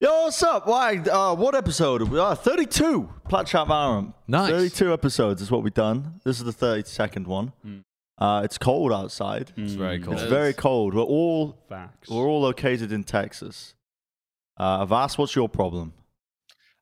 Yo, what's up? Why? Uh, what episode? We are 32. Plat Chat Valorant. Nice. 32 episodes is what we've done. This is the 32nd one. Uh, it's cold outside. It's very cold. It's very cold. We're all Facts. we're all located in Texas. Uh, Avas, what's your problem?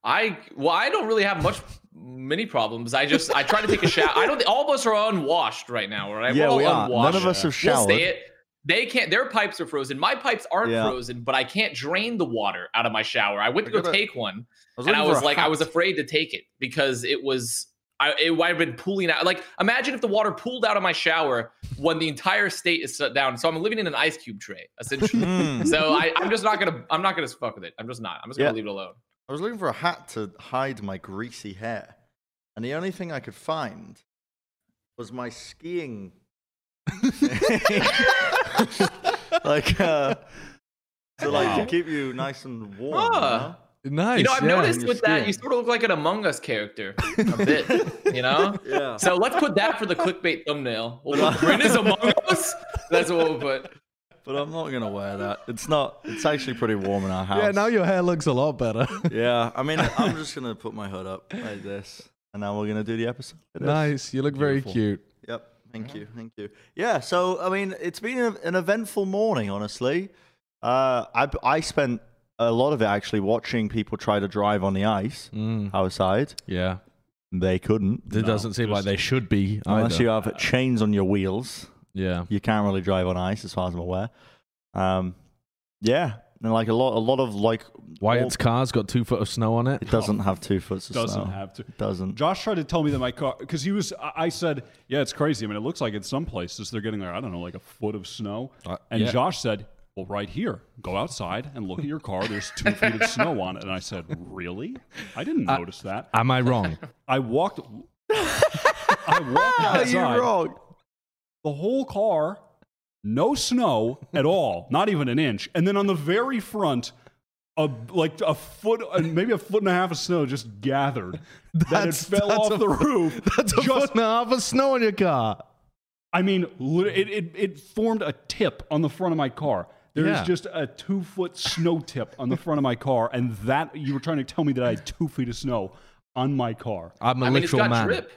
I well, I don't really have much many problems. I just I try to take a shower. I don't. All of us are unwashed right now, right? Yeah, We're all we are. unwashed. None of us have We'll showered. stay it. They can't. Their pipes are frozen. My pipes aren't Yeah. frozen, but I can't drain the water out of my shower. I went to go take one, I and I was like, I was afraid to take it because it was. I, it might have been pooling out. Like, imagine if the water pooled out of my shower when the entire state is shut down. So I'm living in an ice cube tray, essentially. Hmm. so I, I'm just not gonna. I'm not gonna fuck with it. I'm just not. I'm just gonna Yeah. leave it alone. I was looking for a hat to hide my greasy hair, and the only thing I could find was my skiing. like, uh, to like Wow. to keep you nice and warm. Ah. Nice. You know, I've yeah. noticed you're with that, you sort of look like an Among Us character a bit, you know? Yeah. So let's put that for the clickbait thumbnail. We'll Bryn is Among Us. That's what we'll put. But I'm not gonna wear that. It's not. It's actually pretty warm in our house. Yeah, now your hair looks a lot better. Yeah, I mean, I'm just gonna put my hood up like this, and now we're gonna do the episode. like nice. You look very cute. Yep. Thank you. Thank you. Yeah. So I mean, it's been a, an eventful morning, honestly. Uh, I I spent a lot of it actually watching people try to drive on the ice Mm, outside. yeah. They couldn't. It doesn't seem like they should be. Unless either. you have chains on your wheels, Yeah. you can't really drive on ice, as far as I'm aware. Um, yeah, and like a lot, a lot of like Wyatt's car's got two foot of snow on it. It doesn't have two foot of Doesn't snow. have to. It doesn't. Josh tried to tell me that my car, because he was, I I said, yeah, it's crazy. I mean, it looks like in some places they're getting like, I don't know, like a foot of snow. Uh, and yeah. Josh said, well, right here, go outside and look at your car. There's two feet of snow on it. And I said, really? I didn't Uh, notice that. Am I wrong? I walked, I walked Are you wrong? the whole car, no snow at all, not even an inch. And then on the very front, a like a foot, uh, maybe a foot and a half of snow just gathered. that it fell that's off a the roof. That's a just, foot and a half of snow on your car. I mean, it, it it formed a tip on the front of my car. There is Yeah. just a two foot snow tip on the front of my car, and that you were trying to tell me that I had two feet of snow on my car. I'm a I mean, it's literal got man. drip.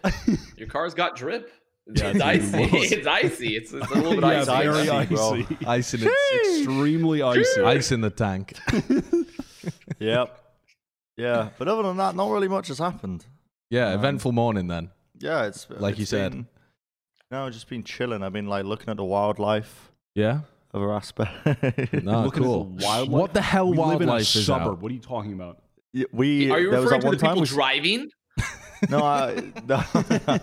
Your car's got drip. It's, Yeah, it's icy. It's icy. It's, it's a little bit yeah, icy. very icy, bro. icy. Ice in it. Extremely icy. Ice in the tank. Yep. Yeah, but other than that, not really much has happened. Yeah, Um, eventful morning then. Yeah, it's Like it's you said. been- no, just been chilling. I've been like looking at the wildlife Yeah. of aspect. No, Looking at cool. the wildlife. What the hell we live in a wildlife is suburb. out? What are you talking about? Yeah, we Are you there was referring to the people we, driving? no, I, no,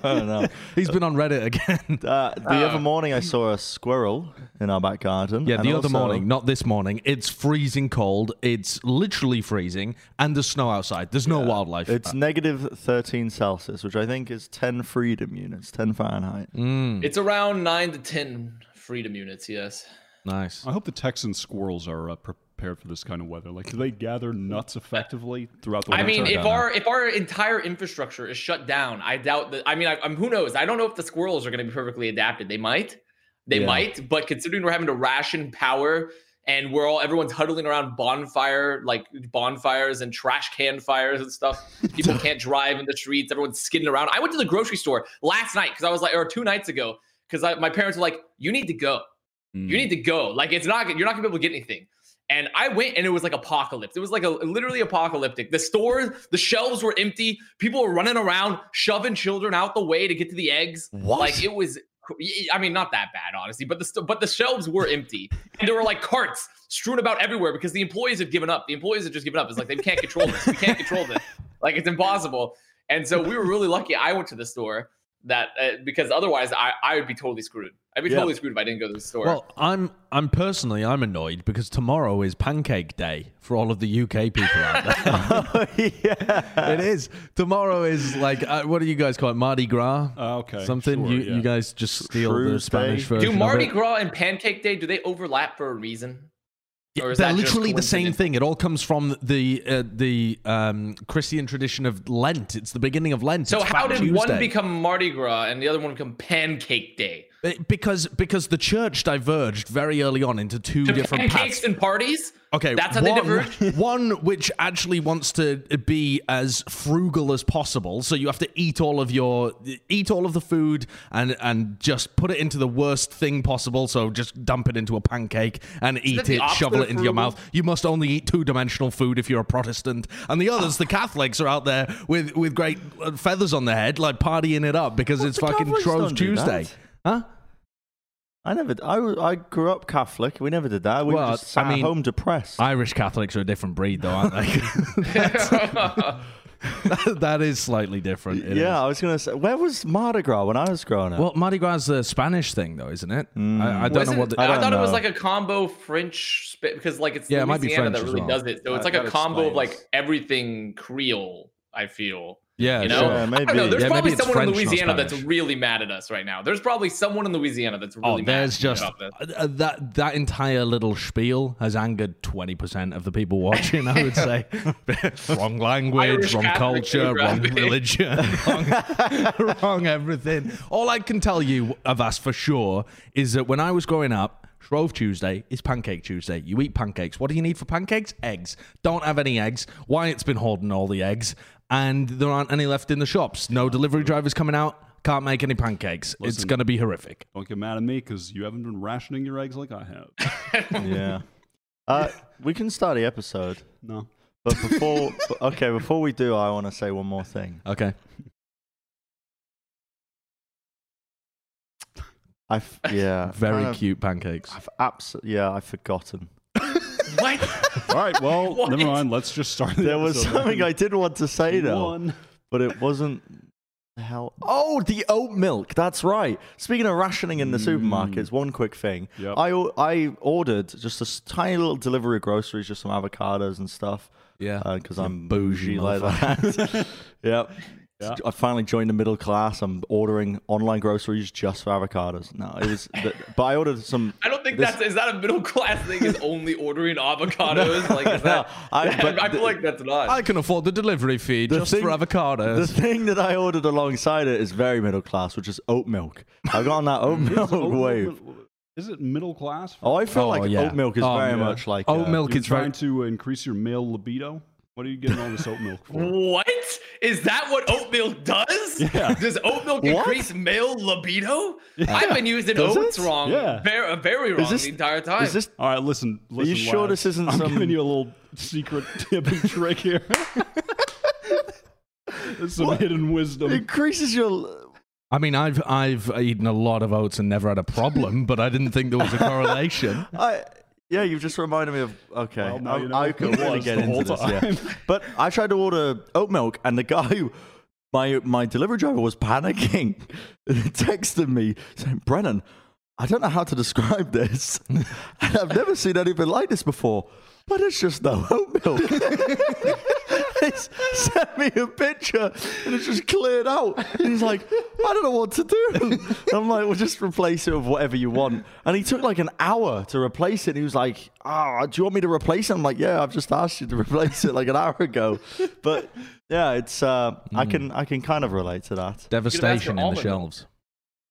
no, no. He's been on Reddit again. Uh, the Uh, other morning, I saw a squirrel in our back garden. Yeah, the other also- morning, not this morning. It's freezing cold. It's literally freezing, and there's snow outside. There's no wildlife. It's negative 13 Celsius, which I think is 10 freedom units, 10 Fahrenheit. Mm, It's around nine to ten freedom units. Yes. nice. I hope the Texan squirrels are uh, prepared for this kind of weather. Like, do they gather nuts effectively throughout the winter? I mean, if our if our entire infrastructure is shut down, I doubt that. I mean, I, I'm who knows? I don't know if the squirrels are going to be perfectly adapted. They might, they Yeah. might. But considering we're having to ration power and we're all everyone's huddling around bonfire like bonfires and trash can fires and stuff. People can't drive in the streets. Everyone's skidding around. I went to the grocery store last night because I was like, or two nights ago, because my parents were like, "You need to go. Mm. You need to go. Like it's not you're not gonna be able to get anything." And I went and it was like apocalypse. It was like a literally apocalyptic. The stores, the shelves were empty. People were running around, shoving children out the way to get to the eggs. What? Like it was. I mean, not that bad, honestly, but the but the shelves were empty, and there were like carts strewn about everywhere because the employees had given up. The employees had just given up. It's like they can't control this. We can't control this. Like it's impossible. And so we were really lucky. I went to the store that uh, because otherwise I I would be totally screwed. I'd be Yeah. totally screwed if I didn't go to the store. Well, I'm I'm personally I'm annoyed because tomorrow is Pancake Day for all of the UK people out there. yeah. it is. Tomorrow is like uh, what do you guys call it? Mardi Gras. Uh, okay, Something sure, you yeah. you guys just steal the Spanish Day. version. Do of Mardi it. Gras and Pancake Day do they overlap for a reason? Yeah, Or is they're literally the same thing. It all comes from the uh, the um, Christian tradition of Lent. It's the beginning of Lent. So It's how Fat did one become Mardi Gras and the other one become Pancake Day? It- because because the church diverged very early on into two different Pancakes paths. and parties. Okay, That's how they one, diverge? One which actually wants to be as frugal as possible, so you have to eat all of your eat all of the food and and just put it into the worst thing possible. So just dump it into a pancake and eat that the it, opposite shovel it into your mouth. You must only eat two dimensional food if you're a Protestant, and the others, the Catholics, are out there with with great uh, feathers on their head, like partying it up because it's fucking Catholics Shrove don't do Tuesday, that. Huh? I never. I, I grew up Catholic. We never did that. We Well, just sat I mean, at home depressed. Irish Catholics are a different breed, though, aren't they? that is slightly different. it is. yeah, I was gonna say. Where was Mardi Gras when I was growing up? Well, Mardi Gras is a Spanish thing, though, isn't it? Mm. I, I don't Wasn't- know what. The, I, don't thought it was like a combo French because like it's Yeah, it might be French that really well. does it. So it's like a that combo of like everything Creole. I feel. Yeah, You know, sure. Yeah, I maybe. don't know. There's Yeah, probably someone in French, not Louisiana that's really mad at us right now. There's probably someone in Louisiana that's really Oh, mad there's just about this. uh, that that entire little spiel has angered twenty percent of the people watching. I would say wrong language, Irish wrong Catholic culture, wrong religion, wrong, wrong everything. All I can tell you of us for sure is that when I was growing up, Shrove Tuesday is Pancake Tuesday. You eat pancakes. What do you need for pancakes? Eggs. Don't have any eggs. Wyatt's been hoarding all the eggs, and there aren't any left in the shops. No delivery drivers coming out. Can't make any pancakes. it's going to be horrific. Don't get mad at me because you haven't been rationing your eggs like I have. yeah. Uh, we can start the episode, No. but before. okay, before we do, I want to say one more thing. Okay. I've yeah, Very kind of- cute pancakes. I've absolutely yeah, I've forgotten. What? All right. Well, What? never mind. Let's just start. the There was episode something then. I did want to say though, One. but it wasn't. The hell? Oh, the oat milk. That's right. Speaking of rationing in the mm. supermarkets, one quick thing. Yep. I o- I ordered just a s- tiny little delivery of groceries, just some avocados and stuff. Yeah. Uh, because You I'm bougie bougie like that. yep. Yeah. I finally joined the middle class. I'm ordering online groceries just for avocados. No, it was, but, but I ordered some. I don't think This- that's is that a middle class thing? Is only ordering avocados? Like is that? I- I, feel the- like that's not. I can afford the delivery fee The just thing- for avocados. The thing that I ordered alongside it is very middle class, which is oat milk. I got on that oat milk oat wave. milk- Is it middle class? Oh, I feel Oh, like yeah. oat milk is Oh, very yeah. much like Oat uh, milk You're is very. trying to increase your male libido. What are you getting all this oat milk for? What is that? What oat milk does? Yeah. Does oat milk What? increase male libido? I've been using Does oats it? wrong, Yeah. very, very wrong this- the entire time. Is this All right, listen. listen are you sure lads. this isn't I'm some- giving you a little secret tip and trick here. There's some hidden wisdom. It increases your? I mean, I've I've eaten a lot of oats and never had a problem, but I didn't think there was a correlation. I yeah, you've just reminded me of. Okay, Well, you know I it couldn't really get into this. Yeah, but I tried to order oat milk, and the guy, who, my my delivery driver, was panicking. texted me saying, "Brennan, I don't know how to describe this, and I've never seen anything like this before." But it's just no oat milk. He sent me a picture and it's just cleared out. And he's like, I don't know what to do. And I'm like, well, just replace it with whatever you want. And he took like an hour to replace it. And he was like, oh, do you want me to replace it? I'm like, yeah, I've just asked you to replace it like an hour ago. But yeah, it's, uh, I can, I can kind of relate to that. Devastation in the shelves.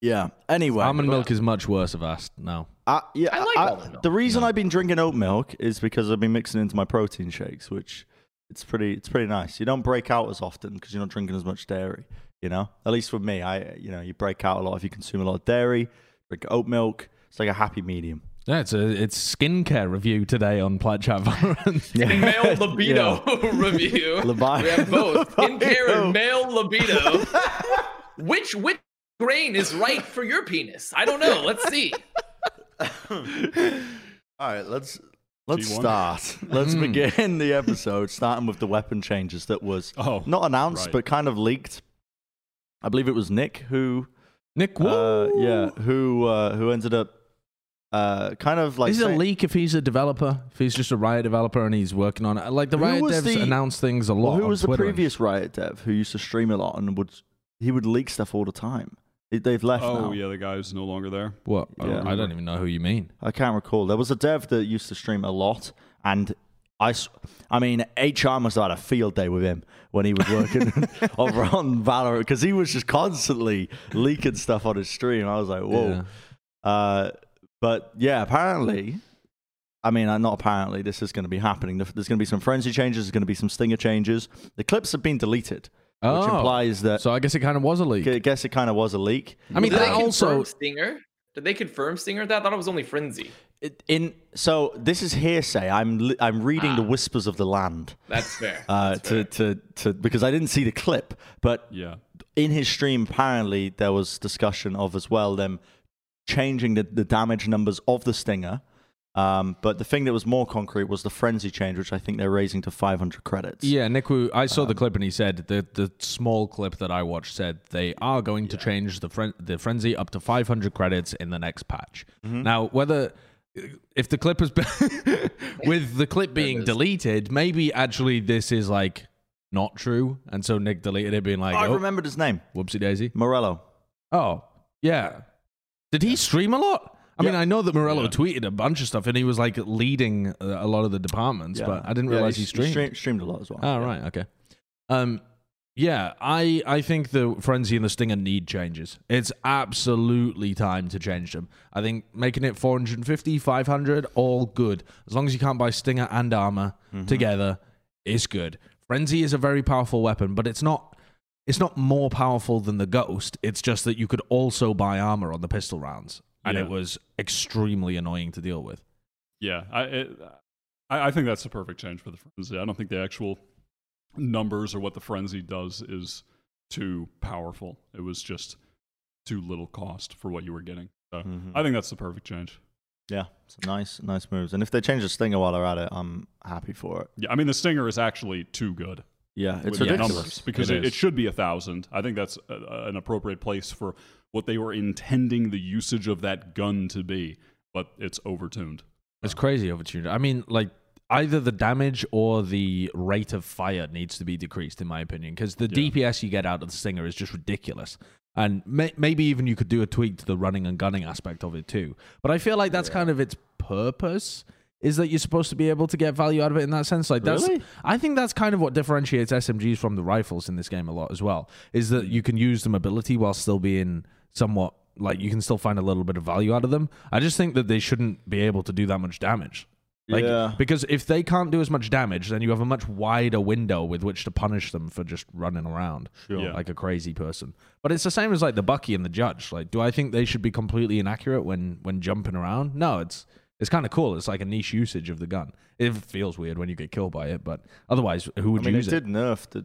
Yeah. Anyway. Almond milk is much worse, I've asked. No. Uh, yeah, I like almond milk. The reason I've been drinking oat milk is because I've been mixing it into my protein shakes, which it's pretty it's pretty nice. You don't break out as often because you're not drinking as much dairy. You know, at least with me, I you know you break out a lot if you consume a lot of dairy. Drink oat milk. It's like a happy medium. Yeah, it's a it's skincare review today on Plat Chat Valorant. And male libido review. Libi- we have both skincare Libido. and male libido. which which grain is right for your penis? I don't know. Let's see. All right, let's let's G1? start. Let's Mm. begin the episode starting with the weapon changes that was Oh, not announced right. but kind of leaked. I believe it was Nick who Nick, uh, yeah, who uh, who ended up uh, kind of like is it a leak if he's a developer? If he's just a Riot developer and he's working on it? Like the Riot devs the- announce things a lot. Well, who was the Twitter and- previous Riot dev who used to stream a lot and would he would leak stuff all the time? They- They've left oh now. yeah, the guy who's no longer there. What? Yeah. I don't even know who you mean. I can't recall. There was a dev that used to stream a lot, and I, I mean, HR must have had a field day with him when he was working over on Valorant because he was just constantly leaking stuff on his stream. I was like, whoa. Uh, but yeah, apparently, I mean, uh, not apparently, this is going to be happening. There's going to be some frenzy changes. There's going to be some stinger changes. The clips have been deleted, which Oh. implies that. So I guess it kind of was a leak. I guess it kind of was a leak. I mean, Did that they confirm also Stinger? Did they confirm Stinger? That I thought it was only Frenzy. It- in so this is hearsay. I'm I'm reading the Ah. whispers of the land. That's fair. Uh, That's to, fair. to to because I didn't see the clip, but Yeah. in his stream apparently there was discussion of as well them changing the, the damage numbers of the stinger. Um, but the thing that was more concrete was the frenzy change, which I think they're raising to 500 credits. Yeah, Niku, I saw Um, the clip and he said the the small clip that I watched said they are going to change the fren- the frenzy up to 500 credits in the next patch. Mm-hmm. Now, whether if the clip has been with the clip being deleted, maybe actually this is like not true, and so Nick deleted it, being like, Oh, I "Oh, remembered his name, whoopsie daisy." Morello. Oh, yeah. Did he stream a lot? I mean, I know that Morello tweeted a bunch of stuff, and he was like leading uh, a lot of the departments, but I didn't realize he he streamed. stream- streamed a lot as well. Oh right, okay. Um, yeah, I I think the frenzy and the stinger need changes. It's absolutely time to change them. I think making it 450, 500, all good. As long as you can't buy stinger and armor Mm-hmm. together, is good. Frenzy is a very powerful weapon, but it's not. It's not more powerful than the ghost. It's just that you could also buy armor on the pistol rounds, and Yeah. it was extremely annoying to deal with. Yeah, I, it, I I think that's the perfect change for the frenzy. I don't think the actual numbers or what the frenzy does is too powerful. It was just too little cost for what you were getting. So Mhm. I think that's the perfect change. Yeah, it's nice, nice moves. And if they change the stinger while they're at it, I'm happy for it. Yeah, I mean the stinger is actually too good. Yeah, it's ridiculous. numbers because It it, it should be a thousand. I think that's a- an appropriate place for what they were intending the usage of that gun to be, but it's overtuned. It's crazy overtuned. I mean, like either the damage or the rate of fire needs to be decreased, in my opinion, because the Yeah. DPS you get out of the stinger is just ridiculous. And may- maybe even you could do a tweak to the running and gunning aspect of it too. But I feel like that's kind of its purpose. Is that you're supposed to be able to get value out of it in that sense? Like that's, Really? I think that's kind of what differentiates SMGs from the rifles in this game a lot as well. Is that hmm. you can use the mobility while still being somewhat like you can still find a little bit of value out of them. I just think that they shouldn't be able to do that much damage. Like, Yeah. Because if they can't do as much damage, then you have a much wider window with which to punish them for just running around Sure. Yeah. like a crazy person. But it's the same as like the Bucky and the Judge. Like, do I think they should be completely inaccurate when when jumping around? No, it's it's kind of cool. It's like a niche usage of the gun. It feels weird when you get killed by it, but otherwise, who I would mean, use they it? did nerf the.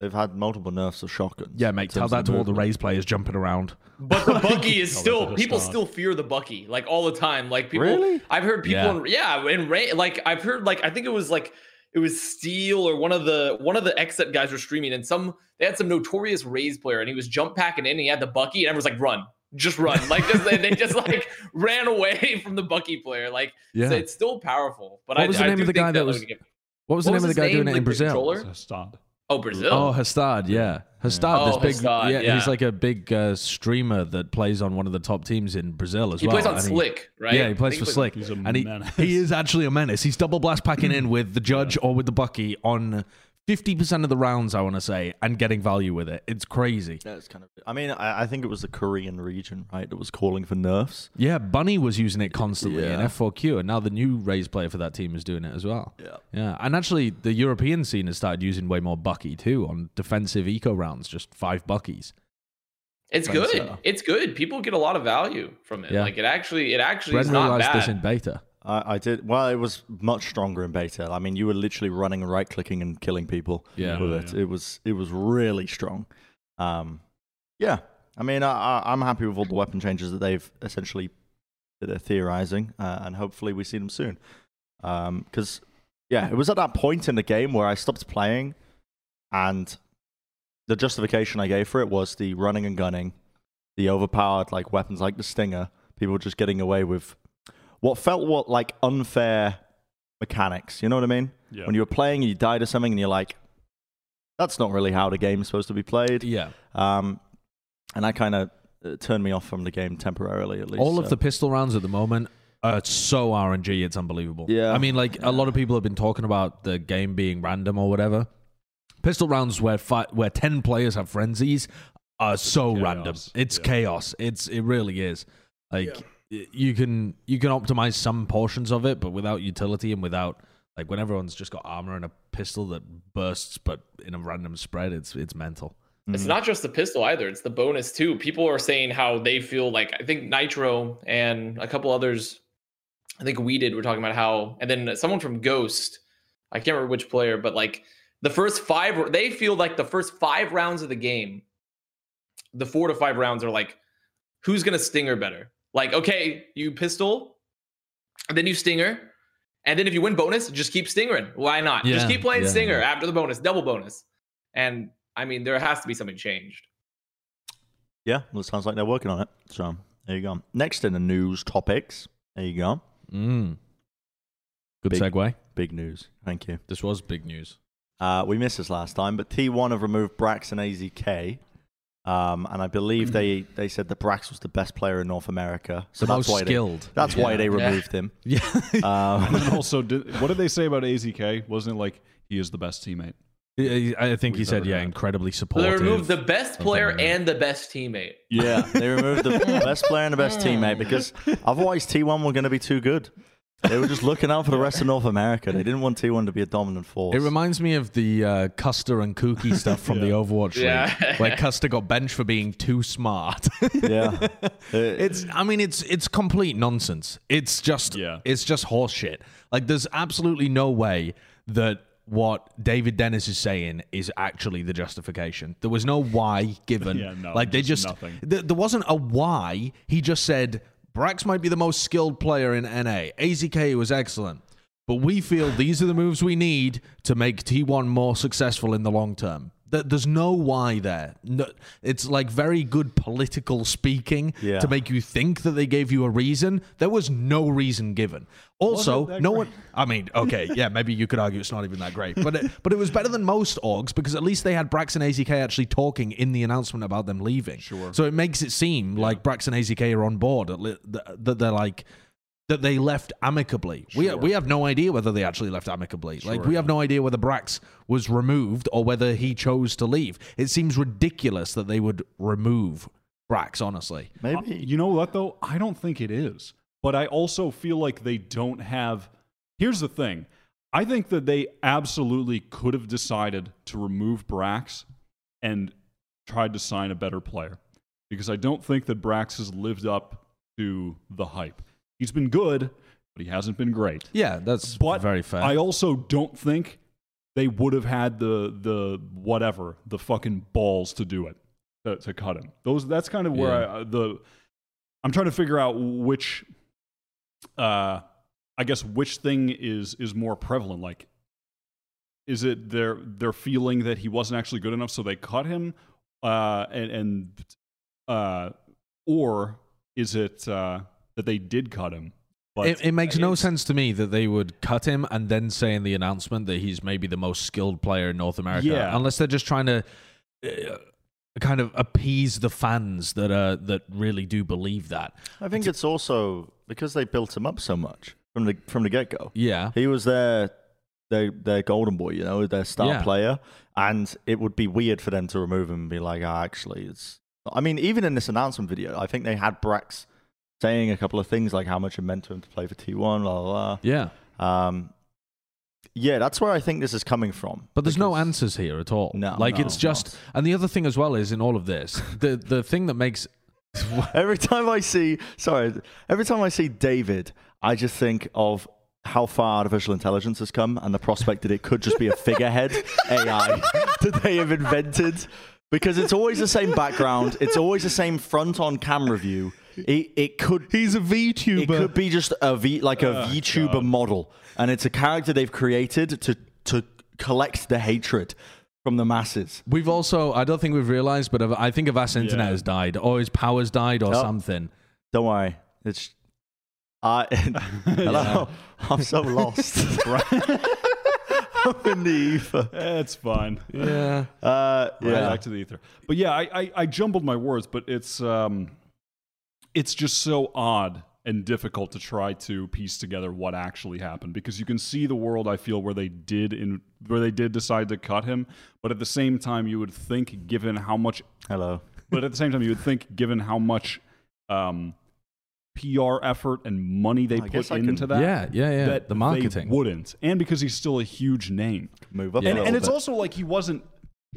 They've had multiple nerfs of shotguns. Yeah, in mate. Tell that to all the movement. Raze players jumping around. But the Bucky is still people still fear the Bucky like all the time. Like people, Really? I've heard people, Yeah. in, yeah, in Ray, like I've heard like I think it was like it was Steel or one of the one of the XSET guys were streaming and some they had some notorious Raze player and he was jump packing in and he had the Bucky and everyone's like run. Just run, like just, they, they just like ran away from the Bucky player. Like Yeah. so it's still powerful. But What I, was the name do of the guy that was- would get- What was the What name was of the his guy doing name, it in like, the Brazil? controller? It's a stud. Oh Brazil. Oh, Hastad, yeah. Hastad, Oh, this big, Hastad, yeah, yeah. he's like a big uh, streamer that plays on one of the top teams in Brazil as well. he well. plays on and he- Slick, right? Yeah, he I plays think for Slick, He's a and he menace. he is actually a menace. He's double blast packing in with the Judge or with the Bucky on fifty percent of the rounds. I want to say, and getting value with it. It's crazy. Yeah, it's kind of. I mean, I, I think it was the Korean region, right, that was calling for nerfs. Yeah, Bunny was using it constantly in F4Q, and now the new Raze player for that team is doing it as well. Yeah. Yeah, and actually, the European scene has started using way more Bucky too on defensive eco rounds, just five Buckies. It's good. so. It's good. People get a lot of value from it. Yeah. Like it actually, it actually Ren is not realized bad. this in beta. I, I did. Well, it was much stronger in beta. I mean, you were literally running and right clicking and killing people Yeah. with it. yeah. It was it was really strong. Um, yeah. I mean, I, I, I'm happy with all the weapon changes that they've essentially that they're theorizing, uh, and hopefully we see them soon. Because yeah, it was at that point in the game where I stopped playing, and the justification I gave for it was the running and gunning, the overpowered like weapons like the Stinger. People just getting away with what felt what like unfair mechanics. You know what I mean? Yeah. When you were playing and you died or something and you're like, that's not really how the game is supposed to be played. Yeah. Um, and that kind of uh, turned me off from the game temporarily, at least. All of the pistol rounds at the moment Uh, it's so RNG, it's unbelievable. Yeah. I mean, like a lot of people have been talking about the game being random or whatever. Pistol rounds where fi- where ten players have frenzies are so chaos. random. It's Yeah. chaos. It's it really is. Like y- you can you can optimize some portions of it, but without utility and without like when everyone's just got armor and a pistol that bursts, but in a random spread, it's it's mental. It's not just the pistol either. It's the bonus too. People are saying how they feel like I think Nitro and a couple others. I think we did. We're talking about how, and then someone from Ghost. I can't remember which player, but like the first five, they feel like the first five rounds of the game, the four to five rounds are like, who's gonna stinger better? Like, okay, you pistol, and then you stinger, and then if you win bonus, just keep stingering. Why not? just keep playing yeah, stinger yeah. after the bonus, double bonus. And I mean, there has to be something changed. Yeah, well, it sounds like they're working on it. So there you go. Next in the news topics. There you go. Mm. Good Big- segue. Big news. Thank you. This was big news. Uh, we missed this last time, but T1 have removed Brax and AZK. Um, and I believe they, they said that Brax was the best player in North America. So The that's most why skilled. They, that's why Yeah. they Yeah. removed him. Yeah. Um, And also, did, what did they say about AZK? Wasn't it like he is the best teammate? I I think he We've said, yeah, had. incredibly So supportive. they removed the best player like and the best teammate. yeah, they removed the best player and the best teammate because otherwise T1 were going to be too good. They were just looking out for the rest of North America. They didn't want T1 to be a dominant force. It reminds me of the uh, Custa and Kooky stuff from the Yeah. Overwatch Yeah. league, where Custa got benched for being too smart. yeah. it's, I mean, it's it's complete nonsense. It's just, Yeah. it's just horseshit. Like, there's absolutely no way that what David Dennis is saying is actually the justification. There was no why given. Yeah, no, like they just just, nothing. th- there wasn't a why. He just said Brax might be the most skilled player in NA. AZK was excellent. But we feel these are the moves we need to make T1 more successful in the long term. Th- There's no why there. No, it's like very good political speaking Yeah. to make you think that they gave you a reason. There was no reason given. Also, no great? one. I mean, okay, yeah, maybe you could argue it's not even that great, but it, but it was better than most orgs because at least they had Brax and AZK actually talking in the announcement about them leaving. Sure. So it makes it seem like Brax and AZK are on board. That li- that that they're like that they left amicably. We Sure. we have no idea whether they actually left amicably. like we have no idea whether Brax was removed or whether he chose to leave. It seems ridiculous that they would remove Brax. Honestly, Maybe. Uh, you know what though? I don't think it is. But I also feel like they don't have. Here's the thing. I think that they absolutely could have decided to remove Brax and tried to sign a better player because I don't think that Brax has lived up to the hype. He's been good, but he hasn't been great. yeah, that's But very fair. I also don't think they would have had the the whatever the fucking balls to do it to, to cut him. Those that's kind of where Yeah. I, the I'm trying to figure out which uh I guess which thing is is more prevalent. Like, is it their their feeling that he wasn't actually good enough, so they cut him, uh, and and uh, or is it uh, that they did cut him? But it, it makes no sense to me that they would cut him and then say in the announcement that he's maybe the most skilled player in North America. Yeah. Unless they're just trying to uh, kind of appease the fans that uh, that really do believe that. I think it's also because they built him up so much from the from the get go. Yeah. He was their their their golden boy, you know, their star Yeah. player, and it would be weird for them to remove him and be like, ah, actually, it's. I mean, even in this announcement video, I think they had Brax saying a couple of things like how much it meant to him to play for T1, blah blah Yeah. Um, yeah, that's where I think this is coming from. But there's no answers here at all. No, like no, it's just and the other thing as well is in all of this, the the thing that makes Every time I see, sorry, every time I see David, I just think of how far artificial intelligence has come and the prospect that it could just be a figurehead AI that they have invented. Because it's always the same background, it's always the same front on camera view. It, it could he's a VTuber. it could be just a V like a VTuber model, and it's a character they've created to to collect the hatred from the masses. We've also I don't think we've realized, but I think Avast Internet Yeah. has died or his powers died or Yep. something. Don't worry, it's I. hello, I'm so lost. I'm in the ether. It's fine. Yeah. Uh, Right yeah, back to the ether. But yeah, I, I, I jumbled my words, but it's um, it's just so odd and difficult to try to piece together what actually happened because you can see the world I feel where they did in where they did decide to cut him, but at the same time you would think given how much Hello. but at the same time you would think given how much um, PR effort and money they I put guess I can- into that Yeah, yeah, yeah. that The they marketing. wouldn't and because he's still a huge name Move up a and, and it's bit. also like he wasn't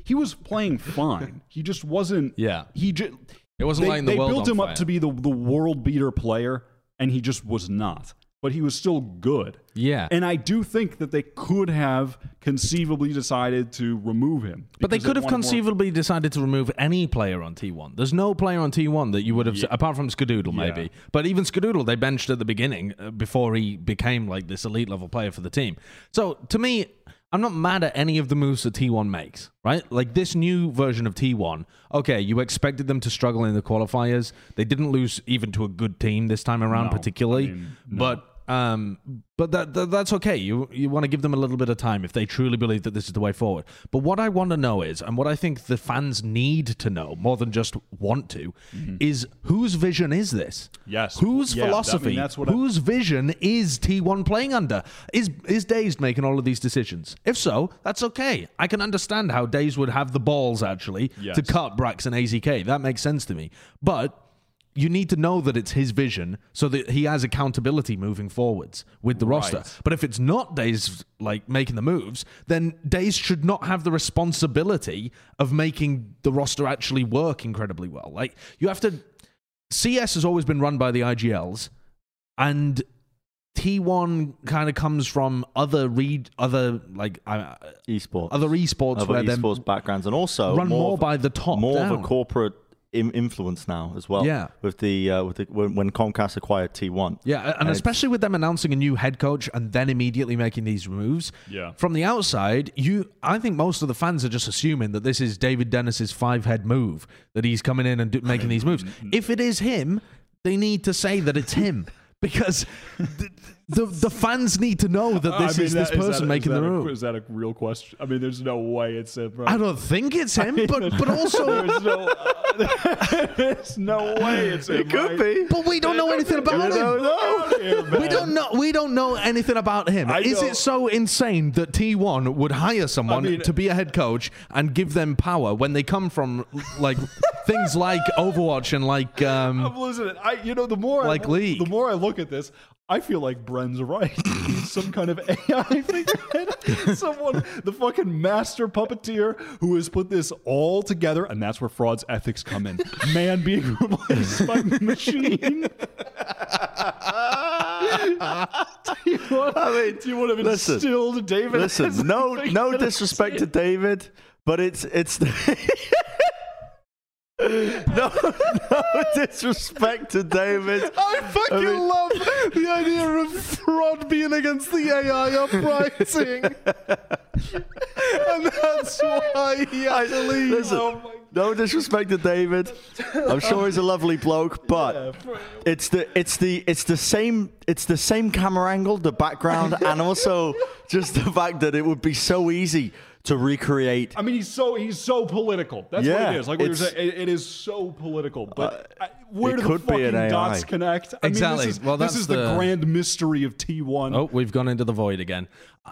he was playing fine he just wasn't Yeah. he just It wasn't they, lighting the they world built on him fire. up to be the, the world beater player and he just was not but he was still good Yeah. and i do think that they could have conceivably decided to remove him But they because could have wanted more- conceivably decided to remove any player on T1. There's no player on T1 that you would have, apart from Skadoodle maybe. But even Skadoodle, they benched at the beginning uh, before he became like this elite level player for the team. So to me, I'm not mad at any of the moves that T1 makes, right? Like this new version of T1, okay, you expected them to struggle in the qualifiers. They didn't lose even to a good team this time around, No, particularly. I mean, no. But um, but that, that that's okay. You you want to give them a little bit of time if they truly believe that this is the way forward. But what I want to know is, and what I think the fans need to know more than just want to, is whose vision is this? Mm-hmm. Yes. Whose Yeah, that- I mean, philosophy? that's what whose vision is T1 playing under? Is is Dazed making all of these decisions? If so, that's okay. I can understand how Dazed would have the balls actually to cut Brax and AZK. That makes sense to me. But you need to know that it's his vision so that he has accountability moving forwards with the roster. But if it's not Dazed like making the moves, then Dazed should not have the responsibility of making the roster actually work incredibly well. Like you have to CS has always been run by the IGLs and T1 kind of comes from other read other like uh, esports. other esports Other where esports backgrounds, and also run more of- by the top more of a corporate influence now as well. Yeah. with the uh, with the when, when Comcast acquired T1. Yeah, and, it's- especially with them announcing a new head coach and then immediately making these moves. Yeah. From the outside, you I think most of the fans are just assuming that this is David Dennis's five head move that he's coming in and do, making these moves. If it is him, they need to say that it's him because the, the the fans need to know that this I mean, is this that- is person that- making is the that a- move. Is that a real question? I mean, there's no way it's him. Right? I don't think it's him, but but also There's no, there's no way it's him. It could right? be. but we don't know anything about him. don't know. Here. We don't know. We don't know anything about him. I Is it so insane that T1 would hire someone I mean- to be a head coach and give them power when they come from like things like Overwatch and like um, I'm losing it. I, you know, the more Like I, League. the more I look at this, I feel like Bren's right. He's some kind of AI figurehead, someone, the fucking master puppeteer who has put this all together, and that's where fraud's ethics come in. Man being replaced by machine. do you want, I mean, do you want to listen, instill David? Listen, no no disrespect to David, but it's it's no no disrespect to David. I fucking I mean- love the idea of fraud being against the AI uprising, and that's why he leave. Listen, Oh no disrespect to David. I'm sure he's a lovely bloke, but it's the it's the it's the same it's the same camera angle, the background, and also just the fact that it would be so easy to recreate. I mean, he's so he's so political. That's what it is. Like what you're saying, it, it is so political. But I, where do the could be fucking dots connect? I Exactly. Mean, this is, Well, this is the, the- grand mystery of T1. Oh, we've gone into the void again. Uh,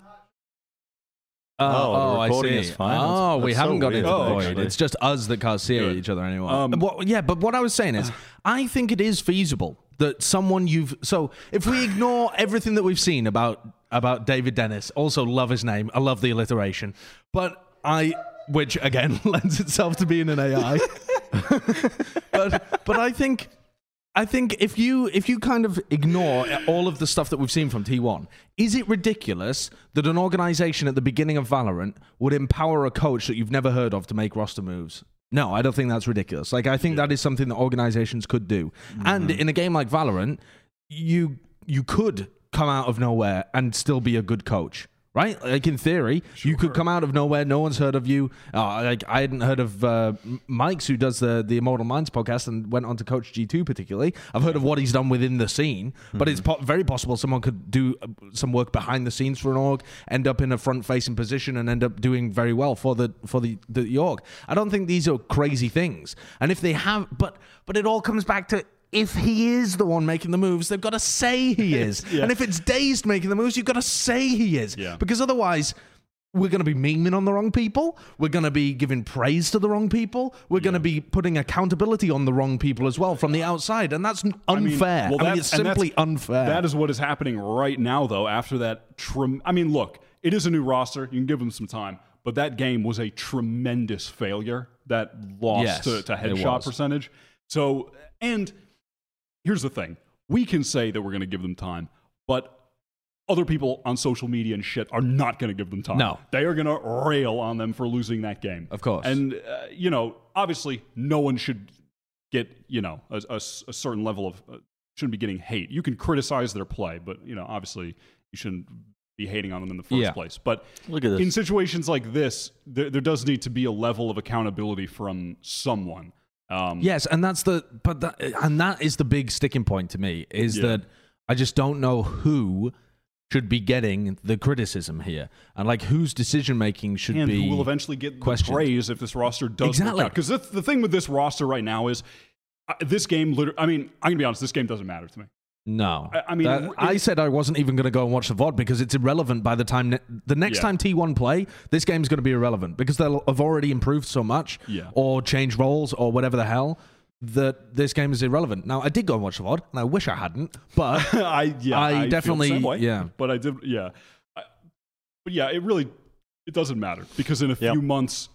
Oh, the I see. is fine. Oh, That's- we that's haven't so gone weird, into the Oh, void. actually. It's just us that can't see Good. each other anymore. Um, What- yeah, but what I was saying is, I think it is feasible that someone you've. So if we ignore everything that we've seen about about David Dennis, also love his name. I love the alliteration, but I. Which again lends itself to being an AI, but but I think I think if you if you kind of ignore all of the stuff that we've seen from T1, is it ridiculous that an organization at the beginning of Valorant would empower a coach that you've never heard of to make roster moves? No, I don't think that's ridiculous. Like I think that is something that organizations could do. And mm-hmm. in a game like Valorant, you you could come out of nowhere and still be a good coach. Right, like in theory, you could come out of nowhere. No one's heard of you. Uh, like I hadn't heard of uh, Mike's, who does the the Immortal Minds podcast and went on to coach G two particularly. I've heard of what he's done within the scene, but it's po- very possible someone could do uh, some work behind the scenes for an org, end up in a front facing position, and end up doing very well for the for the the org. I don't think these are crazy things, and if they have, but but it all comes back to if he is the one making the moves, they've got to say he is. Yeah. And if it's Dazed making the moves, you've got to say he is. Yeah. Because otherwise, we're going to be memeing on the wrong people. We're going to be giving praise to the wrong people. We're going to be putting accountability on the wrong people as well from the outside. And that's unfair. I mean, well, that- it's and that's- simply unfair. That is what is happening right now, though. After that, trem- I mean, look, it is a new roster. You can give them some time, but that game was a tremendous failure. That loss Yes, to, to headshot percentage. So, and here's the thing: we can say that we're going to give them time, but other people on social media and shit are not going to give them time. No. they are going to rail on them for losing that game. Of course. and uh, you know, obviously, no one should get you know a certain level of uh, shouldn't be getting hate. You can criticize their play, but you know, obviously, you shouldn't be hating on them in the first Yeah. place. But Look at this. in situations like this, there, there does need to be a level of accountability from someone. Um, Yes, and that's the but that, and that is the big sticking point to me is Yeah. that I just don't know who should be getting the criticism here, and like whose decision making should and be who will eventually get the questioned. praise if this roster does Exactly. Because the, the thing with this roster right now is uh, this game. I mean, I'm gonna be honest. This game doesn't matter to me. No, I- I mean, That- it- I said I wasn't even going to go and watch the VOD because it's irrelevant by the time ne- the next Yeah. time T1 play. This game's going to be irrelevant because they'll have already improved so much, Yeah. or changed roles or whatever the hell. That this game is irrelevant. Now I did go and watch the VOD, and I wish I hadn't, but I yeah, I the definitely- way, yeah. But I did yeah, I, but yeah, it really it doesn't matter because in a Yep. few months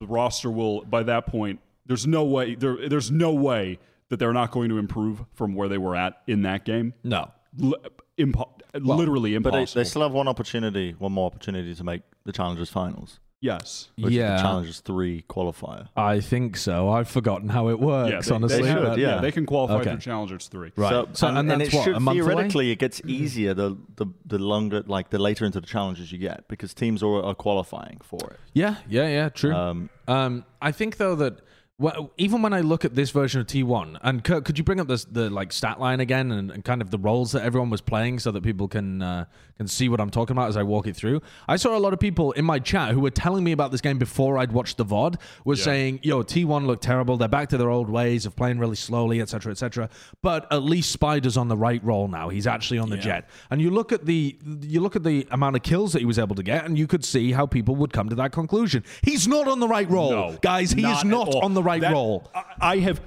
the roster will by that point there's no way there there's no way that they're not going to improve from where they were at in that game. no, L- impo- literally But they, they still have one opportunity, one more opportunity to make the Challengers finals, yes. which is yeah, the Challengers three qualifier. I think so. I've forgotten how it works. Yeah, they, honestly, they, should, but- yeah. yeah. they can qualify Okay. for Challengers three. right. So, So, and, that's it what should a month away. theoretically it gets easier the, the the longer like the later into the challenges you get because teams are, are qualifying for it. Yeah, yeah, yeah. True. Um, Um, I think though that well, even when I look at this version of T1, and Kurt, could you bring up this, the like stat line again and, and kind of the roles that everyone was playing so that people can uh, can see what I'm talking about as I walk it through? I saw a lot of people in my chat who were telling me about this game before I'd watched the VOD was saying, "Yo, T1 looked terrible. They're back to their old ways of playing really slowly, etc., etc." But at least Spider's on the right role now. He's actually on the Jett. And you look at the you look at the amount of kills that he was able to get, and you could see how people would come to that conclusion. He's not on the right role, No, guys. He is not on the right That- role. I, I have.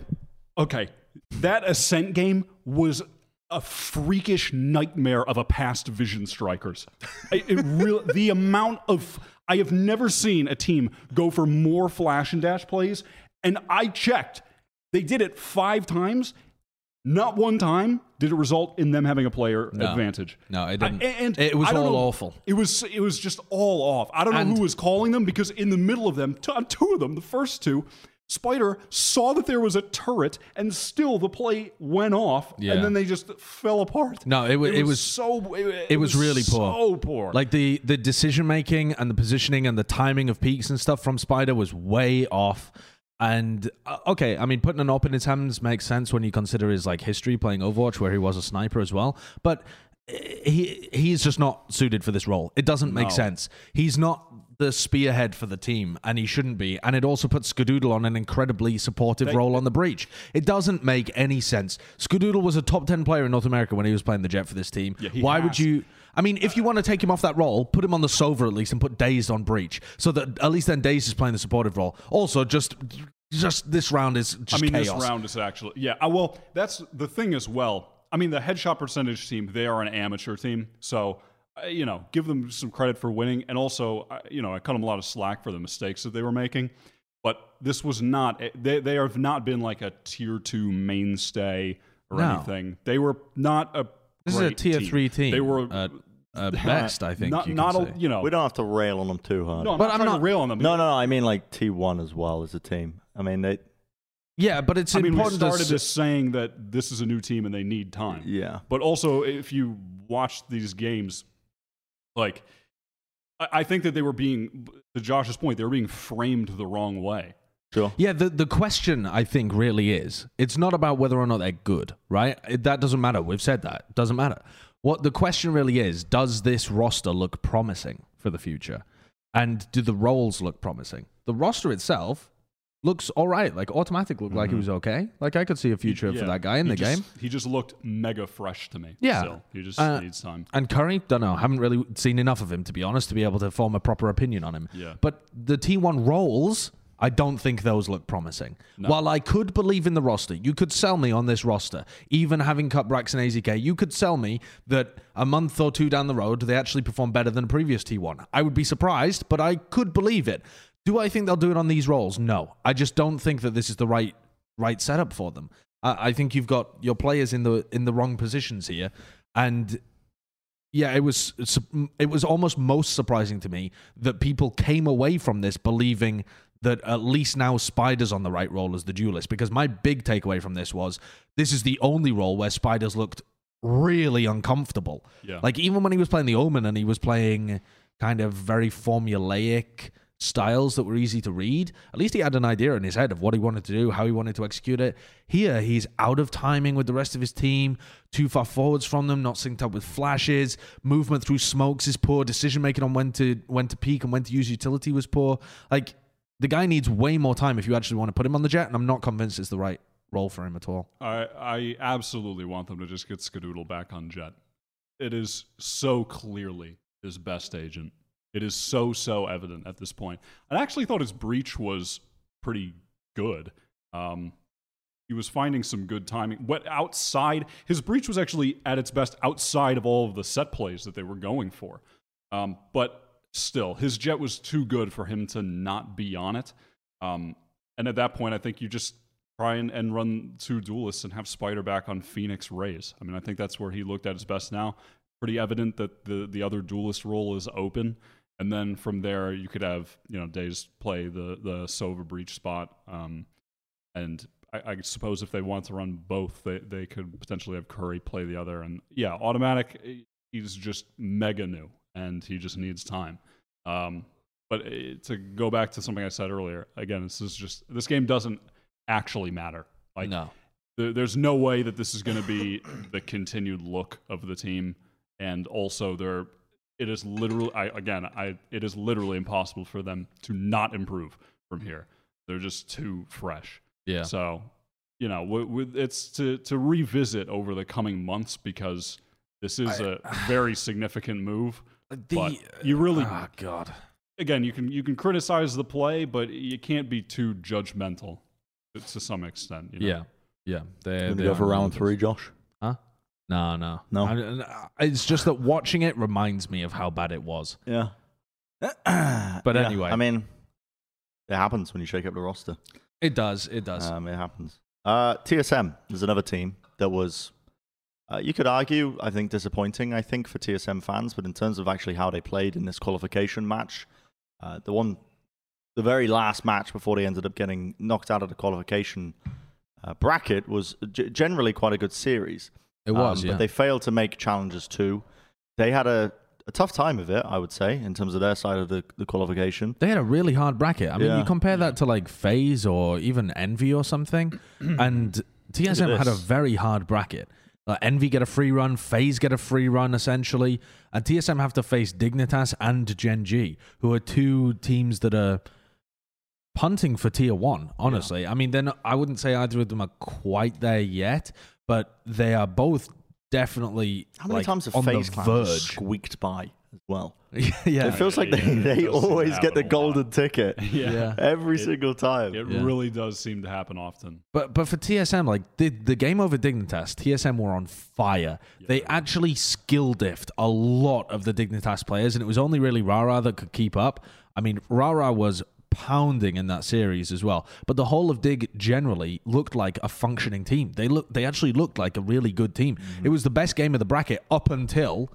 Okay, that ascent game was a freakish nightmare of a past Vision Strikers. I- it real, the amount of I have never seen a team go for more flash and dash plays, and I checked. They did it five times. Not one time did it result in them having a player No. advantage. No, it didn't. I- and It was all know- awful. It was it was just all off. I don't know And- who was calling them because in the middle of them, t- two of them, the first two, Spider saw that there was a turret and still the play went off Yeah. and then they just fell apart. No, it wa- it was- so it, it was really poor. So poor. Like the the decision making and the positioning and the timing of peeks and stuff from Spider was way off. And uh, okay, I mean, putting an op in his hands makes sense when you consider his like history playing Overwatch, where he was a sniper as well. But uh, he he's just not suited for this role. It doesn't make No. sense. He's not the spearhead for the team, and he shouldn't be. And it also puts Skadoodle on an incredibly supportive role on the breach. It doesn't make any sense. Skadoodle was a top ten player in North America when he was playing the Jett for this team. Yeah, Why would you? I mean, if you want to take him off that role, put him on the Sova at least and put Dazed on Breach, so that at least then Dazed is playing the supportive role. Also, just just this round is I mean, chaos. this round is actually yeah. Well, that's the thing as well. I mean, the headshot percentage team they are an amateur team, so Uh, you know, give them some credit for winning, and also uh, you know, I cut them a lot of slack for the mistakes that they were making. But this was not eh, they they have not been like a tier two mainstay or No. anything. They were not a. this is a tier team. three team. They were uh, uh, at, at best, I think. not you not a, say. you know. we don't have to rail on them too hard. no, I'm But not I'm not- to rail on them. no, no, no. I mean like T one as well as a team. I mean they. yeah, but it's I mean, we important. started to, this saying that this is a new team and they need time. Yeah. But also, if you watch these games, like, I, I think that they were being, to Josh's point, they were being framed the wrong way. Sure. Yeah, the, the question I think really is it's not about whether or not they're good, right? It, that doesn't matter. We've said that. It doesn't matter. What the question really is does this roster look promising for the future? And do the roles look promising? The roster itself looks all right. Like automatic looked like he was okay. Like I could see a future for Yeah, that guy in he the just- game. He just looked mega fresh to me. Yeah. Still. He just Uh, needs time. And Curry, don't know. Haven't really seen enough of him to be honest to be able to form a proper opinion on him. Yeah. But the T1 roles, I don't think those look promising. While I could believe in the roster, you could sell me on this roster, even having cut Brax and AZK, you could sell me that a month or two down the road, they actually perform better than previous T1. I would be surprised, but I could believe it. Do I think they'll do it on these roles? No. I just don't think that this is the right right setup for them. I, I think you've got your players in the in the wrong positions here, and yeah, it was it was almost most surprising to me that people came away from this believing that at least now Spider's on the right role as the duelist. Because my big takeaway from this was this is the only role where Spider's looked really uncomfortable. Yeah. Like even when he was playing the Omen and he was playing kind of very formulaic styles that were easy to read, at least he had an idea in his head of what he wanted to do, how he wanted to execute it. Here, he's out of timing with the rest of his team, too far forwards from them, not synced up with flashes, movement through smokes is poor, decision making on when to when to peek and when to use utility was poor. Like the guy needs way more time if you actually want to put him on the Jett, and I'm not convinced it's the right role for him at all. I, I absolutely want them to just get Skadoodle back on Jett. It is so clearly his best agent. It is so, so evident at this point. I actually thought his breach was pretty good. Um, he was finding some good timing. What outside his breach was actually at its best outside of all of the set plays that they were going for. Um, but still, his Jett was too good for him to not be on it. Um, and at that point, I think you just try and, and run two duelists and have Spider back on Phoenix Raze. I mean, I think that's where he looked at his best now. Pretty evident that the the other duelist role is open. And then from there, you could have you know Dazed play the the Sova breach spot. Um, and I, I suppose if they want to run both, they they could potentially have Curry play the other. And yeah, automatic. eh, He's just mega new, and he just needs time. Um, but eh, to go back to something I said earlier, again, this is just this game doesn't actually matter. Like no. there, there's no way that this is going to be the continued look of the team, and also there, it is literally, I, again, I, it is literally impossible for them to not improve from here. They're just too fresh. Yeah. So, you know, w- w- it's to to revisit over the coming months because this is a very significant move. but uh, you really, Oh God. again, you can you can criticize the play, but you can't be too judgmental to some extent. You know? Yeah. Yeah. They, Gonna they go are for round three, Josh. Huh? No, no, No? I- I- it's just that watching it reminds me of how bad it was. Yeah. But Yeah, anyway. I mean, it happens when you shake up the roster. It does. It does. Um, it happens. Uh, TSM is another team that was, uh, you could argue, I think, disappointing, I think, for TSM fans, but in terms of actually how they played in this qualification match, uh, the one, the very last match before they ended up getting knocked out of the qualification uh, bracket was g- generally quite a good series. It was. Um, yeah. But they failed to make Challengers too. They had a, a tough time of it, I would say, in terms of their side of the, the qualification. They had a really hard bracket. I mean, Yeah. you compare that to like FaZe or even Envy or something, and TSM had a very hard bracket. Like Envy get a free run, FaZe get a free run essentially, and TSM have to face Dignitas and Gen G, who are two teams that are punting for tier one. Honestly, I mean, then I wouldn't say either of them are quite there yet, but they are both definitely How many like, times have on FaZe the verge. squeaked by as well? yeah, it feels like they, yeah, it they does seem to always get the a lot. golden ticket Yeah. every It- single time. It Yeah. really does seem to happen often. But but for TSM, like the the game over Dignitas, TSM were on fire. they actually skill diffed a lot of the Dignitas players, and it was only really Rara that could keep up. I mean, Rara was pounding in that series as well. But the whole of Dig generally looked like a functioning team. They look they actually looked like a really good team. It was the best game of the bracket up until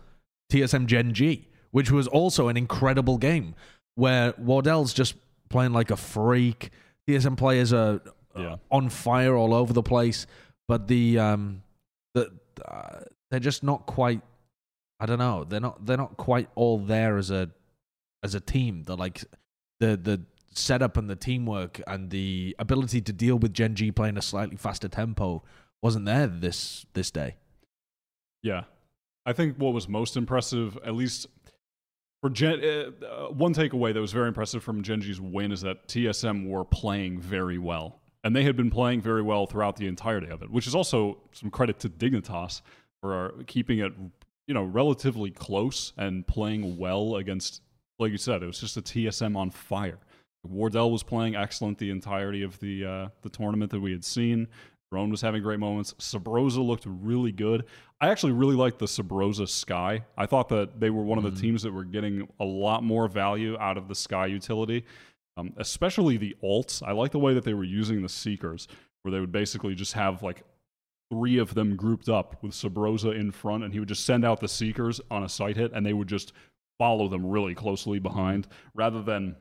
TSM Gen G, which was also an incredible game where Wardell's just playing like a freak. TSM players are uh, Yeah. on fire all over the place, but the um the uh, they're just not quite. I don't know. They're not. They're not quite all there as a as a team. They're like the the setup and the teamwork and the ability to deal with Gen G playing a slightly faster tempo wasn't there this this day. Yeah. I think what was most impressive, at least For Gen, uh, uh, one takeaway that was very impressive from Gen G's win is that TSM were playing very well, and they had been playing very well throughout the entirety of it, which is also some credit to Dignitas for keeping it, you know, relatively close and playing well against. Like you said, it was just a TSM on fire. Wardell was playing excellent the entirety of the uh, the tournament that we had seen. Drone was having great moments. Subroza looked really good. I actually really liked the Subroza Skye. I thought that they were one of the teams that were getting a lot more value out of the Skye utility, um, especially the alts. I like the way that they were using the Seekers, where they would basically just have like three of them grouped up with Subroza in front, and he would just send out the Seekers on a site hit, and they would just follow them really closely behind, rather than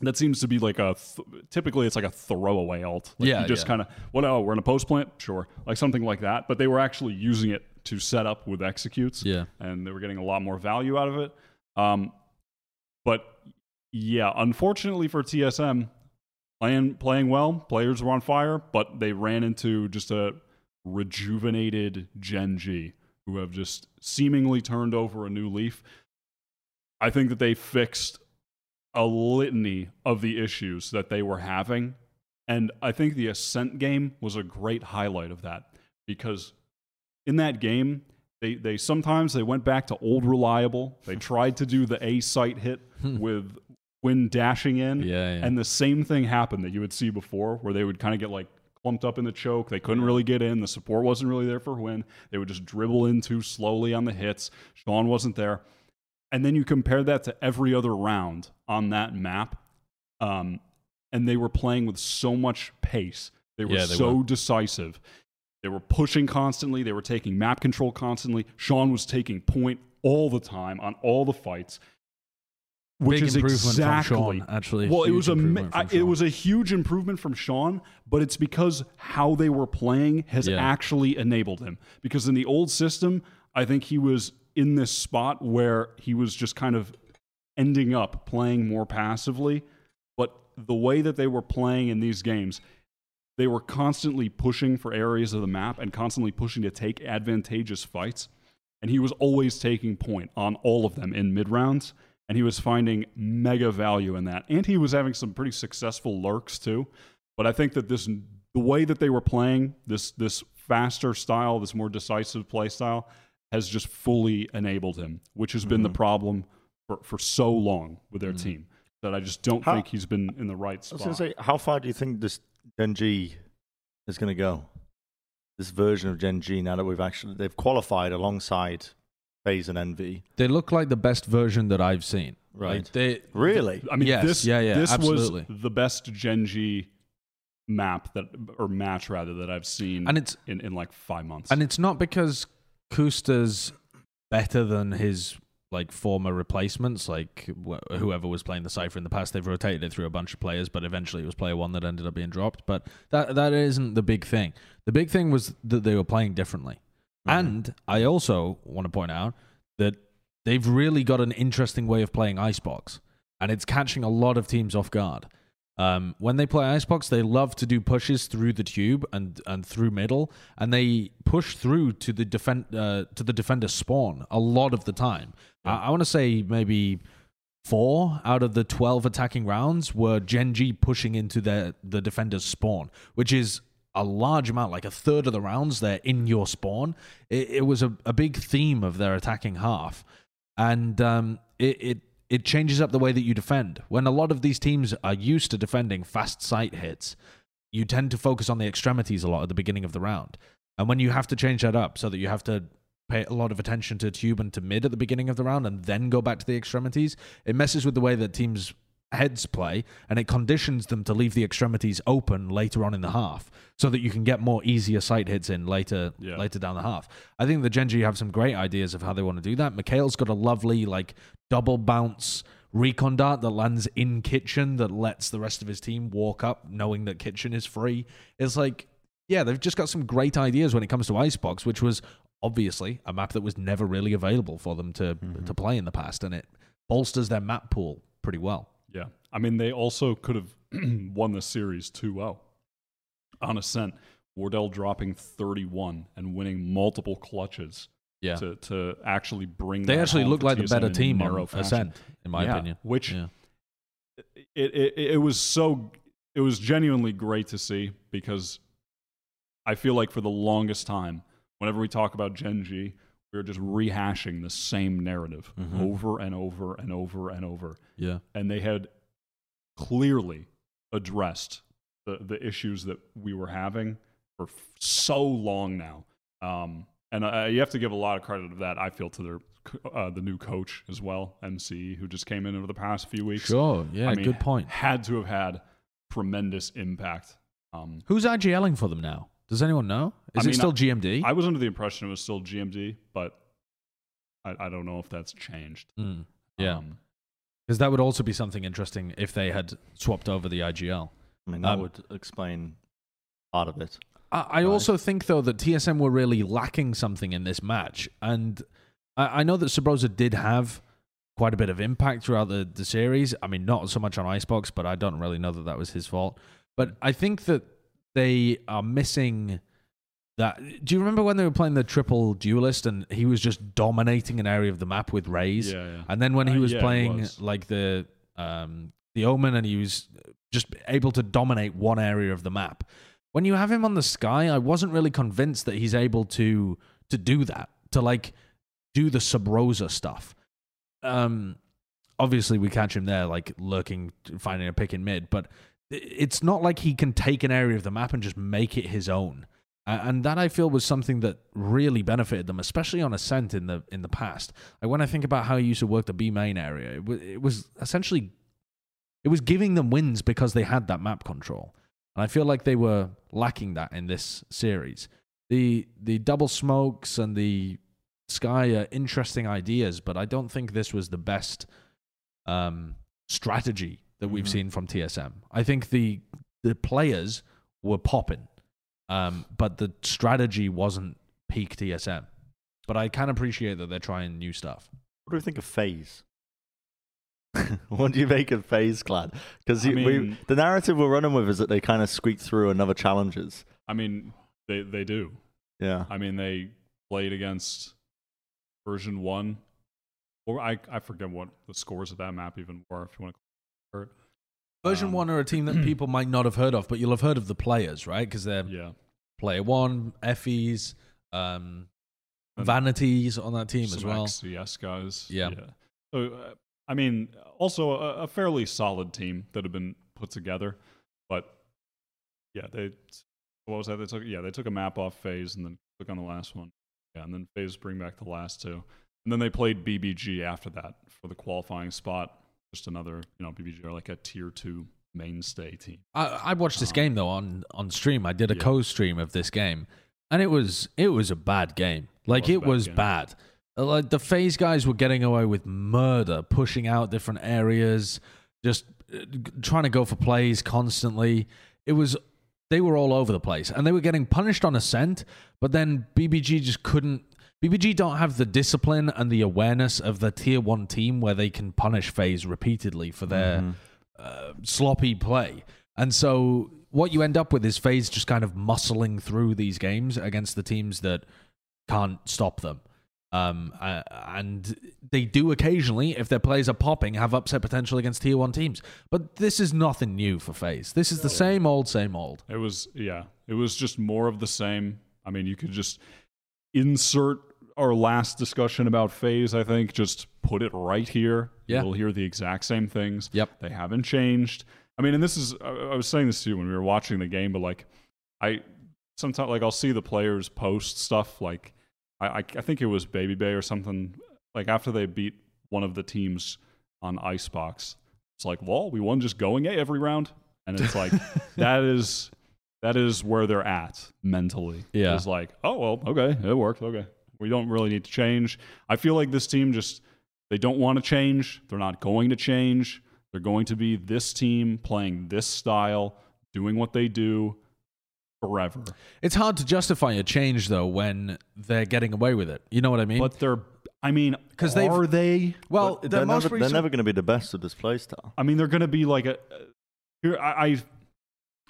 that seems to be like a th- typically it's like a throwaway alt. Like Yeah, you just yeah. kind of what? Oh, we're in a post plant, sure, like something like that. But they were actually using it to set up with executes, Yeah. and they were getting a lot more value out of it. Um, but yeah, unfortunately for TSM, playing playing well, players were on fire, but they ran into just a rejuvenated Gen G who have just seemingly turned over a new leaf. I think that they fixed a litany of the issues that they were having. And I think the Ascent game was a great highlight of that because in that game, they, they sometimes they went back to old reliable. They tried to do the A site hit with when dashing in. Yeah, yeah. And the same thing happened that you would see before where they would kind of get like clumped up in the choke. They couldn't really get in. The support wasn't really there for win. They would just dribble in too slowly on the hits. Sean wasn't there and then you compare that to every other round on that map um, and they were playing with so much pace. They were Yeah, they so were. decisive. They were pushing constantly. They were taking map control constantly. Sean was taking point all the time on all the fights. Which Big is improvement from exactly Sean, actually. well it was a from I- it was a huge improvement from Sean but it's because how they were playing has Yeah. actually enabled him. Because in the old system I think he was in this spot where he was just kind of ending up playing more passively but the way that they were playing in these games they were constantly pushing for areas of the map and constantly pushing to take advantageous fights and he was always taking point on all of them in mid rounds and he was finding mega value in that. And he was having some pretty successful lurks too. But i think that this the way that they were playing this this faster style this more decisive play style has just fully enabled him which has been the mm-hmm. problem for, for so long with their mm-hmm. team that i just don't How- think he's been in the right spot. I spot was going to say, how far do you think this Gen G is going to go? This version of Gen G, now that we've actually they've qualified alongside FaZe and Envy. They look like the best version that I've seen. Right. Like, they, Really? I mean, Yes, this, yeah, yeah, this absolutely. was the best Gen G map that or match rather that I've seen and it's in, in like five months. and it's not because Custa's better than his like former replacements, like wh- whoever was playing the Cypher in the past. They've rotated it through a bunch of players, but eventually it was player one that ended up being dropped. But that that isn't the big thing. The big thing was that they were playing differently. Mm-hmm. And I also want to point out that they've really got an interesting way of playing Icebox, and it's catching a lot of teams off guard. Um, when they play Icebox, they love to do pushes through the tube and, and through middle, and they push through to the defend uh, to the defender spawn a lot of the time. I, I want to say maybe four out of the twelve attacking rounds were Gen G pushing into the the defender's spawn, which is a large amount, like a third of the rounds they're in your spawn. It, it was a, a big theme of their attacking half, and um, it, it it changes up the way that you defend. When a lot of these teams are used to defending fast site hits, you tend to focus on the extremities a lot at the beginning of the round, and when you have to change that up so that you have to pay a lot of attention to tube and to mid at the beginning of the round and then go back to the extremities, it messes with the way that teams heads play and it conditions them to leave the extremities open later on in the half so that you can get more easier site hits in later Yeah. later down the half. I think the Gen G have some great ideas of how they want to do that. Mikhail's got a lovely like double bounce recon dart that lands in kitchen that lets the rest of his team walk up knowing that kitchen is free. It's like yeah, they've just got some great ideas when it comes to Icebox, which was obviously a map that was never really available for them to mm-hmm. to play in the past, and it bolsters their map pool pretty well. Yeah, I mean they also could have won the series 2-0 on Ascent. Wardell dropping 31 and winning multiple clutches Yeah. to to actually bring. They actually look like the better team on fashion. Ascent, in my Yeah, opinion. which Yeah. it, it it was so it was genuinely great to see because I feel like for the longest time, whenever we talk about Gen G, we were just rehashing the same narrative Mhm. over and over and over and over, Yeah. and they had clearly addressed the the issues that we were having for f- so long now. Um, and uh, you have to give a lot of credit to that. I feel to their uh, the new coach as well, MC, who just came in over the past few weeks Sure. Yeah. I mean, good point. Had to have had tremendous impact. Um, Who's IGLing for them now? Does anyone know? Is I it still GMD? I was under the impression it was still GMD, but I, I don't know if that's changed. Mm, yeah. Um, Because that would also be something interesting if they had swapped over the IGL. I mean, that Um, would explain part of it. I, I also think though that TSM were really lacking something in this match, and I, I know that Subroza did have quite a bit of impact throughout the, the series. I mean, not so much on Icebox, but I don't really know that that was his fault. But I think that they are missing that. Do you remember when they were playing the triple duelist and he was just dominating an area of the map with Raze? yeah, yeah. And then when he Uh, was yeah, playing was. like the um, the Omen, and he was just able to dominate one area of the map. When you have him on the Skye, I wasn't really convinced that he's able to to do that, to like do the sub rosa stuff. Um, obviously we catch him there, like lurking, finding a pick in mid, but it's not like he can take an area of the map and just make it his own. And that I feel was something that really benefited them, especially on Ascent in the in the past. Like when I think about how he used to work the B main area, it was, it was essentially it was giving them wins because they had that map control. And I feel like they were lacking that in this series. The the double smokes and the Skye are interesting ideas, but I don't think this was the best um, strategy that we've Mhm. seen from TSM. I think the the players were popping, um, but the strategy wasn't peak TSM. But I can appreciate that they're trying new stuff. What do you think of FaZe? what do you make of FaZe Clan? Because I mean- the narrative we're running with is that they kind of squeaked through another Challengers. I mean, they they do. Yeah. I mean, they played against version one, or I I forget what the scores of that map even were. If you want to, Version Um, one are a team that people might not have heard of, but you'll have heard of the players, right? Because they're yeah, player one, Effie's, um, Vanities on that team as well. XSET guys. Yeah. So uh, I mean, also a, a fairly solid team that had been put together, but yeah, they what was that? They took yeah they took a map off FaZe and then took on the last one. Yeah, and then FaZe bring back the last two, and then they played BBG after that for the qualifying spot. Just another you know BBG are like a tier two mainstay team. I, I watched this Um, game though on on stream. I did a yeah. co-stream of this game, and it was it was a bad game. Like was a it bad was bad. Uh, Like the FaZe guys were getting away with murder, pushing out different areas, just uh, trying to go for plays constantly. It was they were all over the place, and they were getting punished on ascent. But then BBG just couldn't. BBG don't have the discipline and the awareness of the tier one team where they can punish FaZe repeatedly for their Mhm. uh, sloppy play. And so what you end up with is FaZe just kind of muscling through these games against the teams that can't stop them. Um, uh, and they do occasionally, if their players are popping, have upset potential against tier one teams. But this is nothing new for FaZe. This is the same old, same old. It was yeah, it was just more of the same. I mean, you could just insert our last discussion about FaZe. I think just put it right here. Yeah. You'll hear the exact same things. Yep. They haven't changed. I mean, and this is I I was saying this to you when we were watching the game, but like I sometimes like I'll see the players post stuff like I I, I think it was babybay or something like after they beat one of the teams on Icebox. It's like, well, we won just going A every round, and it's like that is that is where they're at mentally. Yeah. It's like, oh well, okay, it worked. Okay. We don't really need to change. I feel like this team just they don't want to change. They're not going to change. They're going to be this team playing this style, doing what they do forever. It's hard to justify a change, though, when they're getting away with it. You know what I mean? But they're I mean, 'Cause they've- are they? well, But the they're, most never, recent- they're never going to be the best of this playstyle. I mean, they're going to be like a here. I, I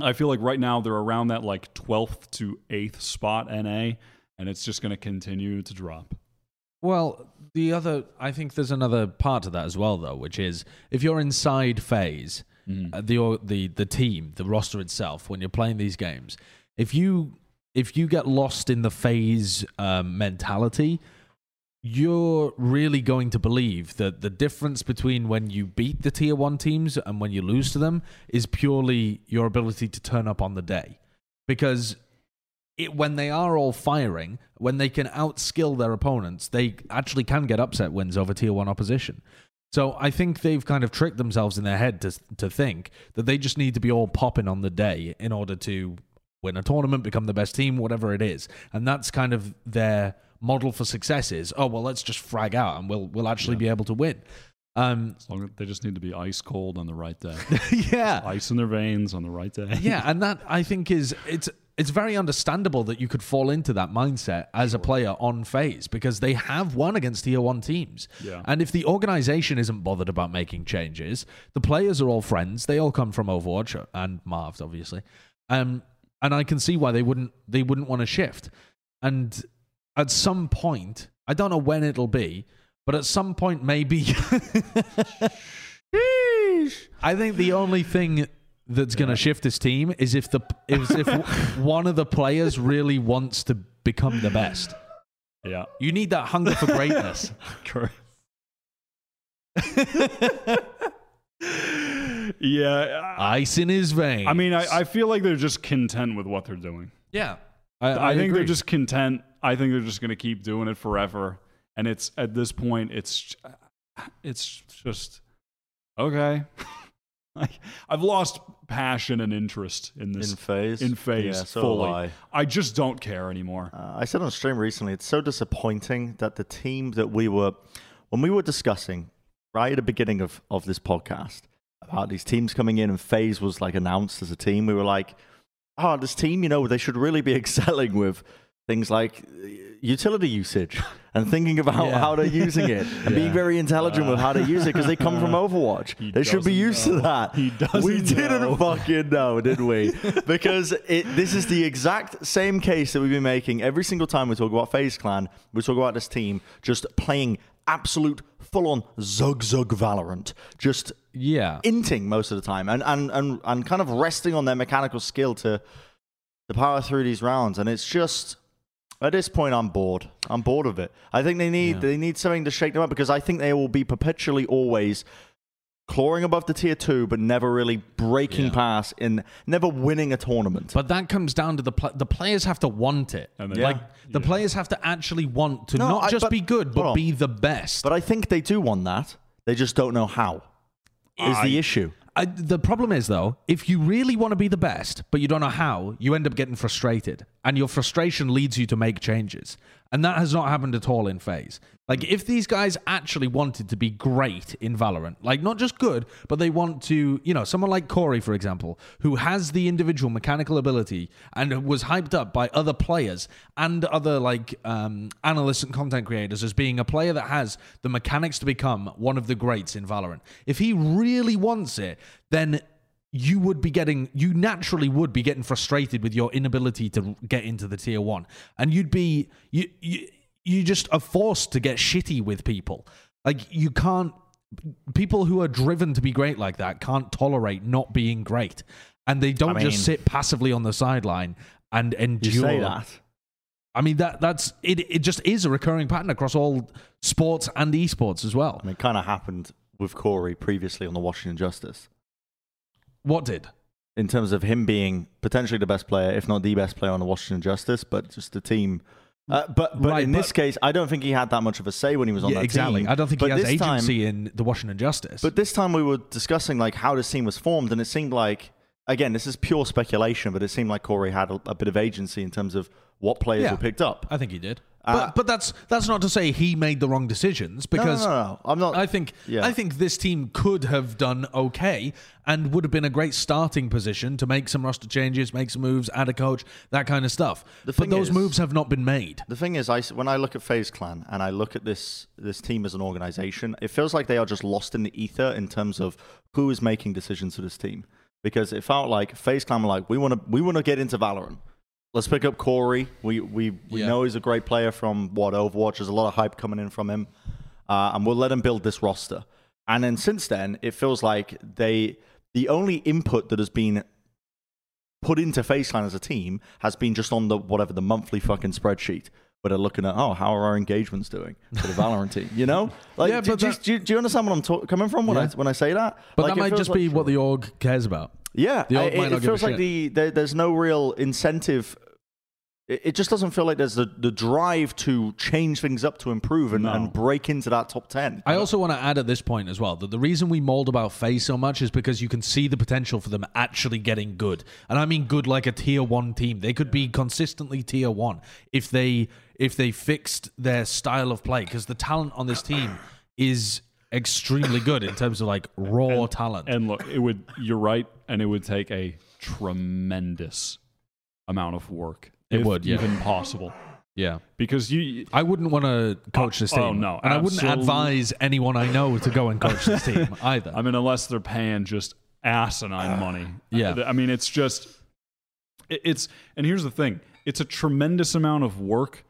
I feel like right now they're around that like twelfth to eighth spot NA, and it's just going to continue to drop. Well, the other, I think there's another part to that as well, though, which is if you're inside FaZe, uh, the or the the team, the roster itself, when you're playing these games, if you if you get lost in the FaZe um, mentality, you're really going to believe that the difference between when you beat the tier one teams and when you lose to them is purely your ability to turn up on the day, because it, when they are all firing, when they can outskill their opponents, they actually can get upset wins over tier one opposition. So I think they've kind of tricked themselves in their head to to think that they just need to be all popping on the day in order to win a tournament, become the best team, whatever it is, and that's kind of their model for success. Is oh well, let's just frag out and we'll we'll actually be able to win. Um, As long as they just need to be ice cold on the right day. yeah, ice in their veins on the right day. yeah, and that I think is it's it's very understandable that you could fall into that mindset as a player on FaZe because they have won against tier one teams. Yeah. And if the organization isn't bothered about making changes, the players are all friends. They all come from Overwatch and Marv's obviously. Um and I can see why they wouldn't they wouldn't want to shift. And at some point, I don't know when it'll be, but at some point maybe I think the only thing that's going to shift this team is if the is if one of the players really wants to become the best. Yeah. You need that hunger for greatness. Correct. yeah. Ice in his veins. I mean, I, I feel like they're just content with what they're doing. yeah. I, think agree. they're just content. I think they're just going to keep doing it forever. And it's at this point, it's it's just okay. I, I've lost passion and interest in this in FaZe. in FaZe Yeah, so fully. have I just don't care anymore. Uh, I said on stream recently, it's so disappointing that the team that we were, when we were discussing right at the beginning of, of this podcast about these teams coming in and FaZe was like announced as a team, we were like, oh, this team, you know, they should really be excelling with things like uh, utility usage and thinking about Yeah. how they're using it and being very intelligent with how they use it because they come from Overwatch. They should be used know. to that. He doesn't we didn't know. fucking know, did we? Because it, this is the exact same case that we've been making every single time we talk about FaZe Clan. We talk about this team just playing absolute full-on zug zug Valorant, just yeah. inting most of the time, and and and, and kind of resting on their mechanical skill to to power through these rounds. And it's just at this point, I'm bored. I'm bored of it. I think they need Yeah. they need something to shake them up because I think they will be perpetually always clawing above the tier two, but never really breaking Yeah. past in never winning a tournament. But that comes down to the pl- the players have to want it. And they- like Yeah. the players have to actually want to No, not I- just but- be good, but be the best. But I think they do want that. They just don't know how. Is the issue? I, the problem is though, if you really want to be the best, but you don't know how, you end up getting frustrated, and your frustration leads you to make changes. And that has not happened at all in FaZe. Like if these guys actually wanted to be great in Valorant, like not just good, but they want to, you know, someone like Corey, for example, who has the individual mechanical ability and was hyped up by other players and other like um, analysts and content creators as being a player that has the mechanics to become one of the greats in Valorant. If he really wants it, then you would be getting you naturally would be getting frustrated with your inability to get into the tier 1 and you'd be you you, you just are forced to get shitty with people. Like you can't people who are driven to be great like that can't tolerate not being great. And they don't I just sit passively on the sideline and endure. You say that. I mean that that's it it just is a recurring pattern across all sports and esports as well. I mean, it kind of happened with Corey previously on the Washington Justice. What did in terms of him being potentially the best player, if not the best player on the Washington Justice, but just the team. Uh, but but Right, in but- this case, I don't think he had that much of a say when he was on yeah, that exactly team. I don't think but he has this time- agency in the Washington Justice But this time we were discussing like how this team was formed, and it seemed like again this is pure speculation, but it seemed like Corey had a, a bit of agency in terms of what players Yeah. were picked up. I think he did. Uh, but but that's that's not to say he made the wrong decisions No, no, because no, no, I'm not. I think Yeah. I think this team could have done okay and would have been a great starting position to make some roster changes, make some moves, add a coach, that kind of stuff. But those is- moves have not been made. The thing is, I when I look at FaZe Clan and I look at this this team as an organization, it feels like they are just lost in the ether in terms of who is making decisions for this team. Because it felt like FaZe Clan were like, we want to we want to get into Valorant. Let's pick up Corey. We we we Yeah. know he's a great player from what Overwatch. There's a lot of hype coming in from him, uh, and we'll let him build this roster. And then since then, it feels like they the only input that has been put into FaZe Clan as a team has been just on the whatever the monthly fucking spreadsheet. Where they're looking at, oh, how are our engagements doing for the Valorant team? You know, like, Yeah, do, but do you- that- do you, do you understand what I'm ta- coming from when I when I say that? But Like, that might just like- be what the org cares about. Yeah, I- it, it not give a feels like shit. the there, there's no real incentive. It, it just doesn't feel like there's the, the drive to change things up to improve and, No. and break into that top ten. I also want to add at this point as well that the reason we mauled about FaZe so much is because you can see the potential for them actually getting good. And I mean good like a tier one team. They could be consistently tier one if they if they fixed their style of play. Because the talent on this team is extremely good in terms of like raw talent. And look, it would. You're right, and it would take a tremendous amount of work. It would, yeah. even possible, yeah. because you. I wouldn't want to coach this team. Oh, team. no, and I wouldn't advise anyone I know to go and coach this team either. I mean, unless they're paying just asinine money. Yeah. I mean, it's just. it- It's and here's the thing: it's a tremendous amount of work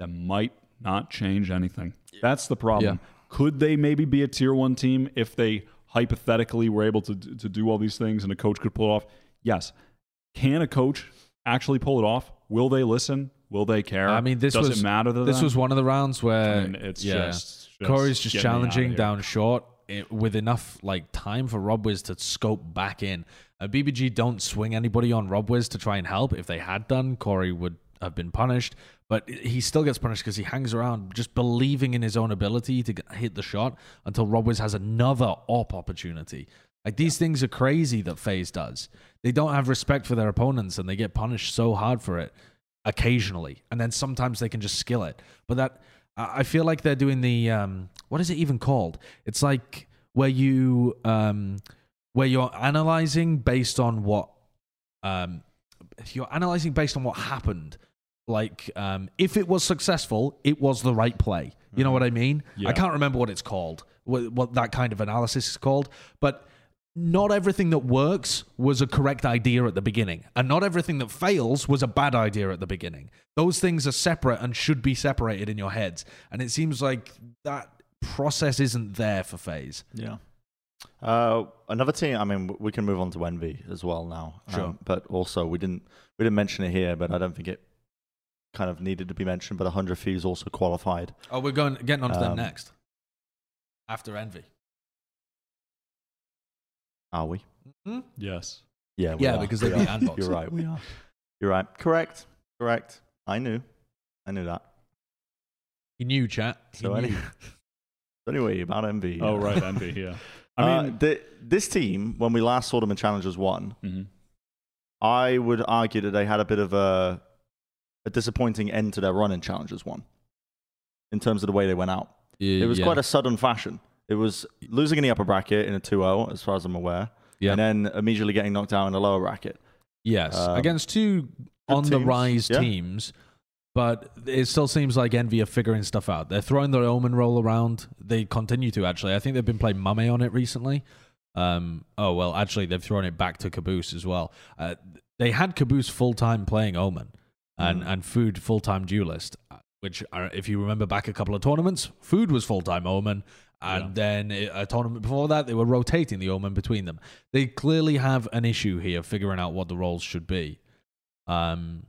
that might not change anything. That's the problem. Yeah. Could they maybe be a tier one team if they hypothetically were able to to do all these things and a coach could pull it off? Yes. Can a coach actually pull it off? Will they listen? Will they care? I mean, this Does was it matter This them? was one of the rounds where I mean, it's yeah, just- just Corey's just get me outta challenging down short eh, with enough like time for Robwiz to scope back in. Uh, BBG don't swing anybody on Robwiz to try and help. If they had done, Corey would have been punished. But he still gets punished because he hangs around just believing in his own ability to g- hit the shot until Robwiz has another op opportunity. Like these things are crazy that FaZe does. They don't have respect for their opponents and they get punished so hard for it occasionally. And then sometimes they can just skill it. But that I feel like they're doing the um what is it even called? It's like where you um where you're analyzing based on what um you're analyzing based on what happened. Like um if it was successful, it was the right play. You know what I mean? Yeah. I can't remember what it's called. What, what that kind of analysis is called, but not everything that works was a correct idea at the beginning, and not everything that fails was a bad idea at the beginning. Those things are separate and should be separated in your heads. And it seems like that process isn't there for FaZe. Yeah. Uh, another team. I mean, we can move on to Envy as well now. Um, Sure. but also, we didn't we didn't mention it here, but I don't think it kind of needed to be mentioned. But 100 Thieves also qualified. Oh, we're going getting onto them Um, next. After Envy. Are we? yes. Yeah. We Yeah, are. because they beat are. Andbox. You're right. We are. You're right. Correct. Correct. I knew. I knew that. He knew chat. He So, any, knew. so anyway, about Envy. Oh yeah. right, envy. Yeah. I I mean, mean, the, this team, when we last saw them in Challengers One, mhm. I would argue that they had a bit of a a disappointing end to their run in Challengers One, in terms of the way they went out. It was Yeah. quite a sudden fashion. It was losing in the upper bracket in a 2-0, as far as I'm aware, Yeah. and then immediately getting knocked out in the lower bracket. Yes, Um, against two on the rise yeah. teams, but it still seems like Envy are figuring stuff out. They're throwing their Omen role around. They continue to actually. I think they've been playing Mame on it recently. Um, oh well, actually they've thrown it back to Caboose as well. Uh, they had Caboose full time playing Omen and Mm. and Food full time Duelist, uh, which are, if you remember back a couple of tournaments, Food was full time Omen. And Yeah. then a tournament before that, they were rotating the Omen between them. They clearly have an issue here figuring out what the roles should be. Um,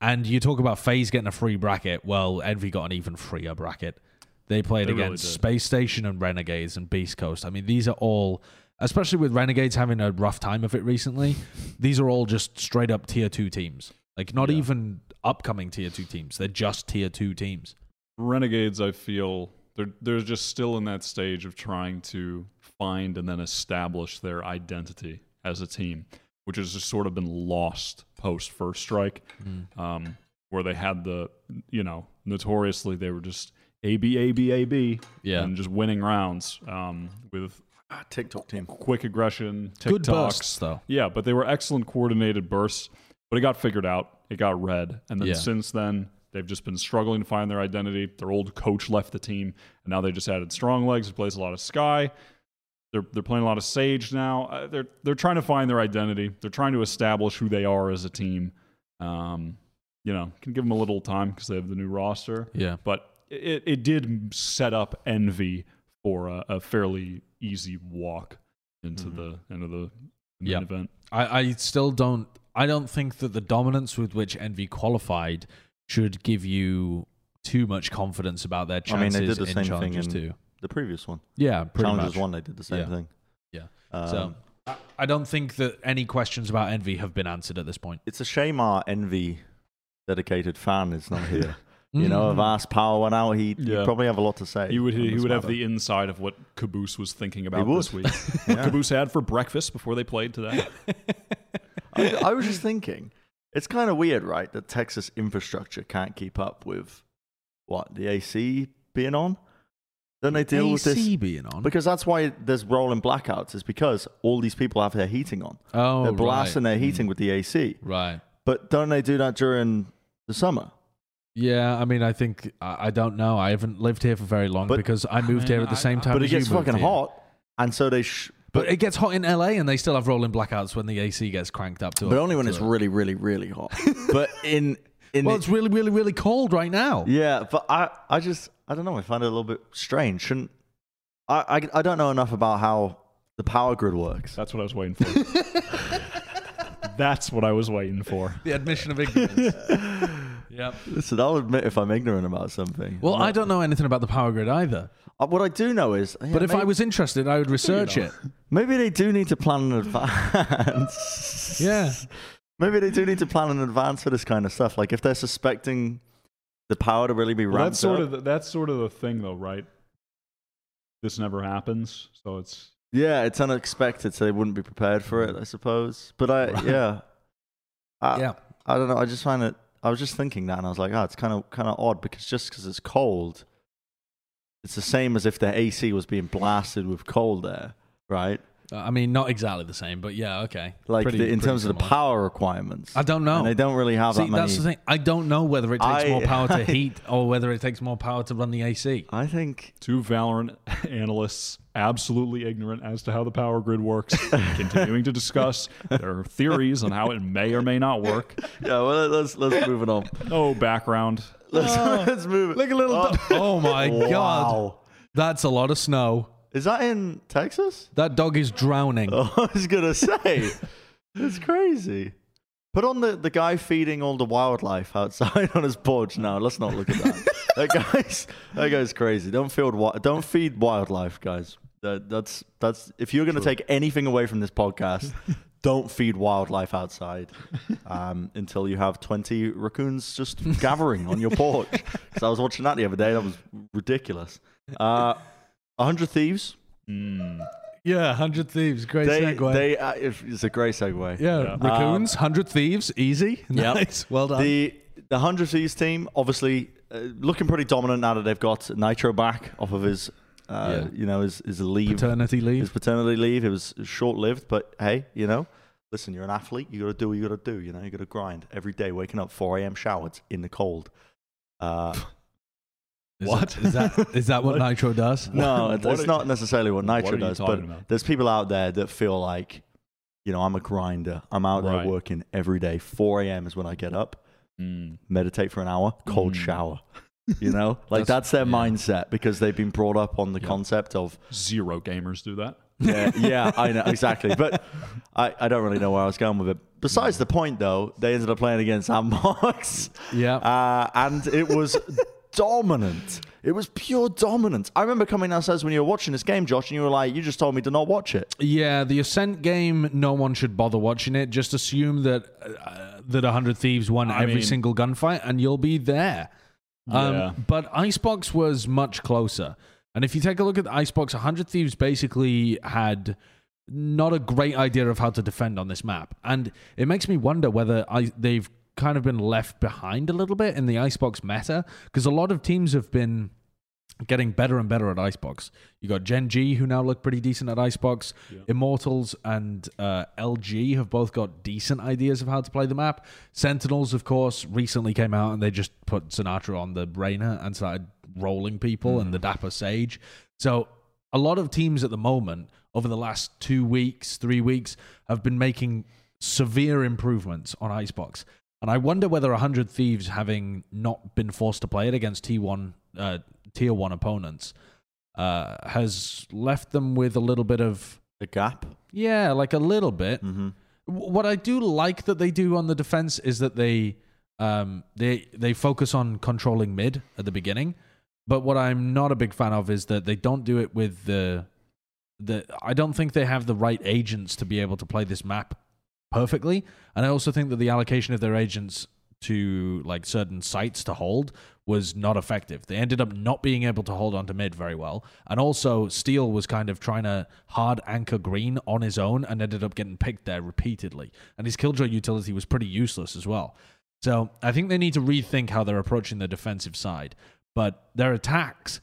and you talk about FaZe getting a free bracket. Well, Envy got an even freer bracket. They played They against did. Space Station and Renegades and Beast Coast. I mean, these are all, especially with Renegades having a rough time of it recently, these are all just straight up tier two teams. Like, not Yeah. even upcoming tier two teams. They're just tier two teams. Renegades, I feel they're they're just still in that stage of trying to find and then establish their identity as a team, which has just sort of been lost post first strike, um, where they had the you know notoriously they were just A B A B A B Yeah. and just winning rounds um, with Ah, TikTok team. quick aggression, Good TikToks. bursts, though. Yeah, but they were excellent coordinated bursts. But it got figured out. It got read, and then Yeah. since then they've just been struggling to find their identity. Their old coach left the team, and now they just added Strong Legs, who plays a lot of Skye. They're they're playing a lot of Sage now. Uh, they're they're trying to find their identity. They're trying to establish who they are as a team. Um, you know, can give them a little time because they have the new roster. Yeah. But it, it did set up Envy for a, a fairly easy walk into the end of the main Yep. event. I, I still don't. I don't think that the dominance with which Envy qualified should give you too much confidence about their chances I mean, chances they did the in same thing Challengers in too. the previous one. Yeah, pretty Challengers much. one, they did the same Yeah. thing. Yeah. Um, so I, I don't think that any questions about Envy have been answered at this point. it's a shame our envy dedicated fan is not here. You know, if Mm. Ask Power went out, he'd, he'd Yeah. probably have a lot to say. He would on he this would have the inside of what Caboose was thinking about this week. Yeah. Caboose had for breakfast before they played today. I, I was just thinking, it's kind of weird, right, that Texas infrastructure can't keep up with what the AC being on. Don't they deal with this? AC being on. Because that's why there's rolling blackouts. Is because all these people have their heating on. oh, They're blasting right. their mm. heating with the AC. Right. But don't they do that during the summer? Yeah, I mean, I think I, I don't know. I haven't lived here for very long But- because I moved here at the same time. but it as you gets moved fucking here. hot, and so they. Sh- But it gets hot in LA, and they still have rolling blackouts when the AC gets cranked up to. It. But a- only when to it's a- really, really, really hot. but in in Well, the- it's really, really, really cold right now. Yeah, but I, I just, I don't know. I find it a little bit strange. Shouldn't I? I, I don't know enough about how the power grid works. That's what I was waiting for. That's what I was waiting for. The admission of ignorance. yep. Listen, I'll admit if I'm ignorant about something. Well, I don't know anything about the power grid either. Uh, what I do know is, yeah, But if maybe, I was interested, I would research it. maybe they do need to plan in advance. Yeah. maybe they do need to plan in advance for this kind of stuff. Like if they're suspecting the power to really be Well, ramped that's sort up. of the, that's sort of the thing, though, right? This never happens, so it's yeah, it's unexpected, so they wouldn't be prepared for it, I suppose. But I, Right. yeah, I, Yeah. I don't know. I just find it. I was just thinking that, and I was like, oh, it's kind of kind of odd because just because it's cold, it's the same as if the AC was being blasted with cold air, right? Uh, I mean, not exactly the same, but yeah, okay. Like Pretty- the, in pretty terms of the power requirements. I don't know. And they don't really have See, that many. that's the thing. I don't know whether it takes I- more power I- to heat or whether it takes more power to run the AC. I think two Valorant analysts absolutely ignorant as to how the power grid works, continuing to discuss their theories on how it may or may not work. yeah. Well, let's let's move it on. No background. Let's, uh, let's move it. Look a little. Oh, Oh, my god, that's a lot of snow. Is that in Texas? That dog is drowning. Oh, I was gonna say, it's crazy. Put on the, the guy feeding all the wildlife outside on his porch. No, let's not look at that. that guy's that guy's crazy. Don't feed don't feed wildlife, guys. That, that's that's if you're gonna take anything away from this podcast, don't feed wildlife outside um, until you have 20 raccoons just gathering on your porch. Because I was watching that the other day. That was ridiculous. Uh, 100 Thieves. Mm. Yeah, hundred thieves. Great They, segue. they, uh, it's a great segue. yeah, Yeah. raccoons, hundred thieves, easy. Yep. Nice. Well done. The the hundred Thieves team obviously uh, looking pretty dominant now that they've got Nitro back off of his, uh, Yeah. you know, his his leave, Paternity his leave. paternity leave. It was short lived, but hey, you know, listen, you're an athlete. You got to do what you got to do. You know, you got to grind every day. Waking up 4 a.m. showered in the cold. Uh, Is What? That, is that is that what, What? Nitro does? no, What it's are- not necessarily what what Nitro you does, but about? there's people out there that feel like, you know, I'm a grinder. I'm out there working every day. 4 a.m. is when I get up. Mm. meditate for an hour, cold Mm. shower. You know, like That's- that's, their yeah. mindset because they've been brought up on the Yeah. concept of Zero gamers do that. yeah, yeah, I know exactly. But I, I don't really know where I was going with it. Besides the point, though, they ended up playing against Sandbox, Yeah. uh, and it was dominant. It was pure dominance. I remember coming downstairs when you were watching this game, Josh, and you were like, "You just told me to not watch it." Yeah, the Ascent game, no one should bother watching it. Just assume that uh, that 100 Thieves won I every mean- single gunfight and you'll be there. Um, But Icebox was much closer. And if you take a look at the Icebox, 100 Thieves basically had not a great idea of how to defend on this map. And it makes me wonder whether I, they've kind of been left behind a little bit in the Icebox meta because a lot of teams have been getting better and better at Icebox. You got Gen G, who now look pretty decent at Icebox. Yeah. Immortals and uh, LG have both got decent ideas of how to play the map. Sentinels, of course, recently came out and they just put Sinatra on the Brainer and started rolling people and the dapr Sage. So a lot of teams at the moment, over the last two weeks, three weeks, have been making severe improvements on Icebox. And I wonder whether 100 Thieves, having not been forced to play it against T1, uh, tier 1 opponents, uh, has left them with a little bit of, a gap. yeah, like a little bit. Mm-hmm. What I do like that they do on the defense is that they um, they they focus on controlling mid at the beginning. But what I'm not a big fan of is that they don't do it with the the. I don't think they have the right agents to be able to play this map perfectly, and I also think that the allocation of their agents to like certain sites to hold was not effective. They ended up not being able to hold on to mid very well, and also Steele was kind of trying to hard anchor green on his own and ended up getting picked there repeatedly, and his killjoy utility was pretty useless as well. So I think they need to rethink how they're approaching the defensive side. But their attacks,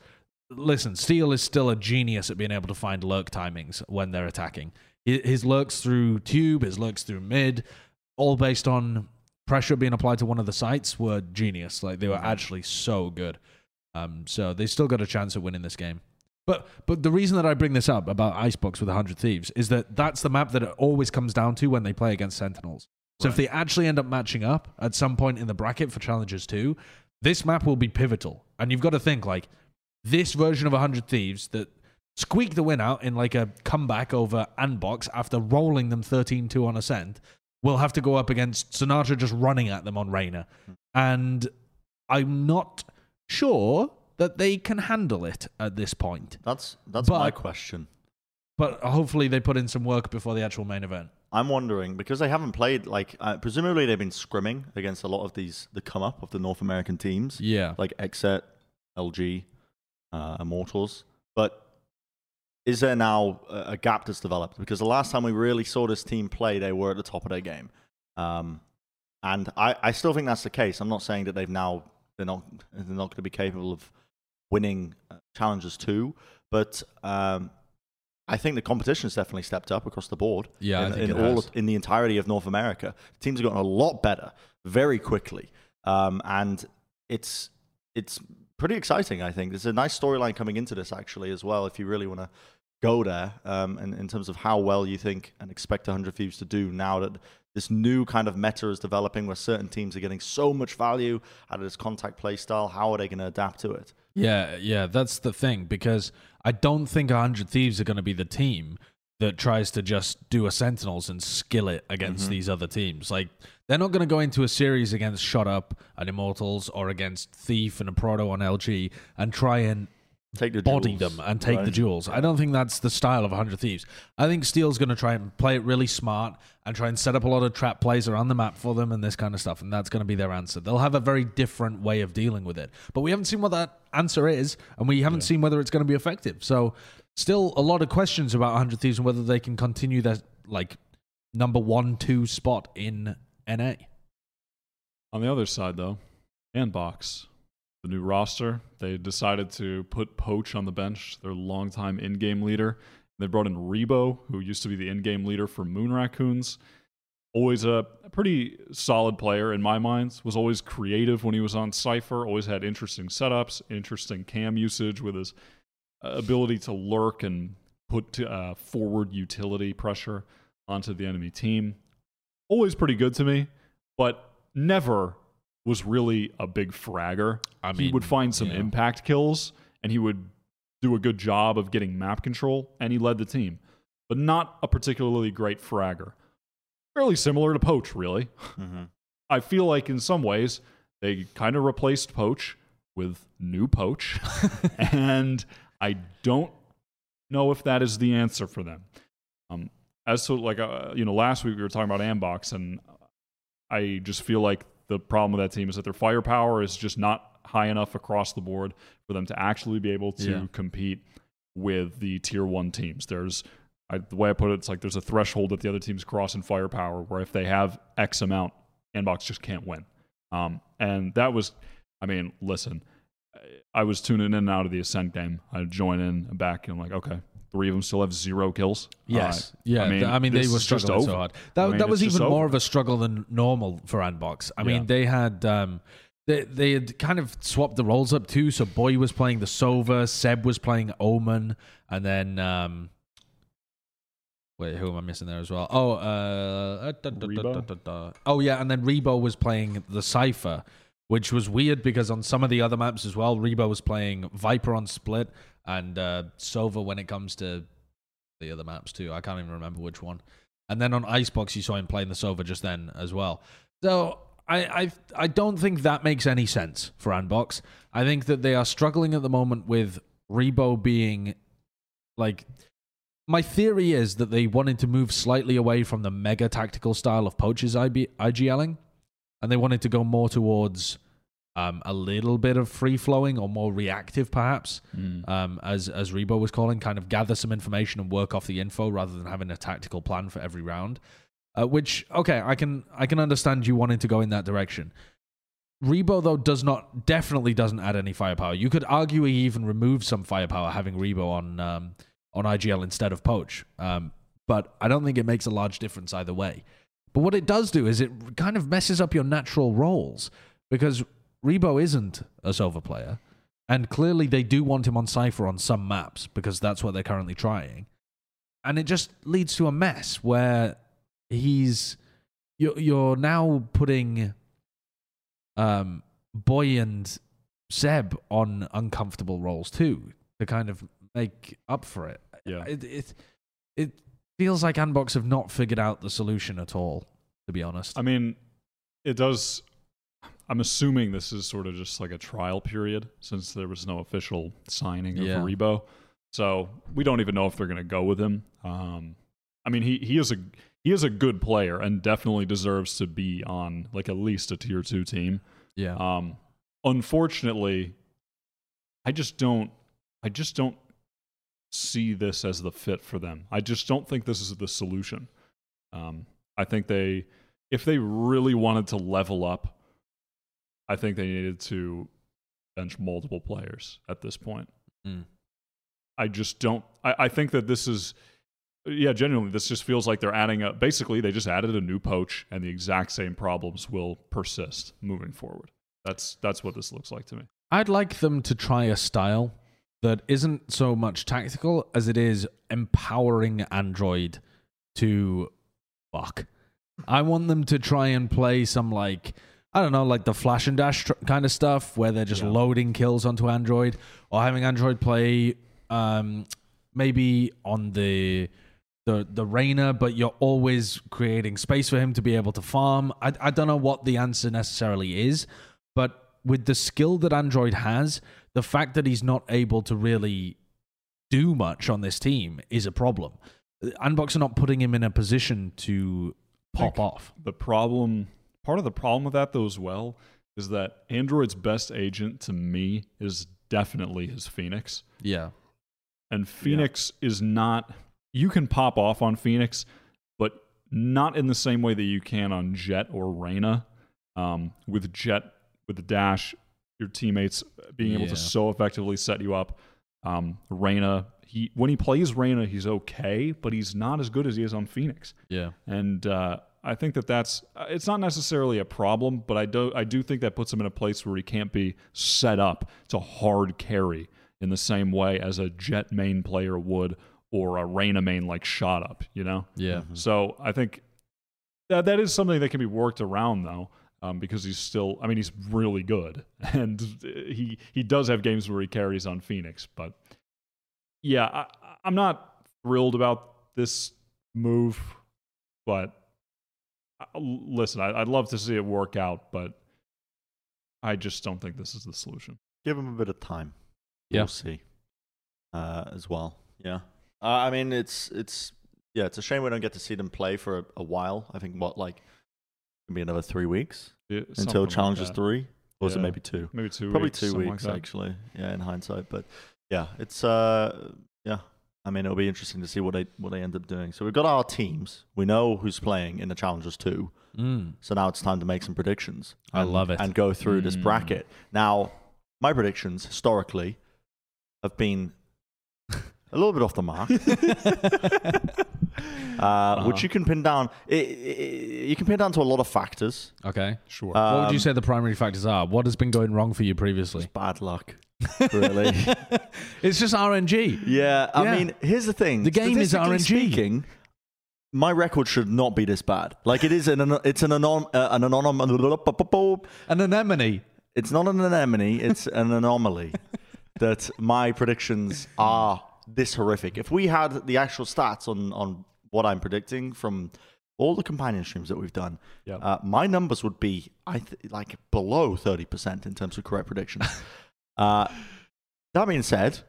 listen, Steele is still a genius at being able to find lurk timings when they're attacking. His lurks through tube, his lurks through mid, all based on pressure being applied to one of the sites were genius. Like they were actually so good. Um, so they still got a chance at winning this game. But but the reason that I bring this up about Icebox with 100 Thieves is that that's the map that it always comes down to when they play against Sentinels. So if they actually end up matching up at some point in the bracket for Challengers 2, this map will be pivotal. And you've got to think like this version of 100 Thieves that squeaked the win out in like a comeback over Andbox after rolling them 13 2 on Ascent will have to go up against Sinatraa just running at them on Reyna. And I'm not sure that they can handle it at this point. That's that's my question. But hopefully they put in some work before the actual main event. I'm wondering because they haven't played like uh, presumably they've been scrimming against a lot of these the come up of the North American teams Yeah. like XSET, LG, uh, Immortals. But is there now a, gap that's developed? Because the last time we really saw this team play, they were at the top of their game, um, and I, I still think that's the case. I'm not saying that they've now they're not they're not going to be capable of winning uh, challenges too, but um, I think the competition has definitely stepped up across the board. Yeah, I in, think in it all of- in the entirety of North America, teams have gotten a lot better very quickly, um, and it's it's pretty exciting. I think there's a nice storyline coming into this actually as well. If you really want to go there, um, and in terms of how well you think and expect 100 Thieves to do now that this new kind of meta is developing, where certain teams are getting so much value out of this contact play style, how are they going to adapt to it? Yeah, yeah, that's the thing because I don't think 100 Thieves are going to be the team that tries to just do a Sentinels and skill it against these other teams. Like they're not going to go into a series against Shut Up and Immortals or against Thief and a Proto on LG and try and Take the body jewels, them and take the jewels. I don't think that's the style of 100 Thieves. I think Steel's going to try and play it really smart and try and set up a lot of trap plays around the map for them and this kind of stuff. And that's going to be their answer. They'll have a very different way of dealing with it. But we haven't seen what that answer is, and we haven't seen whether it's going to be effective. So, still a lot of questions about 100 Thieves and whether they can continue their like number one, two spot in NA. On the other side, though, Andbox the new roster, they decided to put Poach on the bench, their longtime in-game leader. They brought in Rebo, who used to be the in-game leader for Moon Raccoons. Always a pretty solid player in my mind. Was always creative when he was on Cypher. Always had interesting setups, interesting cam usage with his uh, ability to lurk and put uh, forward utility pressure onto the enemy team. Always pretty good to me, but never was really a big fragger. I he would find some yeah. impact kills and he would do a good job of getting map control and he led the team, but not a particularly great fragger. Fairly similar to Poach, really. Mhm. I feel like in some ways they kind of replaced Poach with new Poach, and I don't know if that is the answer for them. As to like uh, you know, last week we were talking about Andbox, and I just feel like the problem with that team is that their firepower is just not high enough across the board for them to actually be able to Yeah. compete with the tier one teams. There's I, the way I put it, it's like there's a threshold that the other teams cross in firepower where if they have X amount, Andbox just can't win. Um, and that was, I mean, listen, I was tuning in and out of the Ascent game. I'd join in and back and I'm like, okay, three of them still have zero kills. Yes. Uh, yeah. I mean, I mean, they were struggling so hard. That, I mean, that was even more of a struggle than normal for Andbox. I mean, they had um, they they had kind of swapped the roles up too. So Boy was playing the Sova, Seb was playing Omen, and then um, Wait, who am I missing there as well? Oh, uh, da, da, da. oh yeah, and then Rebo was playing the Cypher, which was weird because on some of the other maps as well, Rebo was playing Viper on Split and uh, Sova when it comes to the other maps too. I can't even remember which one. And then on Icebox, you saw him playing the Sova just then as well. So I, I, I don't think that makes any sense for Andbox. I think that they are struggling at the moment with Rebo being like. My theory is that they wanted to move slightly away from the mega tactical style of Poach's IB, IGLing, and they wanted to go more towards um, a little bit of free flowing or more reactive, perhaps um, as as Rebo was calling, kind of gather some information and work off the info rather than having a tactical plan for every round. Uh, which okay, I can I can understand you wanting to go in that direction. Rebo though does not definitely doesn't add any firepower. You could argue he even removes some firepower having Rebo on um, on IGL instead of Poach, um, but I don't think it makes a large difference either way. But what it does do is it kind of messes up your natural roles because Rebo isn't a Sova player. And clearly, they do want him on Cypher on some maps because that's what they're currently trying. And it just leads to a mess where he's. You're, you're now putting um, Boy and Seb on uncomfortable roles too to kind of make up for it. Yeah. It, it, it feels like Andbox have not figured out the solution at all, to be honest. I mean, it does. I'm assuming this is sort of just like a trial period since there was no official signing of Yeah. Rebo. So we don't even know if they're going to go with him. Um, I mean, he, he is a he is a good player and definitely deserves to be on like at least a tier two team. yeah. Um, unfortunately, I just don't. I just don't see this as the fit for them. I just don't think this is the solution. Um, I think they, if they really wanted to level up, I think they needed to bench multiple players at this point. Mm. I just don't. I, I think that this is, yeah, genuinely, this just feels like they're adding a. Basically, they just added a new poach, and the exact same problems will persist moving forward. That's that's what this looks like to me. I'd like them to try a style that isn't so much tactical as it is empowering Android to fuck. I want them to try and play some like I don't know, like the flash and dash tr- kind of stuff where they're just Yeah. loading kills onto Android, or having Android play um, maybe on the the the Reyna, but you're always creating space for him to be able to farm. I I don't know what the answer necessarily is, but with the skill that Android has, the fact that he's not able to really do much on this team is a problem. Andbox are not putting him in a position to pop off. The problem, part of the problem with that though as well, is that Android's best agent to me is definitely his Phoenix. Yeah. And Phoenix is not you can pop off on Phoenix, but not in the same way that you can on Jett or Reyna. Um, with Jett, with the dash, your teammates being able Yeah. to so effectively set you up. Um, Reyna, he when he plays Reyna, he's okay, but he's not as good as he is on Phoenix. Yeah. And uh, I think that that's uh, it's not necessarily a problem, but I do I do think that puts him in a place where he can't be set up to hard carry in the same way as a Jett main player would or a Reyna main like shot up, you know. Yeah. So I think that that is something that can be worked around though. Um, because he's still, I mean, he's really good, and he he does have games where he carries on Phoenix. But yeah, I, I'm not thrilled about this move, but listen, I, I'd love to see it work out, but I just don't think this is the solution. Give him a bit of time. Yeah. We'll see. Uh, as well. Yeah. Uh, I mean, it's it's yeah, it's a shame we don't get to see them play for a, a while. I think what like maybe another three weeks Yeah, until something like Challengers three, or was it maybe two? maybe two, Probably weeks, two weeks like actually. Yeah, in hindsight, but yeah, it's uh yeah. I mean, it'll be interesting to see what they what they end up doing. So we've got our teams. We know who's playing in the Challengers too. Mm. So now it's time to make some predictions. I and- love it. And go through this Mm. bracket. Now, my predictions historically have been a little bit off the mark, uh, which you can pin down. i i you can pin down to a lot of factors. Okay. Sure. what would you Um, say the primary factors are? What has been going wrong for you previously? Bad luck, really. it's just RNG. yeah, I Yeah. mean, here's the thing. The game is Statistically RNG. Speaking, my record should not be this bad. Like it is an it's an anom uh, an anom An anemone. It's not an anemone. It's an anomaly that my predictions are this horrific. If we had the actual stats on on what I'm predicting from all the companion streams that we've done, Yep. uh, my numbers would be I th- like below thirty percent in terms of correct predictions. uh, that being said,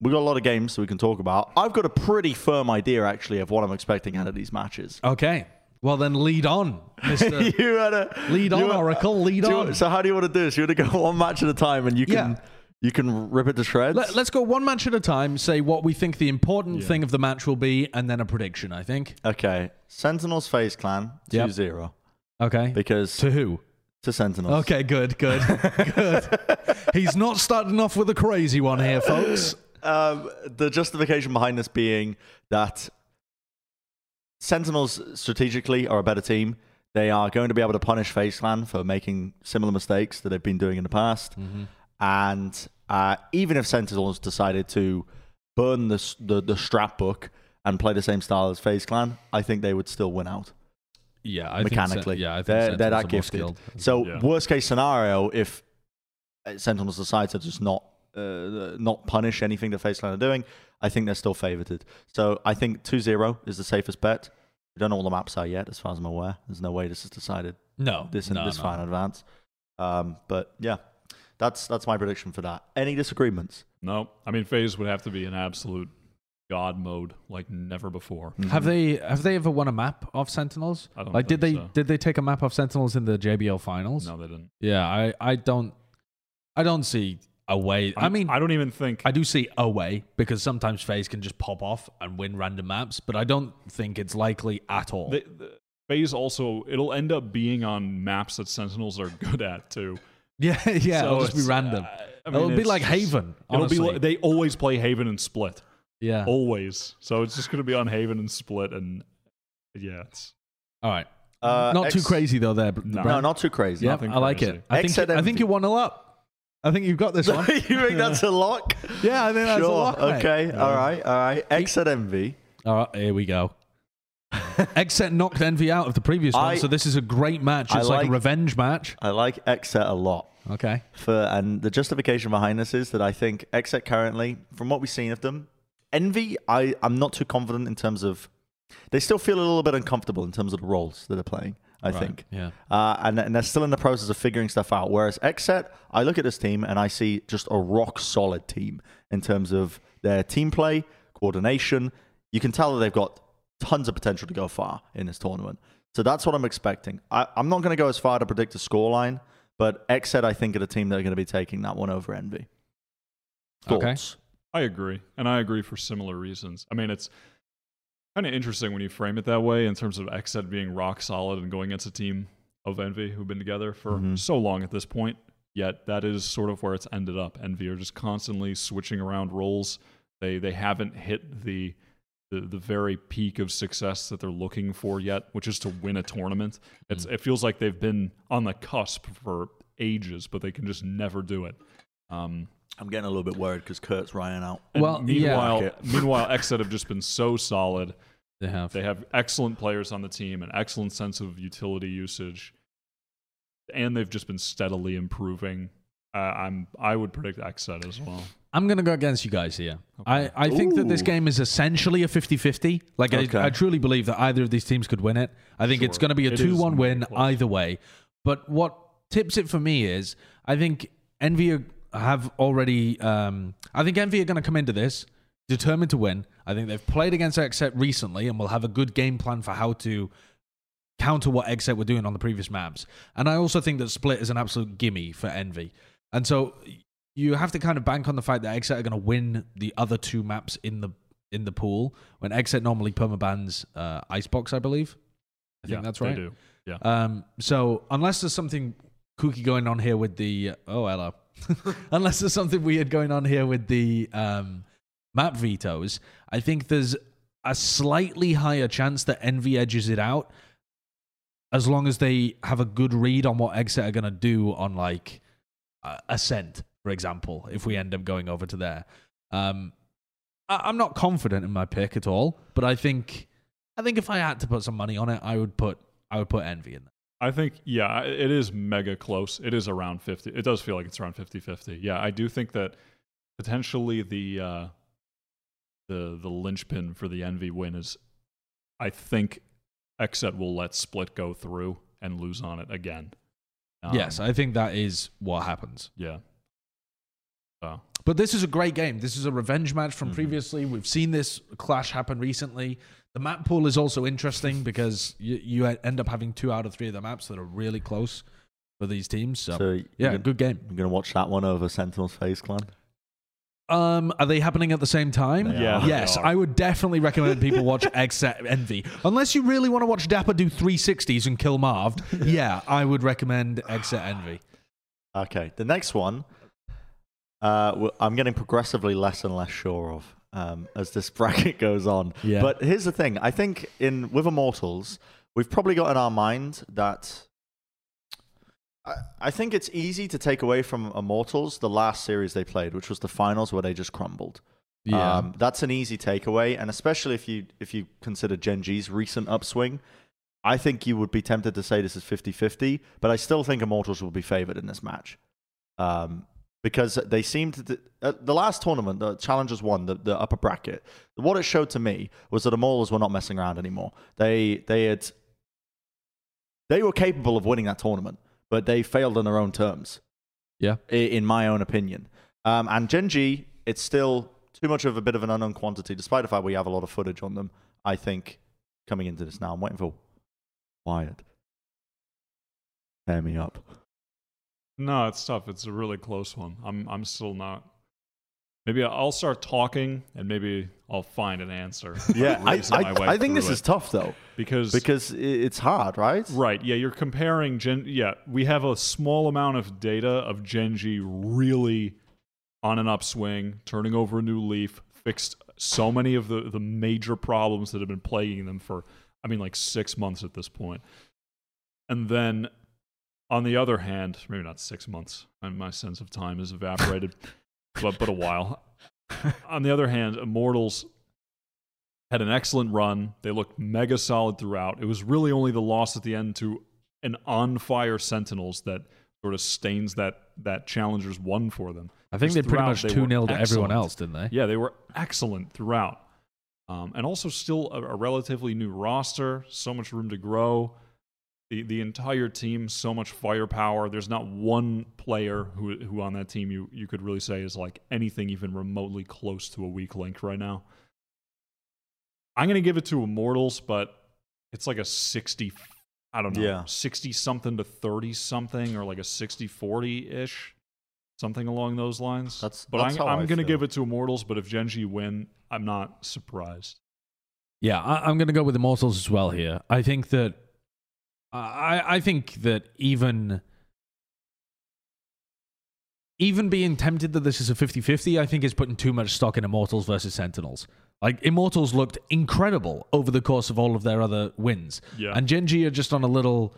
we've got a lot of games we can talk about. I've got a pretty firm idea actually of what I'm expecting out of these matches. Okay. Well, then lead on, Mister. you had a lead on, Oracle. Lead do you- on. so how do you want to do this? You want to go one match at a time, and you can Yeah. you can rip it to shreds. Let, us go one match at a time. Say what we think the important Yeah. thing of the match will be, and then a prediction. I think. okay, Sentinels FaZe Clan 2-0 Yep. Okay. because to who? To Sentinels. Okay, good, good, good. He's not starting off with a crazy one here, folks. Um, the justification behind this being that Sentinels strategically are a better team. They are going to be able to punish FaZe Clan for making similar mistakes that they've been doing in the past. And uh, even if Sentinels decided to burn the, the the strap book and play the same style as FaZe Clan, I think they would still win out Yeah, I mechanically. Think, yeah, I think they're, they're Sentinels are that more gifted. skilled. So Yeah. worst case scenario, if uh, Sentinels decide to just not uh, not punish anything that FaZe Clan are doing, I think they're still favorited. So I think 2-0 is the safest bet. We don't know all the maps are yet, as far as I'm aware. There's no way this is decided no, this in no, this no. far in advance. Um, but yeah, that's that's my prediction for that. Any disagreements? No, I mean FaZe would have to be an absolute god mode like never before. Mm. Have they have they ever won a map of Sentinels? I don't like did they so. did they take a map of Sentinels in the JBL finals? No, they didn't. Yeah, I I don't I don't see a way. I mean, I don't even think. I do see a way because sometimes FaZe can just pop off and win random maps, but I don't think it's likely at all. the, the, FaZe also it'll end up being on maps that Sentinels are good at too. yeah, yeah, So it'll just be random. uh, I it'll be like just- Haven. It'll be like, they always play Haven and Split. Yeah. Always. So it's just going to be on Haven and Split and yeah, it's All right. Uh, Not too crazy though. There, No. No, not too crazy. Yeah, nothing I like crazy. it. I think XSET I think you're one nil up. I think you've got this one. you think that's a lock? yeah, I think that's a lock, mate. okay. All right. All right. XSET Envy. All right, here we go. XSET knocked Envy out of the previous I- one, so this is a great match. It's like, like- a revenge match. I like XSET a lot. Okay. for and the justification behind this is that I think XSET currently, from what we've seen of them, Envy, I I'm not too confident in terms of they still feel a little bit uncomfortable in terms of the roles that they're playing. I Right, think, yeah. uh, and and they're still in the process of figuring stuff out. Whereas XSET, I look at this team and I see just a rock solid team in terms of their team play, coordination. You can tell that they've got tons of potential to go far in this tournament. So that's what I'm expecting. I, I'm not going to go as far to predict a scoreline, but XSET, I think, are the team that are going to be taking that one over Envy. Okay. I agree, and I agree for similar reasons. I mean, it's kind of interesting when you frame it that way in terms of XSET being rock solid and going against a team of Envy who've been together for Mhm. so long at this point. Yet that is sort of where it's ended up. Envy are just constantly switching around roles. They they haven't hit the the, the very peak of success that they're looking for yet, which is to win a tournament. It's it feels like they've been on the cusp for ages, but they can just never do it. Um, I'm getting a little bit worried because Kurt's Ryan out. and Well, yeah. meanwhile, Okay. meanwhile, XSET have just been so solid. They have. They have excellent players on the team, an excellent sense of utility usage, and they've just been steadily improving. Uh, I'm I would predict XSET as well. I'm going to go against you guys here. I, I think that this game is essentially a 50 50. Like, Okay. I, I truly believe that either of these teams could win it. I think it's going to be a It 2 1 win close. either way. But what tips it for me is I think Envy are- have already. Um, I think Envy are going to come into this determined to win. I think they've played against XSET recently and will have a good game plan for how to counter what XSET were doing on the previous maps. And I also think that Split is an absolute gimme for Envy. And so you have to kind of bank on the fact that XSET are going to win the other two maps in the in the pool when XSET normally permabans uh, Icebox, I believe. I think yeah, that's right. they do. Yeah. Um, so unless there's something kooky going on here with the oh hello, unless there's something weird going on here with the um, map vetoes, I think there's a slightly higher chance that Envy edges it out, as long as they have a good read on what XSET are gonna do on like uh, Ascent, for example. If we end up going over to there, um, I- I'm not confident in my pick at all, but I think I think if I had to put some money on it, I would put I would put Envy in there. I think, yeah, it is mega close. It is around 50. It does feel like it's around 50 50. Yeah, I do think that potentially the uh, the the linchpin for the Envy win is I think XSET will let Split go through and lose on it again. Um, yes, I think that is what happens. yeah. So, But this is a great game. This is a revenge match from Mhm. previously. We've seen this clash happen recently. The map pool is also interesting because you, you end up having two out of three of the maps that are really close for these teams. So, So yeah, gonna, good game. you're gonna watch that one over Sentinel's FaZe Clan. Um, are they happening at the same time? They Yeah, are. Yes. I would definitely recommend people watch XSET Envy. Unless you really want to watch dapr do 360s and kill Marv, yeah, I would recommend XSET Envy. Okay, the next one, uh, w- I'm getting progressively less and less sure of um, as this bracket goes on. Yeah. But here's the thing: I think in with Immortals, we've probably got in our mind that. I, I think it's easy to take away from Immortals the last series they played, which was the finals where they just crumbled. Um, that's an easy takeaway, and especially if you if you consider Gen G's recent upswing, I think you would be tempted to say this is 50-50, but I still think Immortals will be favored in this match. Um, because they seemed to uh, the last tournament, the Challengers won the, the upper bracket. What it showed to me was that Immortals were not messing around anymore. They they had they were capable of winning that tournament, but they failed on their own terms. Yeah. i- in my own opinion. Um, and Gen G, it's still too much of a bit of an unknown quantity, despite the fact we have a lot of footage on them. I think coming into this now, I'm waiting for Wyatt. Pair me up. No, it's tough. It's a really close one. I'm, I'm still not. Maybe I'll start talking and maybe I'll find an answer. Yeah, I, Reason my way I, I think this through is tough though because because it's hard, right? Right. Yeah, you're comparing Gen. Yeah, we have a small amount of data of Gen G really on an upswing, turning over a new leaf, fixed so many of the the major problems that have been plaguing them for, I mean, like six months at this point. And then, on the other hand, maybe not six months, and my sense of time has evaporated, but but a while. on the other hand, Immortals had an excellent run. They looked mega solid throughout. It was really only the loss at the end to an on fire Sentinels that sort of stains that that challengers won for them. I think they pretty much they 2 were 0 to everyone else, didn't they? Yeah, they were excellent throughout. Um, and also still a, a relatively new roster, so much room to grow. The the entire team, so much firepower. There's not one player who who on that team you you could really say is like anything even remotely close to a weak link right now. I'm gonna give it to Immortals, but it's like a 60 I don't know, Yeah. 60 something to 30 something or like a 60 40 ish. Something along those lines. That's- but that's I'm, I'm going to give it to Immortals, but if Gen G win, I'm not surprised. Yeah, I, I'm going to go with Immortals as well here. I think that Uh, I I think that even even being tempted that this is a 50-50, I think is putting too much stock in Immortals versus Sentinels. Like Immortals looked incredible over the course of all of their other wins. Yeah. And Gen G are just on a little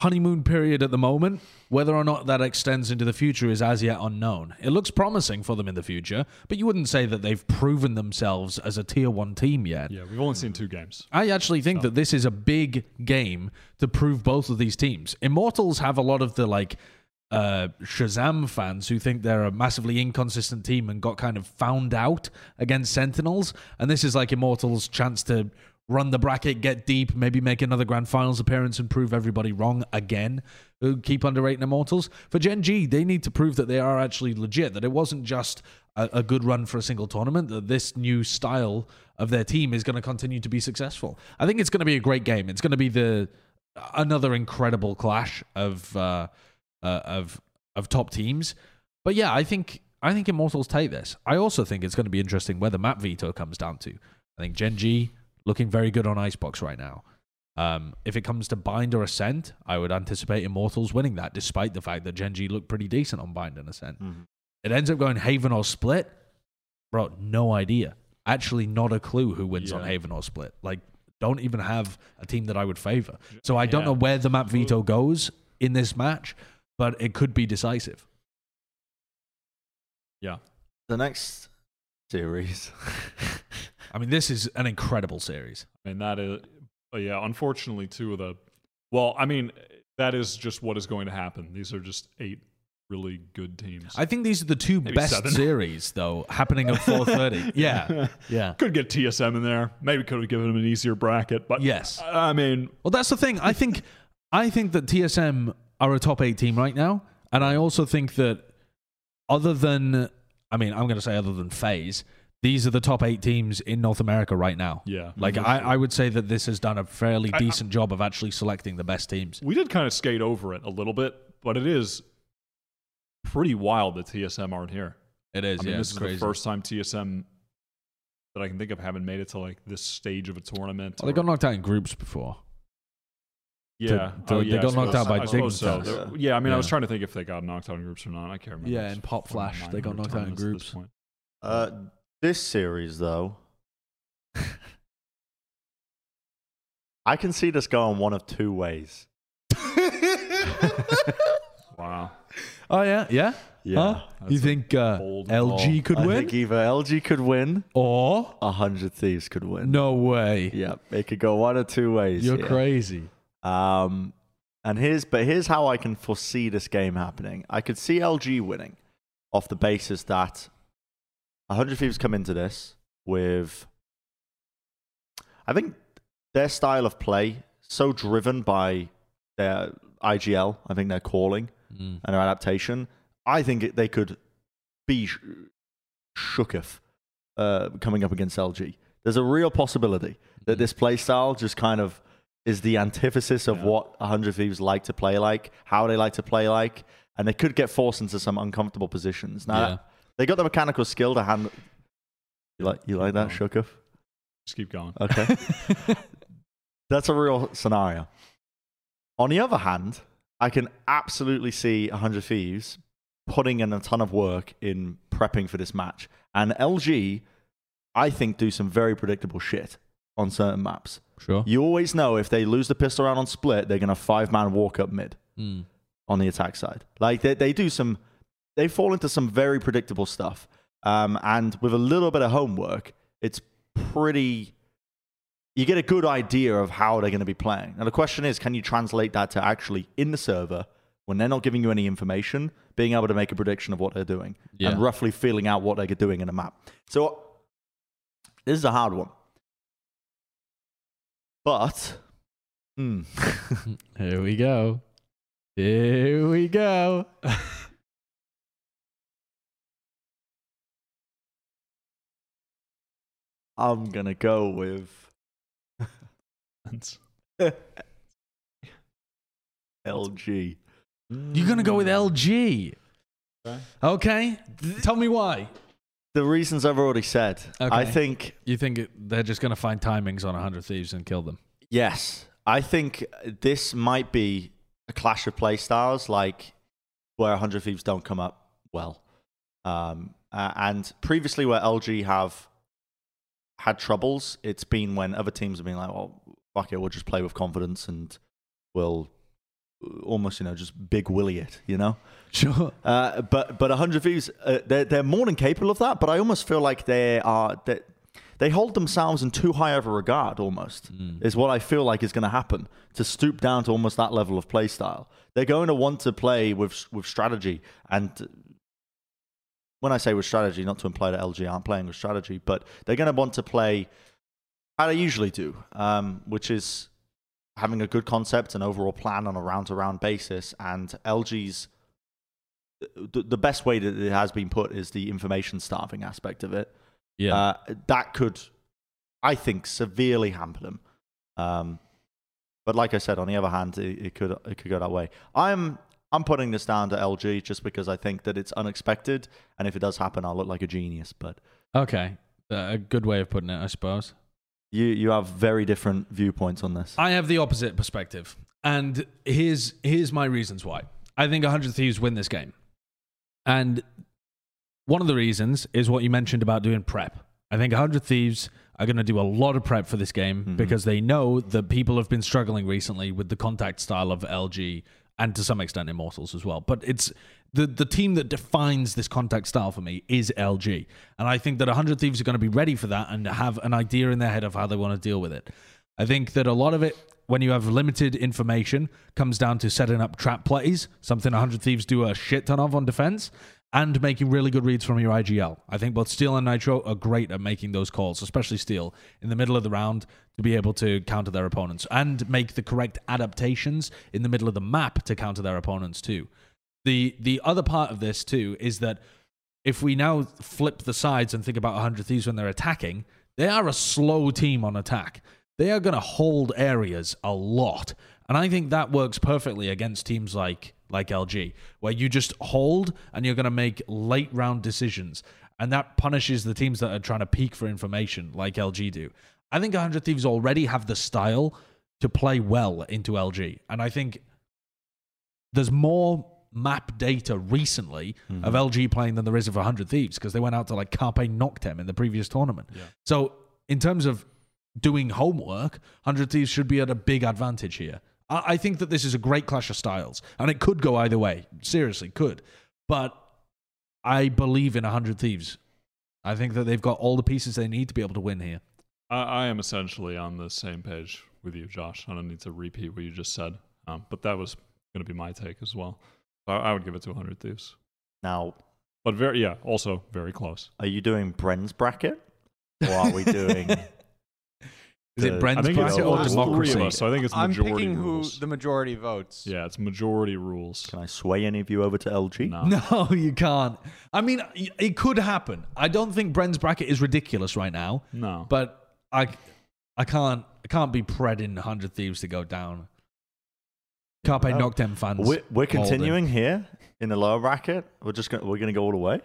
honeymoon period at the moment. Whether or not that extends into the future is as yet unknown. It looks promising for them in the future, but you wouldn't say that they've proven themselves as a tier one team yet. yeah, we've only seen two games. I actually think that this is a big game to prove both of these teams. Immortals have a lot of the like uh, Shazam fans who think they're a massively inconsistent team and got kind of found out against Sentinels. And this is like Immortals' chance to run the bracket, get deep, maybe make another grand finals appearance and prove everybody wrong again. Keep underrating Immortals. For Gen G, they need to prove that they are actually legit, that it wasn't just a, a good run for a single tournament, that this new style of their team is going to continue to be successful. I think it's going to be a great game. It's going to be the another incredible clash of uh, uh, of of top teams. But yeah, I think I think Immortals take this. I also think it's going to be interesting where the map veto comes down to. I think Gen G looking very good on Icebox right now. Um, if it comes to Bind or Ascent, I would anticipate Immortals winning that, despite the fact that Gen G looked pretty decent on Bind and Ascent. Mhm. It ends up going Haven or Split. Bro, no idea. Actually, not a clue who wins on Haven or Split. Like, don't even have a team that I would favor. So I don't Yeah. know where the map veto goes in this match, but it could be decisive. Yeah. The next series. I mean, this is an incredible series. I mean, that is, but yeah, unfortunately, two of the, well, I mean, that is just what is going to happen. These are just eight really good teams. I think these are the two Maybe best seven. series, though, happening at 4:30. yeah, yeah. could get TSM in there. Maybe could have given them an easier bracket, but Yes. I mean, Well, that's the thing. I think I think that TSM are a top eight team right now, and I also think that other than, I mean, I'm going to say other than FaZe, these are the top eight teams in North America right now. yeah, Like I, I would say that this has done a fairly I- decent job of actually selecting the best teams. we did kind of skate over it a little bit, but it is pretty wild that TSM aren't here. It is. I mean, yeah, this it's is crazy. the first time TSM that I can think of having made it to like this stage of a tournament. Well, they or- got knocked out in groups before. yeah, to- oh, they yeah, I got knocked out by I suppose so. Dignitas. Yeah, I mean, I was trying to think if they got knocked out in groups or not. I can't remember. Yeah, It's in Pop Flash, they got knocked out in tournaments at this groups. Uh, this series, though, I can see this going one of two ways. Wow. Oh yeah, yeah. Yeah. Huh? You think uh, bold LG could I win, think either LG could win, or a hundred thieves could win. no way? Yeah, it could go one of two ways. You're here. crazy. Um, and here's but here's how I can foresee this game happening. I could see LG winning off the basis that 100 Thieves come into this with I think their style of play so driven by their IGL, I think their calling Mm. and their adaptation. I think it, they could be sh- shooketh uh, coming up against LG. There's a real possibility that this play style just kind of is the antithesis of Yeah. what 100 Thieves like to play like, how they like to play like, and they could get forced into some uncomfortable positions. Now, Yeah. They got the mechanical skill to handle. You like, you like that, Oh. Just keep going. Okay. That's a real scenario. On the other hand, I can absolutely see 100 Thieves putting in a ton of work in prepping for this match. And LG, I think, do some very predictable shit on certain maps. Sure. You always know if they lose the pistol round on split, they're going to five man walk up mid Mm. on the attack side. Like they, they do some, they fall into some very predictable stuff. Um, and with a little bit of homework, it's pretty. You get a good idea of how they're going to be playing. Now the question is, can you translate that to actually in the server when they're not giving you any information, being able to make a prediction of what they're doing Yeah. and roughly feeling out what they're doing in a map. So this is a hard one, but. Hmm. Here we go. Here we go. I'm gonna go with LG. You're gonna go with LG. Okay. Okay. Tell me why. The reasons I've already said. I think You think it, they're just gonna find timings on hundred thieves and kill them? yes. I think this might be a clash of play styles, like where 100 Thieves don't come up well. Um, uh, and previously, where LG have had troubles, it's been when other teams have been like, well, fuck it, we'll just play with confidence and we'll uh, almost, you know, just big willy it, you know? Sure. Uh, but but 100 Thieves, uh, they're, they're more than capable of that, but I almost feel like they are, they, they hold themselves in too high of a regard almost, is what I feel like is going to happen, to stoop down to almost that level of play style. They're going to want to play with, with strategy. And when I say with strategy, not to imply that LG aren't playing with strategy, but they're going to want to play how they usually do, um, which is having a good concept and overall plan on a round to round basis. And LG's the, the best way that it has been put is the information starving aspect of it. Yeah. Uh, that could, I think, severely hamper them. Um, but like I said, on the other hand, it, it could it could go that way. I'm I'm putting this down to LG just because I think that it's unexpected, and if it does happen, I'll look like a genius. But okay. Uh, a good way of putting it, I suppose. you you have very different viewpoints on this. I have the opposite perspective, and here's here's my reasons why. I think 100 Thieves win this game, and one of the reasons is what you mentioned about doing prep. I think 100 Thieves are going to do a lot of prep for this game because they know that people have been struggling recently with the contact style of LG and to some extent Immortals as well. But it's the the team that defines this contact style for me is LG, and I think that 100 Thieves are going to be ready for that and have an idea in their head of how they want to deal with it. I think that a lot of it, when you have limited information, comes down to setting up trap plays, something 100 Thieves do a shit ton of on defense, and making really good reads from your IGL. I think both Steel and Nitro are great at making those calls, especially Steel, in the middle of the round to be able to counter their opponents and make the correct adaptations in the middle of the map to counter their opponents too. The the other part of this too is that if we now flip the sides and think about 100 Thieves when they're attacking, they are a slow team on attack. They are going to hold areas a lot. And I think that works perfectly against teams like like LG, where you just hold and you're going to make late round decisions. And that punishes the teams that are trying to peek for information like LG do. I think 100 Thieves already have the style to play well into LG. And I think there's more map data recently of mm-hmm. LG playing than there is of 100 Thieves because they went out to like Carpe Noctem in the previous tournament. So, in terms of doing homework, 100 Thieves should be at a big advantage here. I, I think that this is a great clash of styles and it could go either way. Seriously, could. But I believe in 100 Thieves. I think that they've got all the pieces they need to be able to win here. I, I am essentially on the same page with you, Josh. I don't need to repeat what you just said, um, but that was going to be my take as well. I, I would give it to 100 Thieves, Now, but very yeah, also very close. are you doing Bren's bracket? Or are we doing. Is it Brent's I think it's bracket or last democracy? three of us. So I think it's I'm majority picking who the majority votes. yeah, it's majority rules. Can I sway any of you over to LG? No. No, you can't. I mean, it could happen. I don't think Bren's bracket is ridiculous right now, No. but I, I can't, I can't be predding Hundred Thieves to go down. Carpe No. Noctem fans. We're, we're continuing here in the lower bracket. We're just gonna, we're going to go all the way.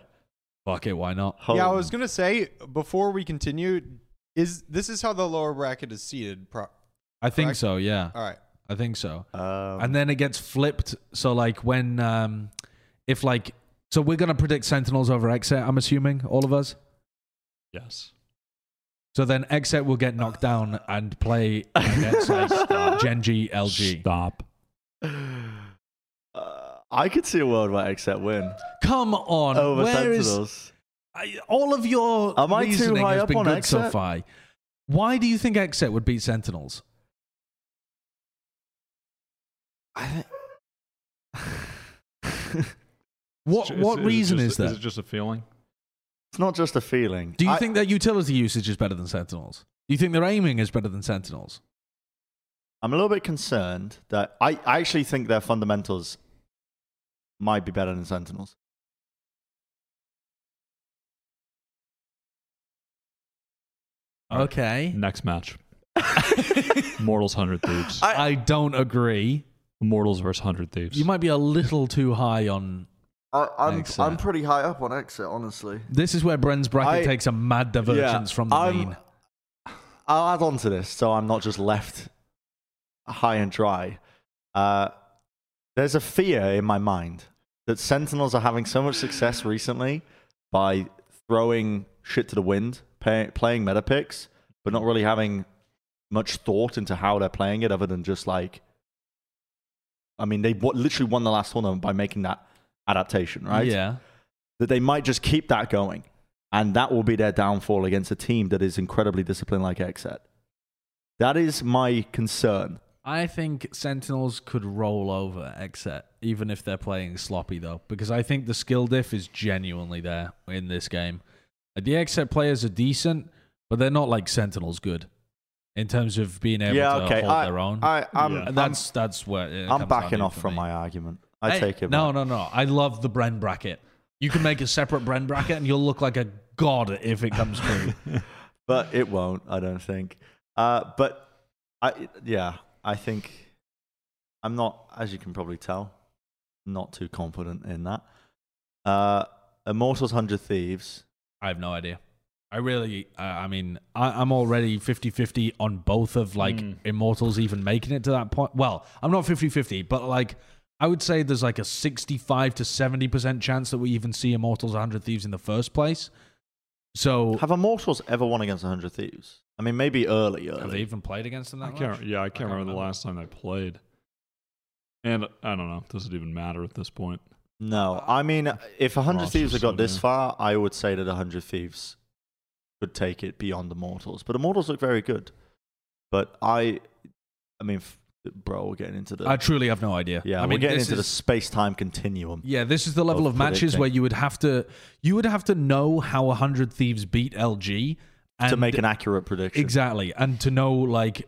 Fuck it, why not? Yeah, I was gonna say before we continue, is this is how the lower bracket is seated? Pro- I think Correct. so. Yeah, All right. I think so. Um, and then it gets flipped. So like when, um, if like, so we're gonna predict Sentinels over XSET. I'm assuming all of us. yes. So then XSET will get knocked down and play against like Gen G LG. Stop. uh, I could see a world where XSET win Come on, over where is Sentinels. I, all of your Am I too reasoning high has up been on good so XSET? far. Why do you think XSET would beat Sentinels? I think What Is- what it reason just- is that? Is it just a feeling? it's not just a feeling. do you I- think their utility usage is better than Sentinels? Do you think their aiming is better than Sentinels? I'm a little bit concerned that I, I actually think their fundamentals might be better than Sentinels. Okay. Next match. Mortals 100 Thieves. I don't agree. Mortals versus 100 Thieves. You might be a little too high on. I, I'm XSET. I'm pretty high up on XSET, honestly. This is where Bren's bracket I- takes a mad divergence from the I'm- mean. I'll add on to this so I'm not just left high and dry. Uh, there's a fear in my mind that Sentinels are having so much success recently by throwing shit to the wind, pay, playing meta picks, but not really having much thought into how they're playing it other than just like. I mean, they w- literally won the last tournament by making that adaptation, right? Yeah. that they might just keep that going. And that will be their downfall against a team that is incredibly disciplined like XSET. That is my concern. I think Sentinels could roll over XSET, even if they're playing sloppy, though, because I think the skill diff is genuinely there in this game. The XSET players are decent, but they're not like Sentinels good in terms of being able yeah, to okay. hold I, their own. I, I'm, Yeah. And that's that's where it I'm, I'm comes backing off from me. my argument. I Hey, take it No, back. no, no. No. I love the Bren bracket. You can make a separate Bren bracket, and you'll look like a god if it comes true. But it won't, I don't think. Uh, but I, yeah, I think I'm not, as you can probably tell, not too confident in that. Uh, Immortals 100 Thieves. I have no idea. I really, uh, I mean, I, I'm already 50 50 on both of like Mm. Immortals even making it to that point. Well, I'm not 50 50, but like, I would say there's like a 65 to 70% chance that we even see Immortals 100 Thieves in the first place. So, Have Immortals ever won against 100 Thieves? I mean, maybe early, early. have they even played against them that I can't. much? Yeah, I can't, can't remember, the last time they played. And I don't know. Does it even matter at this point? No, I uh, mean, if 100 Ross Thieves had got this far, I would say that 100 Thieves could take it beyond Immortals. But Immortals look very good. But I, I mean, f- bro, we're getting into the. I truly have no idea. yeah, I we're mean, getting this into the space time continuum. Yeah, this is the level of of, matches where you would have to you would have to know how 100 Thieves beat LG and to make an accurate prediction. exactly and to know like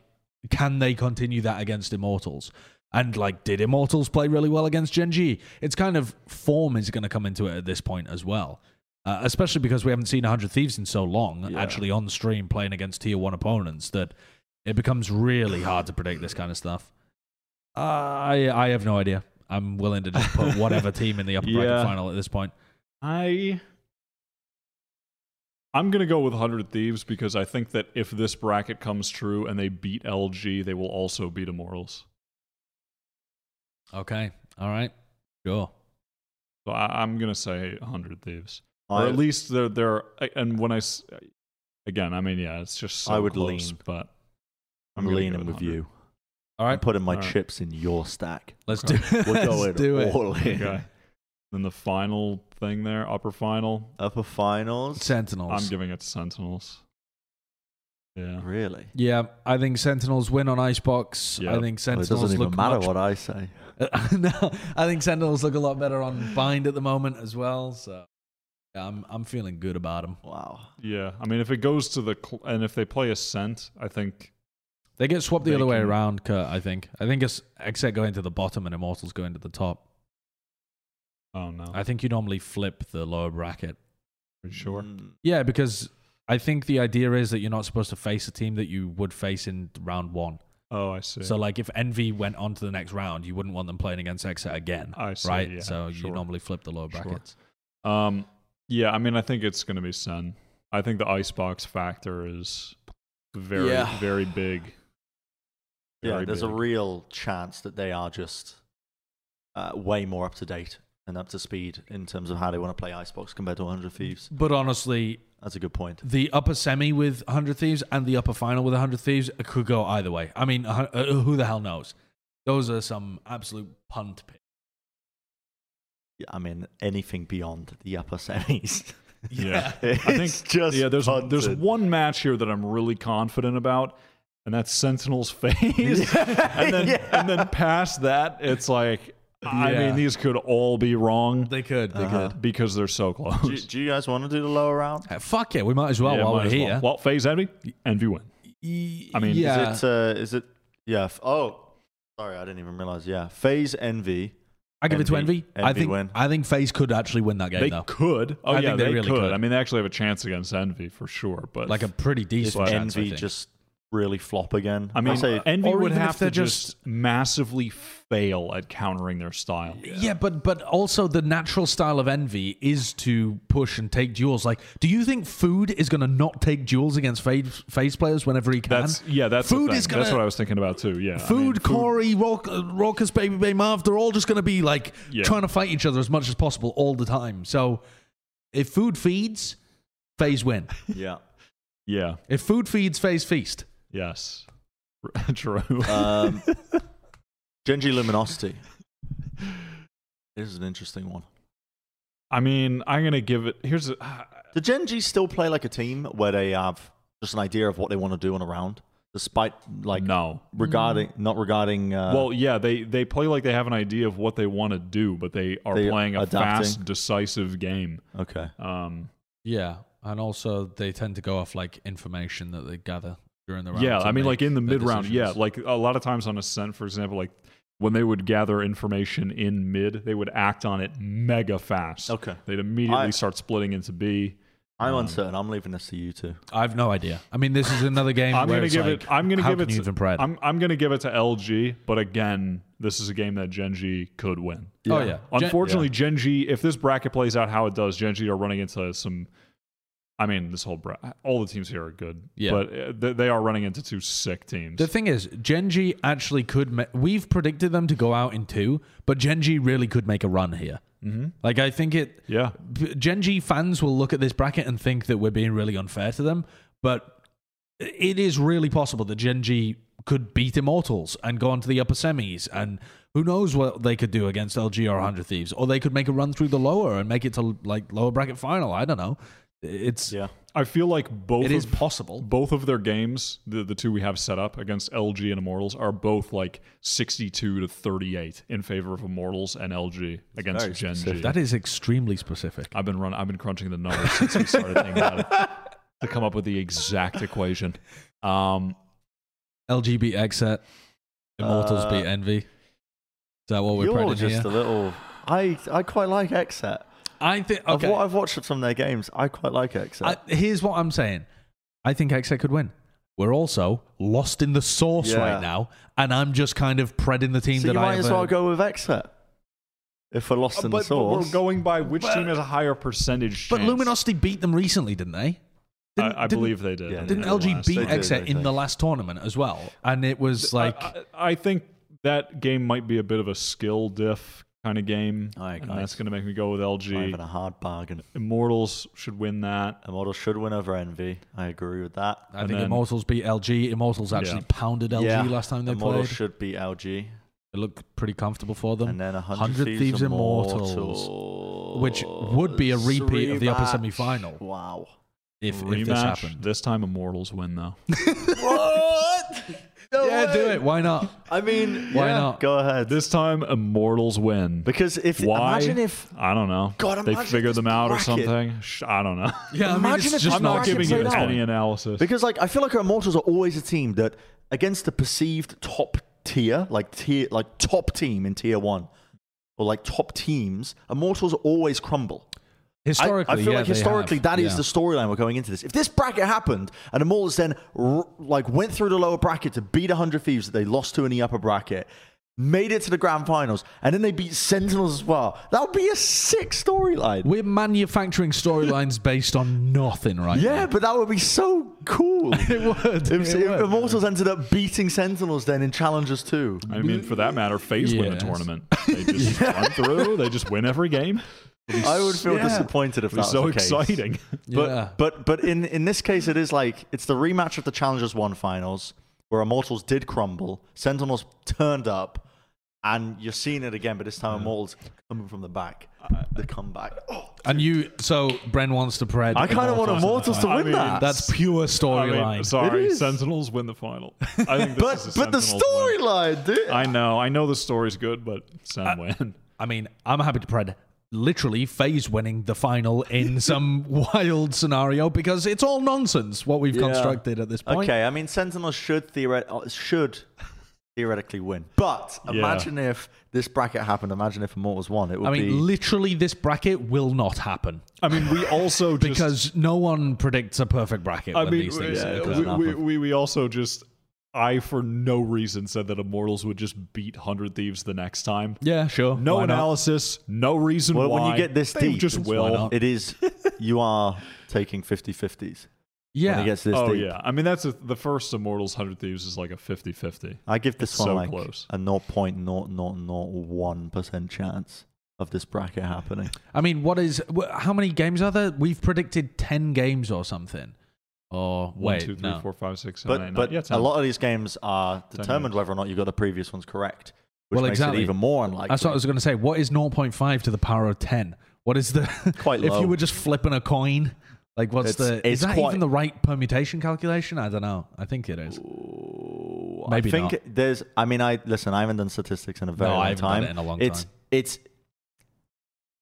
can they continue that against Immortals? And like did Immortals play really well against Gen G? It's kind of form is going to come into it at this point as well. Uh, especially because we haven't seen 100 Thieves in so long Yeah. actually on stream playing against tier 1 opponents that it becomes really hard to predict this kind of stuff. Uh, I I have no idea. I'm willing to just put whatever team in the upper bracket final at this point. I I'm gonna go with Hundred Thieves because I think that if this bracket comes true and they beat LG, they will also beat Immortals. Okay. All right. Sure. So I, I'm gonna say Hundred Thieves, or at least they're they're. And when I s- again, I mean, yeah, it's just so I would close, lean. but I'm gonna leaning go with 100. you. All right, I'm putting my All right. chips in your stack. Let's Okay. do it. We're let's do it. all in. Okay. Then the final thing there, upper final, Upper finals. Sentinels. I'm giving it to Sentinels. Yeah. Really? yeah, I think Sentinels win on Icebox. Yeah. I think Well, it doesn't even look matter much- what I say. no, I think Sentinels look a lot better on Bind at the moment as well. So yeah, I'm I'm feeling good about them. Wow. Yeah. I mean, if it goes to the cl- and if they play Ascent, I think They get swapped the They other way around, Kurt. I think. I think it's XSET going to the bottom and Immortals going to the top. Oh no. I think you normally flip the lower bracket. Are you sure? Mm, Yeah, because I think the idea is that you're not supposed to face a team that you would face in round one. Oh, I see. So, like, if Envy went on to the next round, you wouldn't want them playing against XSET again, I see. right? Yeah, so sure. you normally flip the lower Sure. brackets. Um, yeah, I mean, I think it's going to be Sen. I think the icebox factor is very, Yeah. very big. Yeah, Very there's a real chance that they are just uh, way more up to date and up to speed in terms of how they want to play Icebox compared to 100 Thieves. But honestly, That's a good point. the upper semi with 100 Thieves and the upper final with 100 Thieves could go either way. I mean, uh, uh, who the hell knows? Those are some absolute punt picks. Yeah, I mean, anything beyond the upper semis. Yeah. it's I think just yeah, there's there's one match here that I'm really confident about, and that's Sentinel's FaZe. and then Yeah. and then past that, it's like I Yeah. mean, these could all be wrong They could. They Uh-huh. because they're so close. Do, do you guys want to do the lower round? could. Uh, fuck yeah, we might as well Yeah, while might we're here. Well. well, FaZe envy, envy win. I mean, is yeah. Is it? Uh, is it? Yeah. f- Oh, sorry, I didn't even realize. Yeah, FaZe Envy. I give it to Envy- Envy. I think win. I think FaZe could actually win that game They though. could. Oh I yeah, think they they, really could. could. I mean, they actually have a chance against envy for sure. But Like a pretty If decent chance. I Envy think. just really flop again, I mean, I'd say envy would have to just, just- massively fail at countering their style. Yeah, but but also the natural style of envy is to push and take duels. Like, do you think Food is going to not take duels against FaZe, FaZe players whenever he can? That's yeah. That's Food is gonna- That's what I was thinking about too. Yeah. I Food, mean, Corey, Rock, Raucous, babybay Marv, they're all just going to be like Yeah. trying to fight each other as much as possible all the time. So if Food feeds, FaZe win. yeah. Yeah. If Food feeds, FaZe feast. Yes. True. Um, Gen G Luminosity. This is an interesting one. I mean, I'm gonna give it. Here's a, Do Gen G still play like a team where they have just an idea of what they want to do on a round, despite like no. regarding not regarding? Uh, well, yeah, they they play like they have an idea of what they want to do, but they are They playing a adapting. fast, decisive game. okay. Um, Yeah, and also they tend to go off like information that they gather during the round. yeah, I mean, like in the mid round, yeah, like a lot of times on Ascent, for example, like when they would gather information in mid, they would act on it mega fast. Okay. They'd immediately I- start splitting into B. I'm Um, uncertain. I'm leaving this to you two. I have no idea. I mean, this is another game. I'm gonna give like, it. I'm gonna give it. to- even? I'm I'm gonna give it to LG, but again, this is a game that Gen G could win. Oh yeah. Gen- Unfortunately, Gen G, if this bracket plays out how it does, Gen G are running into some. I mean, this whole bra- all the teams here are good, Yeah. but uh, they, they are running into two sick teams. The thing is, Gen G actually could. Ma- we've predicted them to go out in two, but Gen G really could make a run here. Mm-hmm. Like I think it. yeah, Gen G fans will look at this bracket and think that we're being really unfair to them, but it is really possible that Gen G could beat Immortals and go on to the upper semis, and who knows what they could do against LG or 100 Thieves, or they could make a run through the lower and make it to like lower bracket final. I don't know. It's Yeah. I feel like both it is of, possible. both of their games, the the two we have set up against LG and Immortals, are both like 62 to 38 in favor of Immortals and LG against very Gen G. That is extremely specific. I've been run. I've been crunching the numbers since we started thinking about it to come up with the exact equation. Um, LG beat Xset, Immortals Uh, beat Envy. Is that what we're You're just here? a little. I I quite like Xset. I think Of okay. what I've watched of some of their games, I quite like Xset. I, here's what I'm saying. I think Xset could win. We're also lost in the sauce Yeah. right now, and I'm just kind of preading the team so that you I might have as a- well go with Xset. If we're lost uh, in but, the but we're going by which But- team has a higher percentage. But chance. Luminosity beat them recently, didn't they? Didn't- I, I didn't- believe they did. Yeah, Didn't the LG last- beat They did, Xset I in the last tournament as well? And it was like I, I I think that game might be a bit of a skill diff kind of game, Alright, and guys. that's going to make me go with LG. even a hard bargain. Immortals should win that. Immortals should win over Envy. I agree with that. I and think then- Immortals beat LG. Immortals actually Yeah. pounded LG yeah, last time they played. Immortals played. should beat LG. It looked pretty comfortable for them. And then 100, 100 Thieves, Thieves Immortals, Immortals, which would be a repeat of the upper semi-final. Wow. if, if this happened. This time, Immortals win though. what? No yeah, do it. Why not? I mean, Why yeah, not? Go ahead. this time, Immortals win. because if Why? imagine if I don't know. God, they imagine figured this them out or something. Sh- I don't know. Yeah, I mean, Imagine it's if just this I'm not giving you played out. any analysis. because like I feel like our Immortals are always a team that against the perceived top tier, like tier, like top team in tier one, or like top teams, Immortals always crumble. I- historically, I, feel yeah, like historically have. that is Yeah. the storyline we're going into this. If this bracket happened and the Immortals then r- like went through the lower bracket to beat 100 Thieves that they lost to in the upper bracket, made it to the grand finals, and then they beat Sentinels as well, that would be a sick storyline. We're manufacturing storylines based on nothing right Yeah, now. but that would be so cool. It would. If, it if would. Immortals ended up beating Sentinels then in Challengers too. I mean, for that matter, FaZe win the tournament. They just run through. They just win every game. I would feel Yeah. disappointed if It'd that be was so the case. exciting. But yeah. but but in in this case, it is like it's the rematch of the Challengers One finals where Immortals did crumble, Sentinels turned up, and you're seeing it again. But this time, Immortals coming from the back, the comeback. Oh, and you, so Bren wants to pred. I kind of want Immortals to I win mean, that. That's pure I mean, storyline. sorry, Sentinels win the final. I think this but is a but the storyline, dude. I know, I know the story's good, but Sen win. I mean, I'm happy to pred literally FaZe winning the final in some wild scenario because it's all nonsense what we've Yeah. constructed at this point. Okay, I mean Sentinels should theoret- uh, should theoretically win, but Yeah. imagine if this bracket happened. Imagine if Immortals won. It would I mean, be literally, this bracket will not happen I mean, we also just, because no one predicts a perfect bracket I when mean, these things it we, we, we, we also just, I for no reason said that Immortals would just beat Hundred Thieves the next time. Yeah, sure. No Why not? analysis, no reason well, why. when you get this They deep, just it's- will. it is you are taking 50-50s. Yeah. when it gets this Oh deep. yeah, I mean that's a, the first Immortals Hundred Thieves is like a 50-50. I give this It's one so like close. a 0.0001 percent chance of this bracket happening. I mean, what is how many games are there? We've predicted ten games or something. Or One, wait, two, three, no. four, five, six, seven, But eight, nine. but Yeah, a lot of these games are determined whether or not you got the previous ones correct, which Well, makes exactly. it even more unlikely. That's what I was going to say. What is 0.5 to the power of 10? What is the Quite if you were just flipping a coin? Like, what's It's- the? it's is that quite- even the right permutation calculation? I don't know. I think it is. Ooh, Maybe I think not. there's. I mean, I listen. I haven't done statistics in a very No, I long haven't done time. it in a long it's time. it's.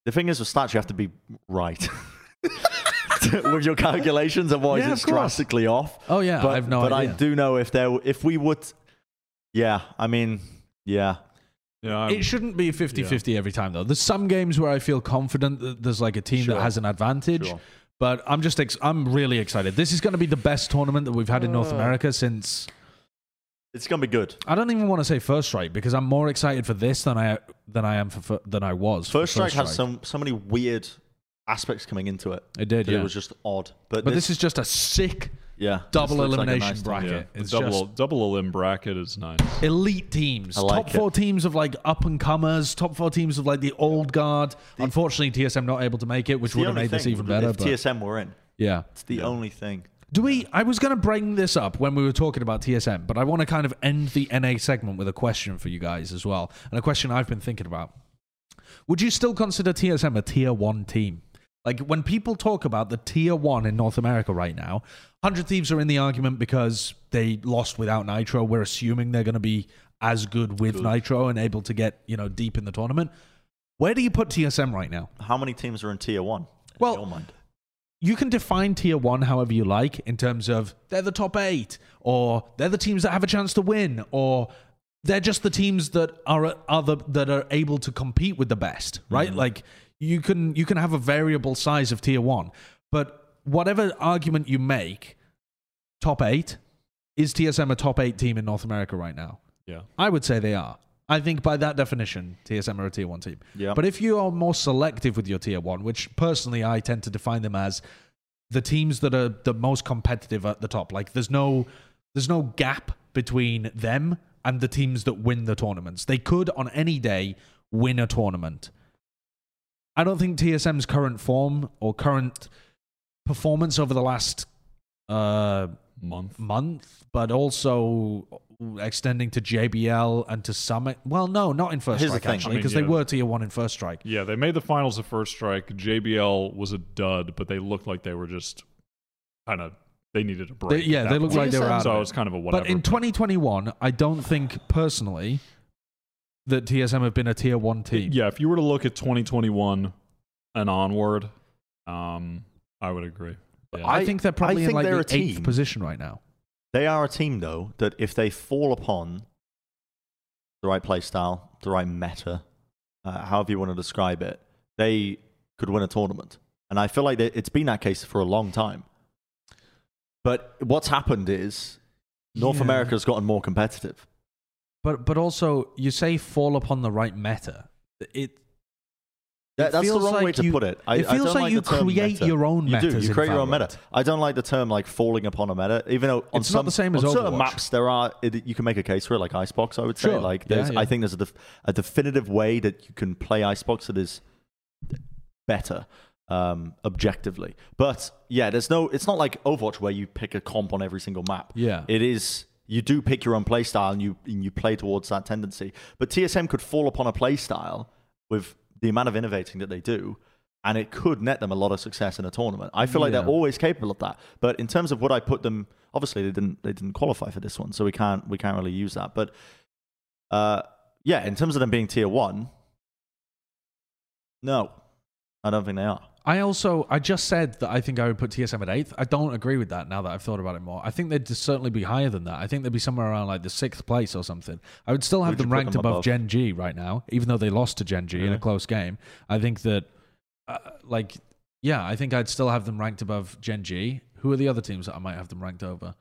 The thing is, with stats, you have to be right with your calculations, otherwise Yeah, it's of course. drastically off. Oh yeah, but I have no but idea. I do know if there, if we would, yeah. I mean, yeah. yeah, I'm- it shouldn't be 50-50 every time though. There's some games where I feel confident that there's like a team Sure. that has an advantage. Sure. But I'm just ex- I'm really excited. This is going to be the best tournament that we've had in North Uh. America since It's gonna be good. I don't even want to say First Strike because I'm more excited for this than I than I am for, for than I was. for First Strike has some so many weird aspects coming into it. It did, yeah. It was just odd. But, but this, is just a sick yeah double this looks like elimination nice bracket. yeah, It's double just double elim bracket is nice. elite teams, I like top four teams of like up and comers, top four teams of like the old guard. Unfortunately, TSM not able to make it, which would have only made this even better. If But TSM were in, yeah, it's the only thing. Do we? I was going to bring this up when we were talking about TSM, but I want to kind of end the NA segment with a question for you guys as well, and a question I've been thinking about. Would you still consider TSM a tier one team? Like when people talk about the tier one in North America right now, Hundred Thieves are in the argument because they lost without nitr0. We're assuming they're going to be as good with nitr0 and able to get you know deep in the tournament. Where do you put TSM right now? How many teams are in tier one? in Well, you can define tier one however you like in terms of they're the top eight or they're the teams that have a chance to win or they're just the teams that are other that are able to compete with the best right mm-hmm. like you can you can have a variable size of tier one but whatever argument you make top eight is tsm a top eight team in north america right now Yeah. I would say they are. I think by that definition, TSM are a tier one team. Yeah. But if you are more selective with your tier one, which personally I tend to define them as the teams that are the most competitive at the top, like there's no there's no gap between them and the teams that win the tournaments. They could on any day win a tournament. I don't think TSM's current form or current performance over the last uh Month. month, but also extending to JBL and to Summit. Well, no, not in First Here's Strike actually, I mean, because yeah. they were tier one in First Strike. Yeah, they made the finals of first strike. JBL was a dud, but they looked like they were just kind of they needed a break. They- yeah, they looked point. like they were out. So it. was kind of a whatever. But in 2021, I don't think personally that TSM have been a tier one team. yeah, if you were to look at 2021 and onward, um, I would agree. Yeah. I, I- think they're probably I in think like they're the a eighth team. position right now. They are a team, though, that if they fall upon the right play style, the right meta, uh, however you want to describe it, they could win a tournament. And I feel like they- it's been that case for a long time. But what's happened is North Yeah. America's gotten more competitive. But but also you say fall upon the right meta. It That, It that's the wrong way like to you- put it. I, it I feels don't like like you create meta. your own meta. You do. You create your own meta. I don't like the term like falling upon a meta. Even though on It's not some the same as on certain Overwatch. maps there are it, you can make a case for it, like Icebox. I would say Sure. like Yeah, there's yeah. I think there's a, def- a definitive way that you can play Icebox that is better um, objectively. But yeah, there's no. It's not like Overwatch where you pick a comp on every single map. Yeah. it is. You do pick your own play style and you and you play towards that tendency. But TSM could fall upon a play style with the amount of innovating that they do, and it could net them a lot of success in a tournament. I feel like Yeah. they're always capable of that. But in terms of what I put them, obviously they didn't they didn't qualify for this one, so we can't we can't really use that. But uh, yeah, in terms of them being tier one, no, I don't think they are. I also I just said that I think I would put TSM at eighth. I don't agree with that now that I've thought about it more. I think they'd certainly be higher than that. I think they'd be somewhere around like the sixth place or something. I would still have Would them ranked them above, above? Gen G right now, even though they lost to Gen G in a close game. I think that uh, like yeah, I think I'd still have them ranked above Gen G. Who are the other teams that I might have them ranked over?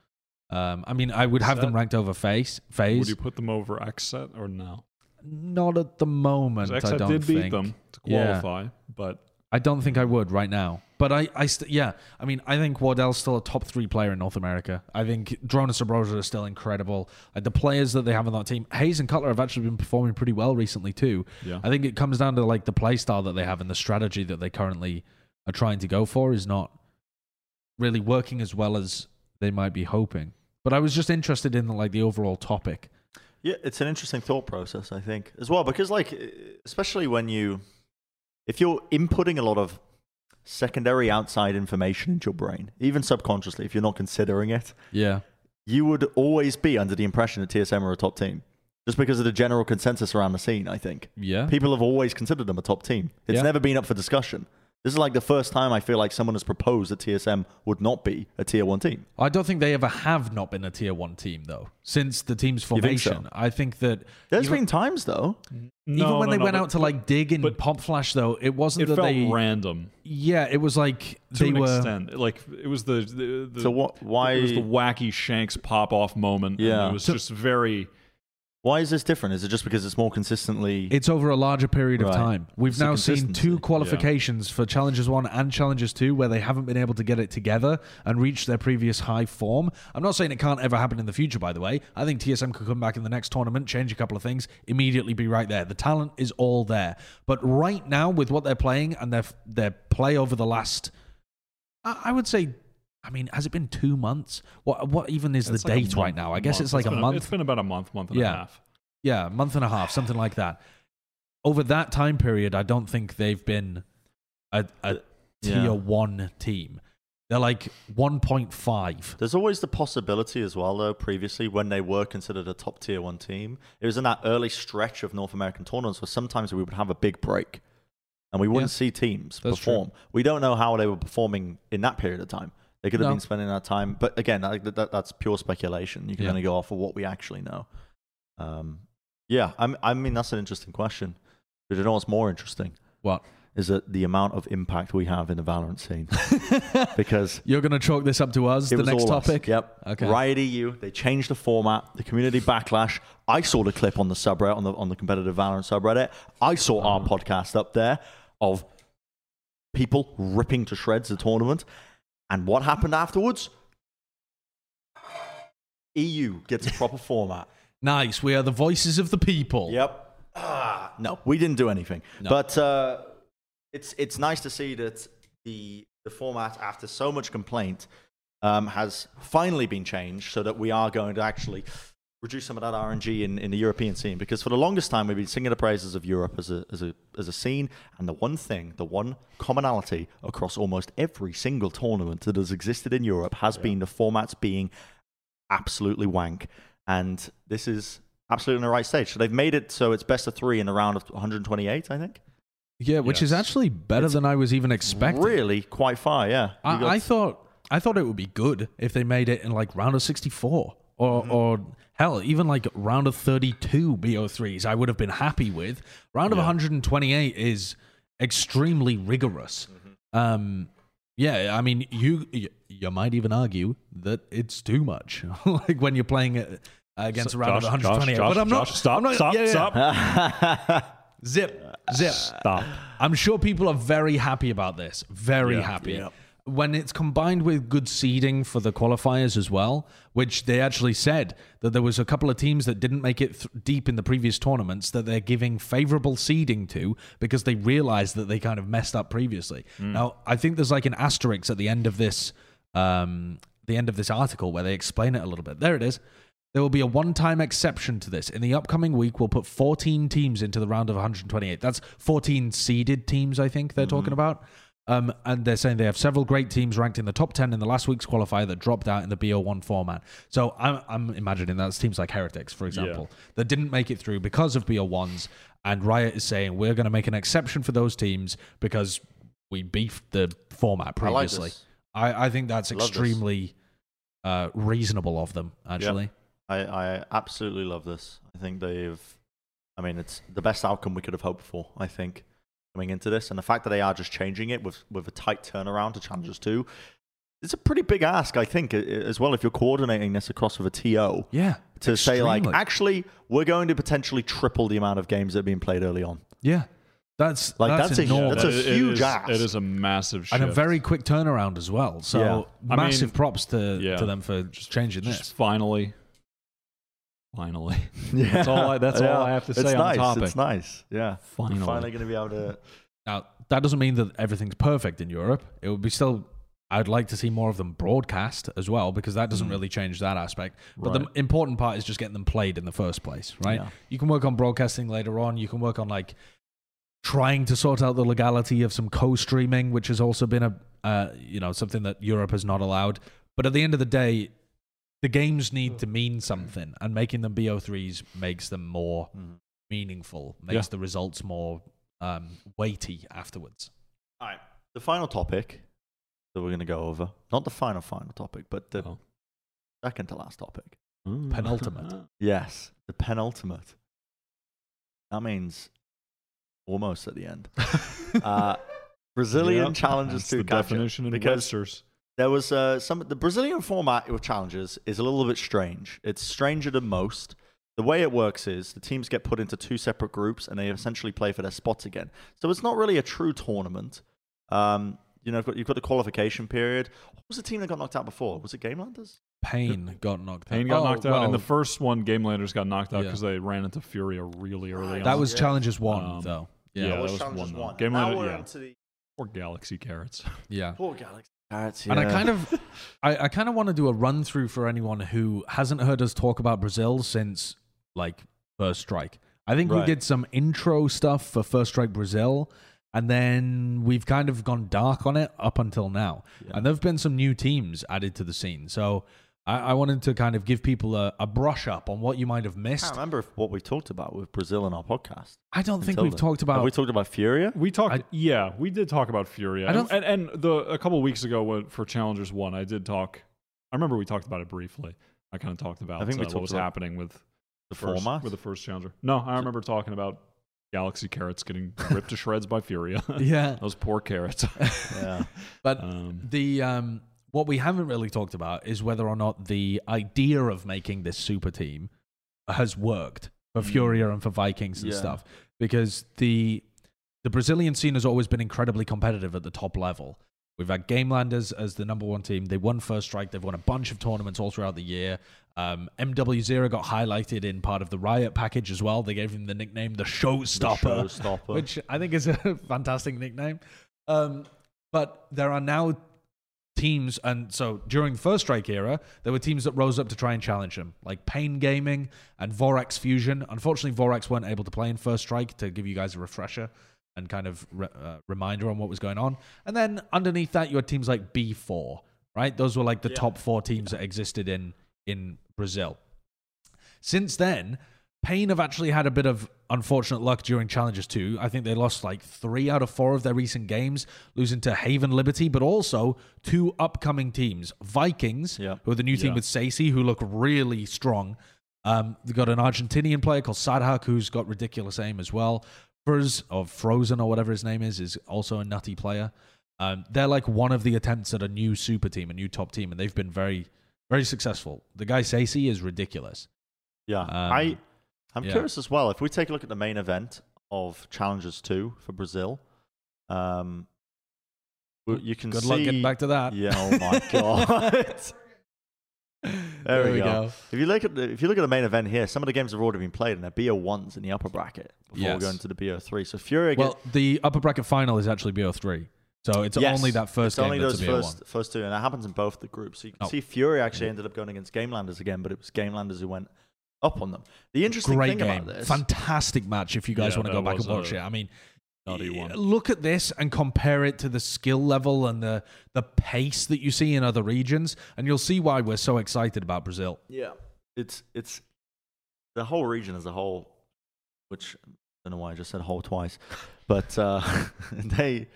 Um, I mean, I would have them ranked over FaZe. FaZe. Would you put them over XSET or no? Not at the moment. XSET don't did think. beat them to Yeah. qualify, but I don't think I would right now. But I, I st- yeah. I mean, I think Wardell's still a top three player in North America. I think Drone and Subroza are still incredible. Like the players that they have on that team, Hayes and Cutler have actually been performing pretty well recently too. Yeah. I think it comes down to like the play style that they have and the strategy that they currently are trying to go for is not really working as well as they might be hoping. But I was just interested in like the overall topic. Yeah, it's an interesting thought process, I think, as well, because like, especially when you, if you're inputting a lot of secondary outside information into your brain, even subconsciously, if you're not considering it, Yeah. you would always be under the impression that TSM are a top team, just because of the general consensus around the scene. I think Yeah. people have always considered them a top team. It's Yeah. never been up for discussion. This is like the first time I feel like someone has proposed that TSM would not be a tier one team. I don't think they ever have not been a tier one team though. Since the team's You think so? formation, I think that There's even, been times though. no, even when no, they no, went but- out to like dig in but- Pop Flash though, it wasn't it that felt they. Were random Yeah, it was like to they an were. extent. Like it was the, the, the So what? Why? it was the wacky Shanks pop off moment. and Yeah. it was So- just very. Why is this different? Is it just because it's more consistently? It's over a larger period of time. We've It's now seen two qualifications for Challengers 1 and Challengers 2 where they haven't been able to get it together and reach their previous high form. I'm not saying it can't ever happen in the future, by the way. I think TSM could come back in the next tournament, change a couple of things, immediately be right there. The talent is all there. But right now, with what they're playing and their, their play over the last, I would say, I mean, has it been two months? What what even is It's the like date month- right now? I guess month. it's like a been month. It's been about a month, month and Yeah. a half. Yeah, a month and a half, something like that. Over that time period, I don't think they've been a, a tier Yeah. one team. They're like 1.5. There's always the possibility as well, though, previously, when they were considered a top tier one team. It was in that early stretch of North American tournaments where sometimes we would have a big break and we wouldn't Yeah. see teams That's true. perform. We don't know how they were performing in that period of time. They could have No. been spending that time. But again, that, that, that's pure speculation. You can Yeah. only go off of what we actually know. Um, yeah, I'm, I mean, that's an interesting question. But you know what's more interesting? What? Is that the amount of impact we have in the Valorant scene? because You're going to chalk this up to us, the next all us. topic? Yep. Okay. Riot EU. They changed the format. The community backlash. I saw the clip on the subreddit on the on the competitive Valorant subreddit. I saw our Uh-huh. podcast up there of people ripping to shreds the tournament. And what happened afterwards? EU gets a proper format. Nice. We are the voices of the people. Yep. Ah, no, we didn't do anything. No. But uh, it's it's nice to see that the the format, after so much complaint, um, has finally been changed so that we are going to actually reduce some of that RNG in, in the European scene. Because for the longest time, we've been singing the praises of Europe as a, as a as a scene, and the one thing, the one commonality across almost every single tournament that has existed in Europe has been the formats being absolutely wank. And this is absolutely on the right stage. So they've made it so it's best of three in the round of 128, I think. Yeah, which is actually better than I was even expecting. Really, quite far, yeah. I, I thought I thought it would be good if they made it in like round of 64 or Mm-hmm. or hell even like round of 32 BO3s I would have been happy with. Round of 128 is extremely rigorous. Mm-hmm. Um yeah, I mean you you- might even argue that it's too much like when you're playing it against a round of Josh, 128 Josh, but I'm not Josh, stop, I'm not, stop, yeah, yeah. stop. Zip zip Stop. I'm sure people are very happy about this. Very Yeah. happy. When it's combined with good seeding for the qualifiers as well, which they actually said that there was a couple of teams that didn't make it th- deep in the previous tournaments that they're giving favorable seeding to because they realized that they kind of messed up previously. Now, I think there's like an asterisk at the end of this um, the end of this article where they explain it a little bit. There it is. There will be a one time exception to this. In the upcoming week, we'll put 14 teams into the round of 128. That's 14 seeded teams, I think they're talking about. Um, and they're saying they have several great teams ranked in the top 10 in the last week's qualifier that dropped out in the BO1 format. So I'm, I'm imagining that's teams like Heretics, for example, that didn't make it through because of BO1s. And Riot is saying we're going to make an exception for those teams because we beefed the format previously. I like previously. this. I, I think that's I love extremely uh, reasonable of them, actually. I, I absolutely love this. I think they've, I mean, it's the best outcome we could have hoped for, I think, coming into this. And the fact that they are just changing it with, with a tight turnaround to Challengers 2, it's a pretty big ask, I think, as well, if you're coordinating this across with a TO. Yeah. To say, like, actually, we're going to potentially triple the amount of games that are being played early on. Yeah. That's Like, that's, that's a- that's a It- it huge is- ask. It is a massive shift. and a very quick turnaround as well. So Yeah. I massive mean, props to, yeah. to them for Just- changing just this. finally, finally. Yeah. That's all I- that's all I have to It's say on the nice. topic. It's nice. Yeah. Finally. We're finally going to be able to. Now that doesn't mean that everything's perfect in Europe. It would be still. I'd like to see more of them broadcast as well because that doesn't really change that aspect. But Right. the important part is just getting them played in the first place, right? Yeah. You can work on broadcasting later on. You can work on like trying to sort out the legality of some co-streaming, which has also been a uh, you know something that Europe has not allowed. But at the end of the day, the games need to mean something, and making them BO3s makes them more Mhm. meaningful, makes the results more um, weighty afterwards. All right. The final topic that we're going to go over, not the final, final topic, but the Oh. second to last topic. Penultimate. Yes, the penultimate. That means almost at the end. Uh, Brazilian Yep, Challengers that's to the catch up, definition in because Webster's. There was uh, some the Brazilian format with Challengers is a little bit strange. It's stranger than most. The way it works is the teams get put into two separate groups and they essentially play for their spots again. So it's not really a true tournament. Um, you know, you've got, you've got the qualification period. What was the team that got knocked out before? Was it Gamelanders? Pain got knocked out. Pain got Oh, knocked out. And the first one, Gamelanders got knocked out Yeah. because they ran into Furia really early on. that was Yeah. Challengers one Um, though. yeah, Yeah, that It was Challengers one, though. one. Game now Lander- we're yeah. into the or Galaxy Carrots. yeah. poor Galaxy. That's, And I kind of, I, I kind of want to do a run through for anyone who hasn't heard us talk about Brazil since like First Strike. I think we did some intro stuff for First Strike Brazil, and then we've kind of gone dark on it up until now. And there've been some new teams added to the scene, so I, I wanted to kind of give people a, a brush up on what you might have I missed. can't remember what we talked about with Brazil in our podcast. I don't think we've then. talked Have about. we talked about Furia? We talked, I- yeah, we did talk about Furia. I don't and, and, and the a couple weeks ago when, for Challengers One, I did talk. I remember we talked about it briefly. I kind of talked about I think we uh, talked what was happening with The first, format? with the first Challenger. No, I remember talking about Galaxy Carrots getting ripped to shreds by Furia. yeah, Those poor carrots. yeah. but um, The um, what we haven't really talked about is whether or not the idea of making this super team has worked for Furia and for Vikings and Yeah. stuff, because the the Brazilian scene has always been incredibly competitive at the top level. We've had Gamelanders as the number one team. They won First Strike. They've won a bunch of tournaments all throughout the year. Um, MW0 got highlighted in part of the Riot package as well. They gave him the nickname the Showstopper Showstopper. which I think is a fantastic nickname. Um, but there are now teams, and so during the first strike era, there were teams that rose up to try and challenge them, like Pain Gaming and Vorax Fusion. Unfortunately, Vorax weren't able to play in first strike to give you guys a refresher and kind of re- uh, reminder on what was going on. And then underneath that, you had teams like B4, right? Those were like the top four teams that existed in in Brazil. Since then, Pain have actually had a bit of unfortunate luck during Challengers too. I think they lost like three out of four of their recent games, losing to Havan Liberty, but also two upcoming teams Vikings, Yeah. who are the new team Yeah. with Sacy, who look really strong. Um, they've got an Argentinian player called saadhak, who's got ridiculous aim as well. Furs, or Frozen, or whatever his name is, is also a nutty player. Um, they're like one of the attempts at a new super team, a new top team, and they've been very, very successful. The guy Sacy is ridiculous. Yeah, Um, I I'm yeah. curious as well. If we take a look at the main event of Challengers Two for Brazil, um, you can Good see. luck getting back to that. Yeah. Oh my god. There, we, go. If you look at the if you look at the main event here, some of the games have already been played, and they're BO ones in the upper bracket before Yes. going to the BO three. So Fury Well, the upper bracket final is actually BO3. So it's Yes, only that first it's game only that's those a BO1. first first two, and that happens in both the groups. So you can Oh. see Fury actually ended up going against Gamelanders again, but it was Gamelanders who went up on them. The interesting Great thing game. about this, Fantastic match if you guys Yeah, want to go back and watch a it. I mean, one. look at this and compare it to the skill level and the, the pace that you see in other regions, and you'll see why we're so excited about Brazil. Yeah, it's it's the whole region as a whole, which I don't know why I just said whole twice, but uh, they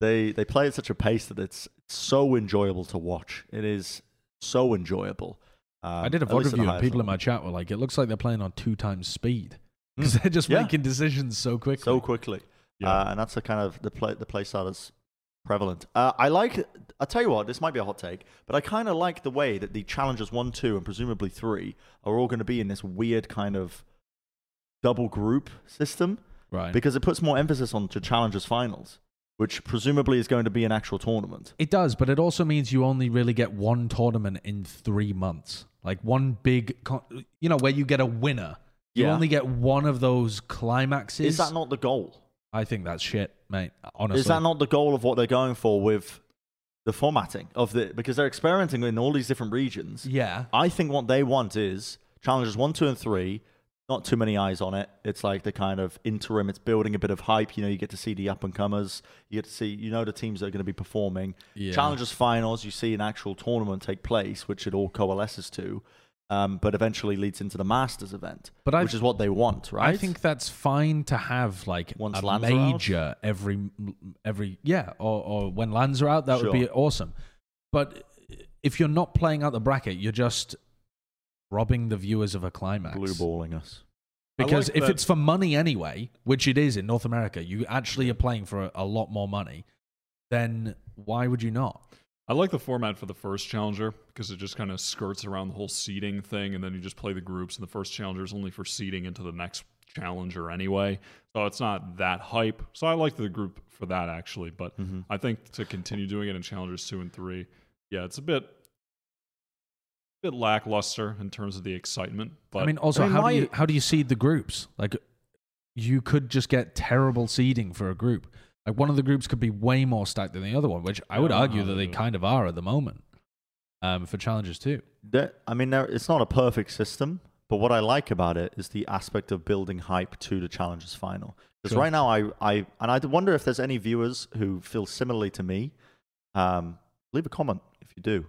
they they play at such a pace that it's so enjoyable to watch. It is so enjoyable. Um, I did a VOD review, and people in my chat were like, it looks like they're playing on two times speed because they're just. Yeah. making decisions so quickly. so quickly, Yeah. uh, and that's the kind of the play the play style is prevalent. Uh, I like. I'll tell you what. This might be a hot take, but I kind of like the way that the Challengers one, two, and presumably three are all going to be in this weird kind of double group system. right. because it puts more emphasis on to challengers finals, which presumably is going to be an actual tournament. It does, but it also means you only really get one tournament in three months. Like one big, con- you know, where you get a winner. You Yeah. only get one of those climaxes. Is that not the goal? I think that's shit, mate. Honestly, Is that not the goal of what they're going for with the formatting of the because they're experimenting in all these different regions. Yeah, I think what they want is Challengers one, two, and three. Not too many eyes on it. It's like the kind of interim. It's building a bit of hype. You know, you get to see the up and comers. You get to see, you know, the teams that are going to be performing. Yeah. Challengers finals. You see an actual tournament take place, which it all coalesces to, um, but eventually leads into the Masters event, But I- which is what they want, right? I think that's fine to have like Once a lands major every every yeah, or or when lands are out, that would be awesome. But if you're not playing out the bracket, you're just robbing the viewers of a climax. blue balling us. Because like if that- it's for money anyway, which it is in North America, you actually are playing for a, a lot more money. Then why would you not? I like the format for the first challenger because it just kind of skirts around the whole seeding thing, and then you just play the groups, and the first challenger is only for seeding into the next challenger anyway. So it's not that hype. So I like the group for that actually, but Mm-hmm. I think to continue doing it in challengers two and three, yeah, it's a bit bit lackluster in terms of the excitement. But I mean, also, I mean, how why- do you how do you seed the groups? Like, you could just get terrible seeding for a group. Like one of the groups could be way more stacked than the other one, which I would Yeah, argue that they kind of are at the moment. Um, for Challengers too. There, I mean, there, it's not a perfect system, but what I like about it is the aspect of building hype to the Challengers final. Because Sure. right now, I, I and I wonder if there's any viewers who feel similarly to me. Um, leave a comment if you do.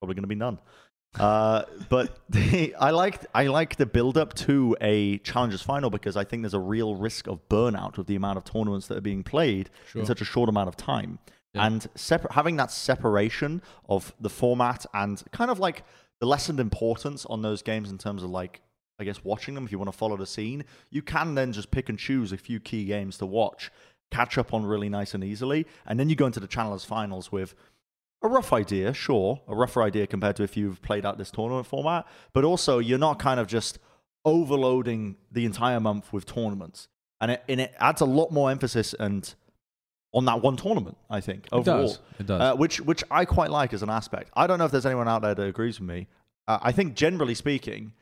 Probably going to be none. Uh, but the, I like I like the build up to a Challengers final because I think there's a real risk of burnout with the amount of tournaments that are being played Sure. in such a short amount of time. Yeah. And separ- having that separation of the format and kind of like the lessened importance on those games in terms of like I guess watching them if you want to follow the scene, you can then just pick and choose a few key games to watch, catch up on really nice and easily, and then you go into the challengers finals with a rough idea, sure, a rougher idea compared to if you've played out this tournament format, but also you're not kind of just overloading the entire month with tournaments. And it, and it adds a lot more emphasis and on that one tournament, I think, overall. does. It does. Uh, which, which I quite like as an aspect. I don't know if there's anyone out there that agrees with me. Uh, I think generally speaking,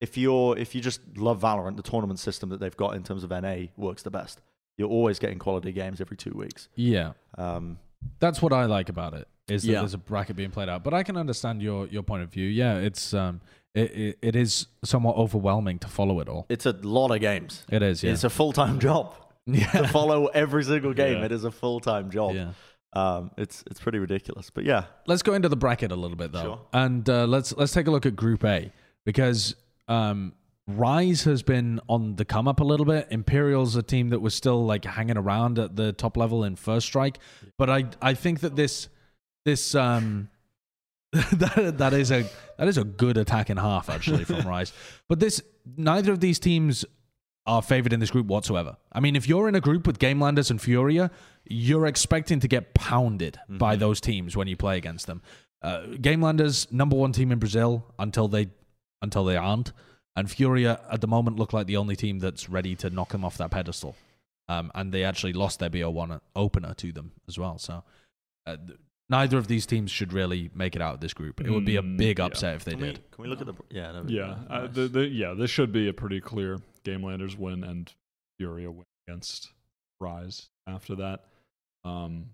if you're if you just love Valorant, the tournament system that they've got in terms of NA works the best. You're always getting quality games every two weeks. Yeah. Um, That's what I like about it. Is that Yeah. there's a bracket being played out, but I can understand your your point of view. Yeah, it's um, it, it, it is somewhat overwhelming to follow it all. it's a lot of games. It is, yeah, It's a full time job to follow every single game. Yeah. It is a full time job. yeah. Um, it's it's pretty ridiculous, but yeah, Let's go into the bracket a little bit though, Sure. and uh, let's let's take a look at Group A because um, Rise has been on the come up a little bit. Imperial's a team that was still like hanging around at the top level in First Strike, but I I think that this this um that that is a that is a good attack in half actually from Rise. But this neither of these teams are favored in this group whatsoever. I mean, if you're in a group with Gamelanders and Furia, you're expecting to get pounded by those teams when you play against them. Uh, Gamelanders, number one team in Brazil until they until they aren't, and Furia at the moment look like the only team that's ready to knock them off that pedestal. Um, and they actually lost their BO1 opener to them as well. So uh, neither of these teams should really make it out of this group. It would be a Mm, big yeah. upset if they can we, did. can we look at the yeah there Yeah, go. uh, the, the, yeah. This should be a pretty clear Gamelanders win and Furia win against Rise. After that, um,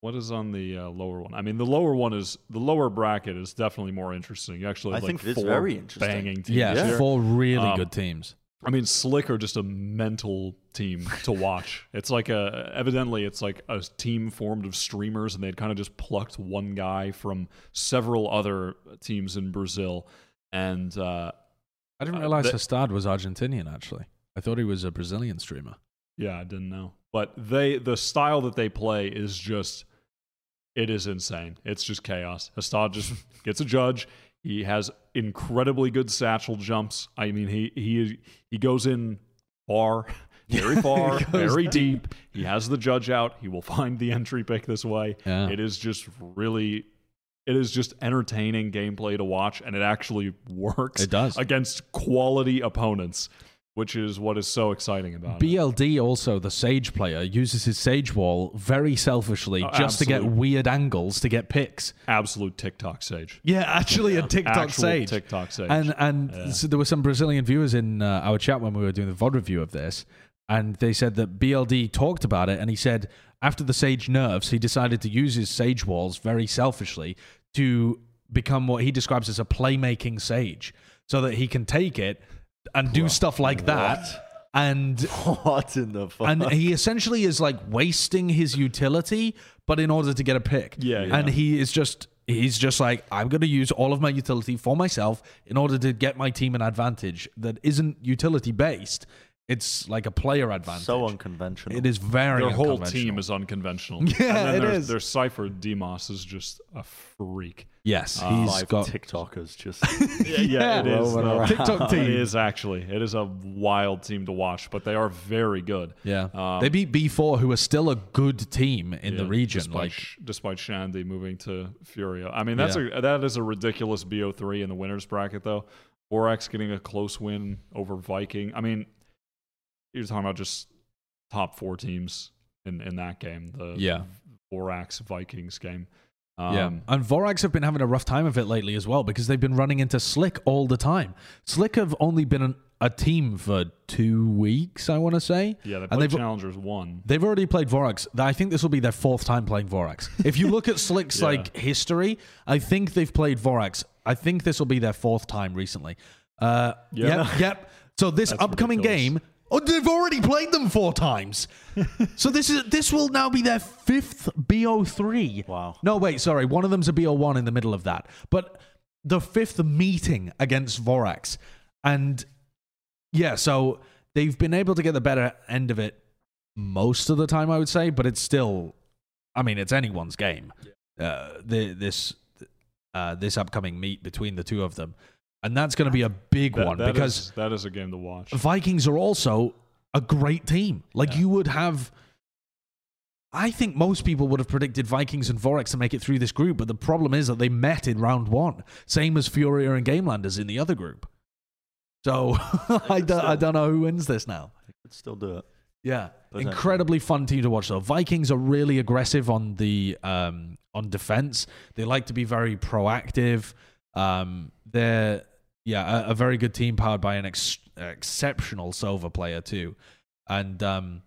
what is on the uh, lower one? I mean, the lower one is the lower bracket is definitely more interesting. You actually I like think it's four very interesting. banging teams. Yeah, here. four really Um, good teams. I mean, Slick are just a mental team to watch. it's like a evidently it's like a team formed of streamers, and they'd kind of just plucked one guy from several other teams in Brazil, and uh, I didn't uh, realize the- Hastad was Argentinian. Actually, I thought he was a Brazilian streamer. yeah, I didn't know. But they the style that they play is just it is insane. It's just chaos. Hastad just gets a judge. He has incredibly good satchel jumps. I mean, he he he goes in far, very far, very deep. He has the judge out. He will find the entry pick this way. Yeah. It is just really it is just entertaining gameplay to watch and it actually works It does. against quality opponents, which is what is so exciting about it. BLD also the Sage player uses his Sage wall very selfishly Oh, just to get weird angles to get picks. Absolute TikTok sage. Yeah, actually a TikTok Actual Sage. TikTok sage. And and Yeah. so there were some Brazilian viewers in uh, our chat when we were doing the VOD review of this, and they said that BLD talked about it, and he said after the Sage nerfs, he decided to use his Sage walls very selfishly to become what he describes as a playmaking Sage, so that he can take it and do stuff like that. And what in the fuck? and he essentially is like wasting his utility, but in order to get a pick. Yeah, yeah. And he is just he's just like I'm going to use all of my utility for myself in order to get my team an advantage that isn't utility based. It's like a player advantage. so unconventional. It is very their whole team is unconventional. Yeah, and then it their, is. Their Cypher Demos is just a freak. Yes, Uh, he's Live got TikTokers just Yeah, yeah, it is. Rolling TikTok team. It is actually. It is a wild team to watch, but they are very good. yeah. Um, they beat B4, who are still a good team in the region. despite, Like, despite Shandy moving to Furia. I mean, that's a that is a ridiculous BO3 in the winners bracket though. Vorax getting a close win over Viking. I mean, you're talking about just top four teams in in that game. The Yeah. Vorax Vikings game. Um, yeah, and Vorax have been having a rough time of it lately as well because they've been running into Slick all the time. Slick have only been an, a team for two weeks, I want to say. Yeah, they and they've Challengers one. They've already played Vorax. I think this will be their fourth time playing Vorax. If you look at Slick's Yeah. like history, I think they've played Vorax. I think this will be their fourth time recently. Uh, Yeah. Yep. Yep. So this That's upcoming ridiculous. game, oh, they've already played them four times. so this is this will now be their fifth BO3. Wow. No, wait, sorry. One of them's a BO1 in the middle of that. But the fifth meeting against Vorax. And yeah, so they've been able to get the better end of it most of the time, I would say, but it's still, I mean, it's anyone's game. Uh, the, this uh, this upcoming meet between the two of them, and that's going to be a big That- one that because is- that is a game to watch. Vikings are also a great team. Like you would have. I think most people would have predicted Vikings and Vorax to make it through this group, but the problem is that they met in round one, same as Furia and Gamelanders in the other group. So I, don't, I don't know who wins this now. They could still do it. Yeah, incredibly fun team to watch. Though Vikings are really aggressive on the um, on defense. They like to be very proactive. Um, they're yeah a, a very good team powered by an ex- exceptional Sova player too. And um,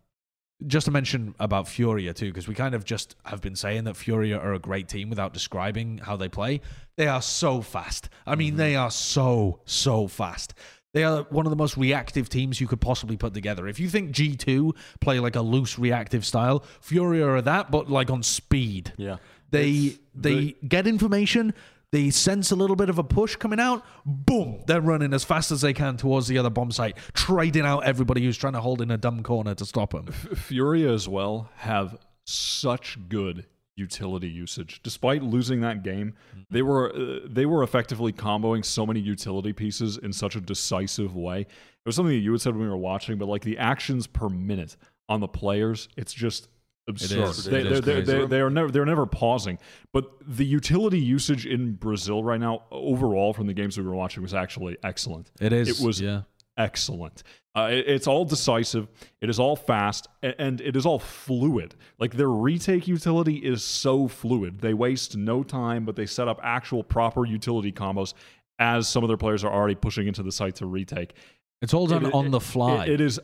just to mention about Furia too, because we kind of just have been saying that Furia are a great team without describing how they play. They are so fast. I mean, they are so so fast. They are one of the most reactive teams you could possibly put together. If you think G2 play like a loose reactive style, Furia are that, but like on speed. Yeah. They It's they get information, they sense a little bit of a push coming out, boom, they're running as fast as they can towards the other bomb site, trading out everybody who's trying to hold in a dumb corner to stop them. Furia as well have such good utility usage. Despite losing that game, they were uh, they were effectively comboing so many utility pieces in such a decisive way. It was something that you had said when we were watching, but like the actions per minute on the players, it's just absurd. They, they're, they're- they're- they are never they're never pausing. But the utility usage in Brazil right now, overall from the games we were watching, was actually excellent. It is. It was yeah. excellent. Uh, it- it's all decisive. It is all fast, a- and it is all fluid. Like their retake utility is so fluid. They waste no time, but they set up actual proper utility combos as some of their players are already pushing into the site to retake. It's all done It- on it- the fly. it- it is,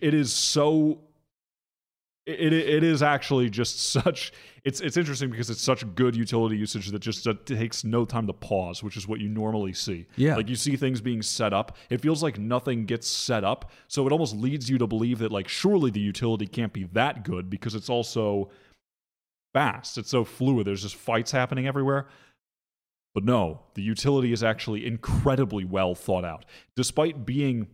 it is so. It, it is actually just such it's it's interesting because it's such good utility usage that just uh, takes no time to pause, which is what you normally see. Yeah. like you see things being set up. It feels like nothing gets set up, so it almost leads you to believe that like surely the utility can't be that good because it's also fast. It's so fluid. There's just fights happening everywhere. But no, the utility is actually incredibly well thought out. Despite being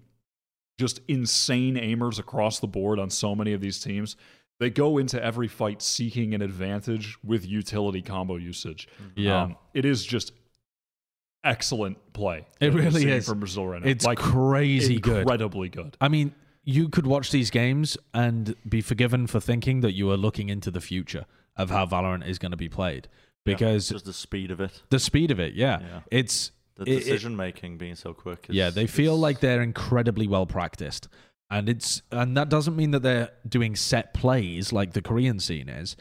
just insane aimers across the board on so many of these teams, they go into every fight seeking an advantage with utility combo usage. Yeah. Um, it is just excellent play. It really is. from Brazil right now. It's like crazy good. incredibly good. I mean, you could watch these games and be forgiven for thinking that you are looking into the future of how Valorant is going to be played because Just the speed of it. the speed of it, yeah, Yeah. it's The it- it- decision making being so quick. Is, yeah, they feel is- like they're incredibly well practiced, and it's and that doesn't mean that they're doing set plays like the Korean scene is,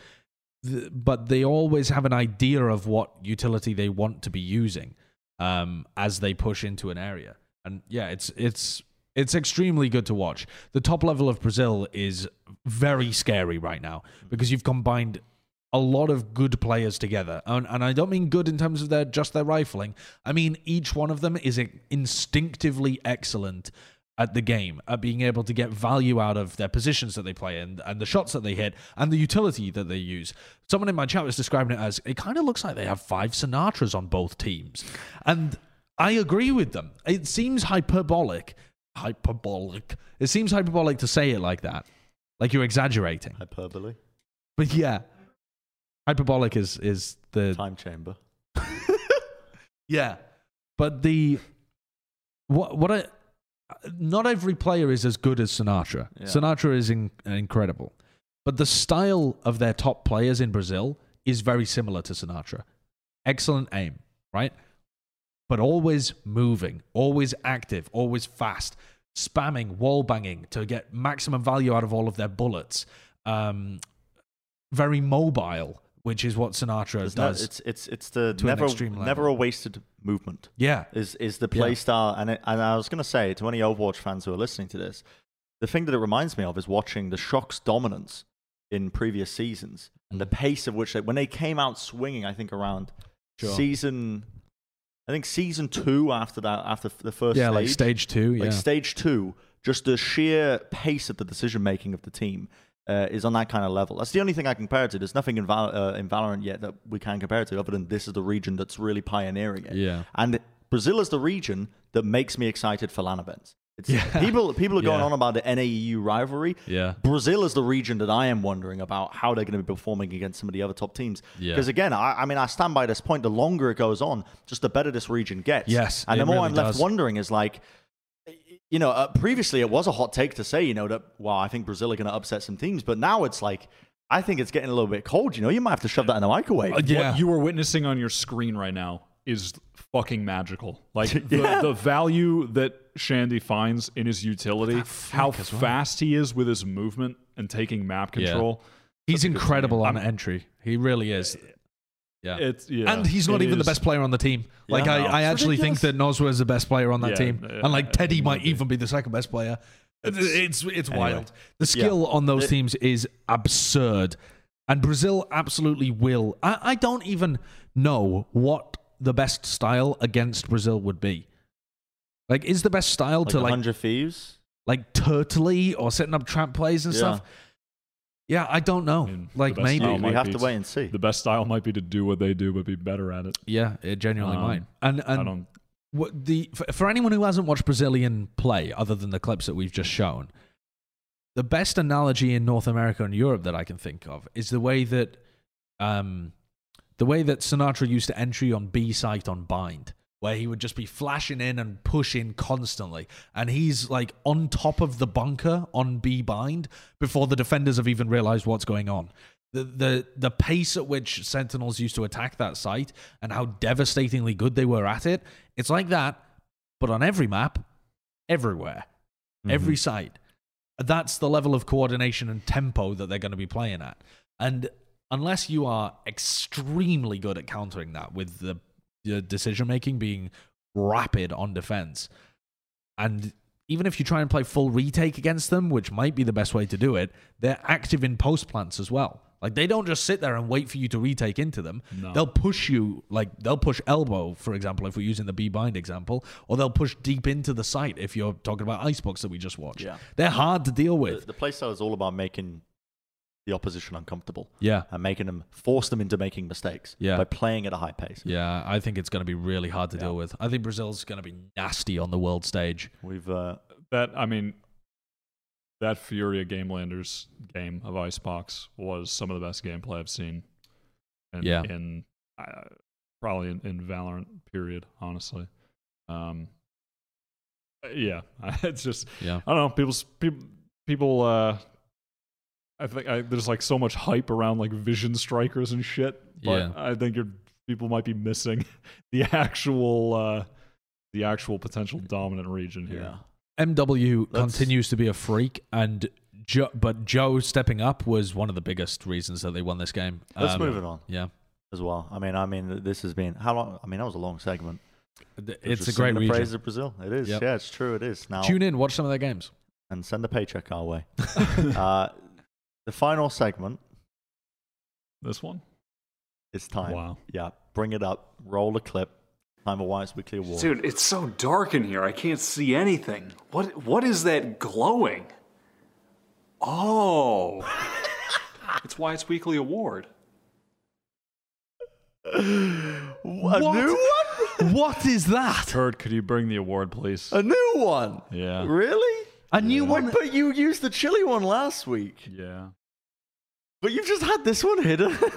but they always have an idea of what utility they want to be using um, as they push into an area, and yeah, it's it's it's extremely good to watch. The top level of Brazil is very scary right now because you've combined a lot of good players together. And, and I don't mean good in terms of their just their rifling. I mean each one of them is instinctively excellent at the game, at being able to get value out of their positions that they play in and the shots that they hit and the utility that they use. Someone in my chat was describing it as it kind of looks like they have five Sinatraas on both teams. And I agree with them. It seems hyperbolic. Hyperbolic. It seems hyperbolic to say it like that. Like you're exaggerating. hyperbole, But yeah, hyperbolic is is the time chamber. yeah. But the what what I not every player is as good as Sinatraa. Yeah. Sinatraa is in, incredible, but the style of their top players in Brazil is very similar to Sinatraa. Excellent aim, right? But always moving, always active, always fast, spamming, wall banging to get maximum value out of all of their bullets. Um, very mobile which is what Sinatraa It's, does. it's it's it's the never never a wasted movement. yeah, is is the play Yeah. style and it, and I was going to say to any Overwatch fans who are listening to this, the thing that it reminds me of is watching the Shock's dominance in previous seasons and the Mm. pace of which they when they came out swinging. I think around Sure. season, I think season two after that after the first yeah, stage, like stage two. like yeah, stage two, just the sheer pace of the decision making of the team. Uh, is on that kind of level. That's the only thing I can compare it to. There's nothing in, Val- uh, in Valorant yet that we can compare it to, other than this is the region that's really pioneering it. yeah. And Brazil is the region that makes me excited for LAN events. It's, Yeah. People people are going Yeah. on about the NAEU rivalry. Yeah. Brazil is the region that I am wondering about how they're going to be performing against some of the other top teams. Yeah. Because again, I, I mean, I stand by this point. The longer it goes on, just the better this region gets. Yes, And the more really I'm left wondering is like, you know, uh, previously it was a hot take to say, you know, that wow, I think Brazil are going to upset some teams, but now it's like, I think it's getting a little bit cold. You know, you might have to shove that in the microwave. Uh, yeah. What you are witnessing on your screen right now is fucking magical. Like the, Yeah. the value that Shandy finds in his utility, how flick well. fast he is with his movement and taking map control. Yeah. control. He's Such a good incredible on entry. He really is. Yeah. It's yeah, and he's not it even the best player on the team. Like Yeah. I, No. I It's actually think that Nozwa is the best player on that Yeah, team, yeah, and like Teddy might might be. even be the second best player. It's it's, Anyway. wild. The skill on those The- teams is absurd, and Brazil absolutely will. I, I don't even know what the best style against Brazil would be. Like, is the best style Like to like 100 thieves. like turtley or setting up trap plays and Yeah. stuff? Yeah, I don't know. mean, like maybe. we have to wait and see. The best style might be to do what they do, but be better at it. Yeah, it genuinely Um, might. And I and don't. what the for, for anyone who hasn't watched Brazilian play, other than the clips that we've just shown, the best analogy in North America and Europe that I can think of is the way that, um, the way that Sinatraa used to entry on B site on Bind, where he would just be flashing in and pushing constantly, and he's like on top of the bunker on B Bind before the defenders have even realized what's going on. The, the the pace at which Sentinels used to attack that site and how devastatingly good they were at it, it's like that, but on every map, everywhere, mm-hmm. every site. That's the level of coordination and tempo that they're going to be playing at. And unless you are extremely good at countering that with the decision making being rapid on defense, and even if you try and play full retake against them, which might be the best way to do it, they're active in post plants as well. Like they don't just sit there and wait for you to retake into them. No. They'll push you, like they'll push elbow, for example, if we're using the B bind example, or they'll push deep into the site if you're talking about Icebox that we just watched. Yeah. They're hard to deal The, with. the playstyle is all about making the opposition uncomfortable Yeah. and making them force them into making mistakes Yeah. by playing at a high pace. Yeah, I think it's going to be really hard to deal with. I think Brazil's going to be nasty on the world stage. We've uh, That I mean, that Furia Gamelanders game of Icebox was some of the best gameplay I've seen. In, Yeah. in uh, probably in, in Valorant. Period. Honestly. Um. Yeah, it's just Yeah. I don't know. People's people people. Uh, I think I, there's like so much hype around like vision strikers and shit. But Yeah. I think you're, people might be missing the actual uh, the actual potential dominant region here. yeah. MW Let's- continues to be a freak, and Joe, but Joe stepping up was one of the biggest reasons that they won this game. Let's Um, move it on Yeah, as well. I mean, I mean, this has been how long? I mean, that was a long segment. Th- It was it's a great singing the region. praise of Brazil. It is. Yep. Yeah, it's true. It is now. Tune in, watch some of their games. and send a paycheck our way. uh, the final segment This one. is time. Wow. Yeah, bring it up. Roll a clip. Time of Wise Weekly Award. Dude, it's so dark in here. I can't see anything. What what is that glowing? Oh. it's why it's weekly award. a new one. what is that? Kurt, could you bring the award, please? A new one. Yeah. Really? A new Wait, one. but you used the chili one last week. Yeah. But you've just had this one hidden.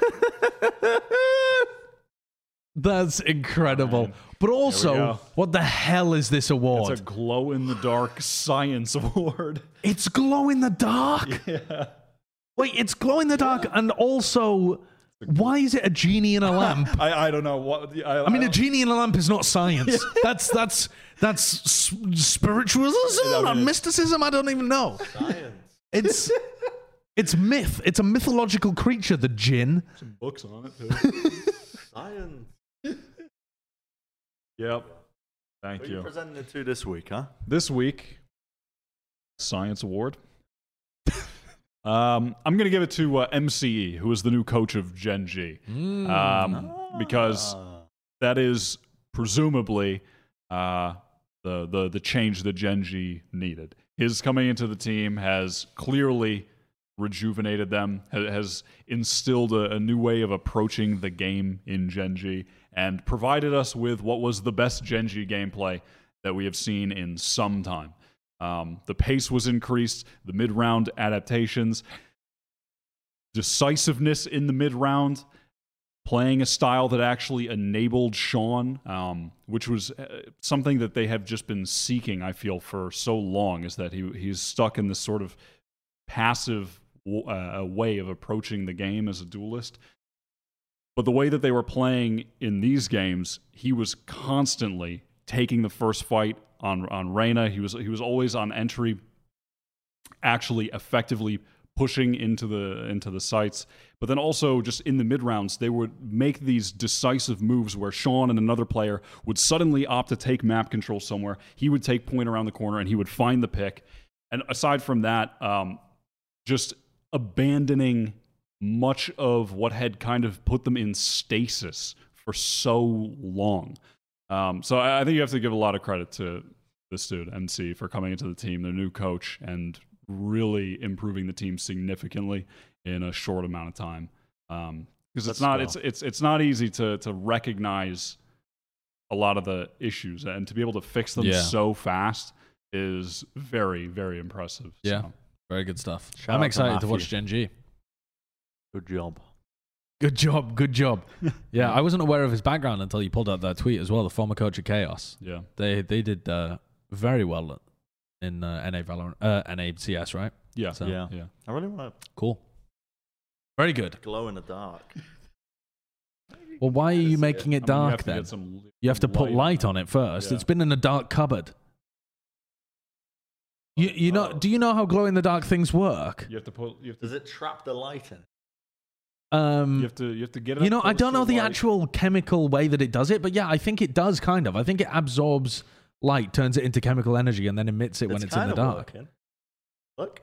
That's incredible. But also, what the hell is this award? It's a glow in the dark science award. It's glow in the dark. Yeah. Wait, it's glow in the dark, and also, why is it a genie in a lamp? I, I don't know what. I, I mean, a genie in a lamp is not science. That's that's that's spiritualism I mean, or mysticism. I don't even know. Science. It's It's myth. It's a mythological creature, the Jin. Some books on it too. Science. yep. Thank Who are you you. presenting it to this week, huh? This week, Science Award. um, I'm going to give it to uh, MCE, who is the new coach of Gen G, um, because Ah. that is presumably uh, the, the the change that Gen G needed. His coming into the team has clearly rejuvenated them, has instilled a, a new way of approaching the game in Gen G, and provided us with what was the best Gen G gameplay that we have seen in some time. Um, the pace was increased, the mid round adaptations, decisiveness in the mid round, playing a style that actually enabled Sean, um, which was uh, something that they have just been seeking. I feel for so long is that he he's stuck in this sort of passive uh, way of approaching the game as a duelist. But the way that they were playing in these games, he was constantly taking the first fight on on Reyna. He was he was always on entry, actually effectively pushing into the into the sites. But then also just in the mid rounds, they would make these decisive moves where Sean and another player would suddenly opt to take map control somewhere. He would take point around the corner and he would find the pick. And aside from that, um, just abandoning much of what had kind of put them in stasis for so long. Um, so I, I think you have to give a lot of credit to this dude, MC, for coming into the team, their new coach, and really improving the team significantly in a short amount of time. Because Let's it's not go. it's it's it's not easy to to recognize a lot of the issues and to be able to fix them Yeah. so fast is very very impressive. Yeah. So, Very good stuff. Shout I'm excited to, watch Matthew. Gen G. Good job. Good job. Good job. Yeah, I wasn't aware of his background until you pulled out that tweet as well. The former coach of Chaos. yeah. They they did uh, very well in uh, NA Valorant, uh, NA CS, right? Yeah. So- yeah. Yeah. I really want to Cool. Very good. glow in the dark. Well, why are you making it I mean, you dark then? You have to put light on it first. Yeah. It's been in a dark cupboard. You you know? Oh. Do you know how glow in the dark things work? You have to pull. You have to. Does it trap the light in? Um, You have to. You have to get it. you know, I don't know the light. actual chemical way that it does it, but yeah, I think it does kind of. I think it absorbs light, turns it into chemical energy, and then emits it when it's in the dark. working. Look,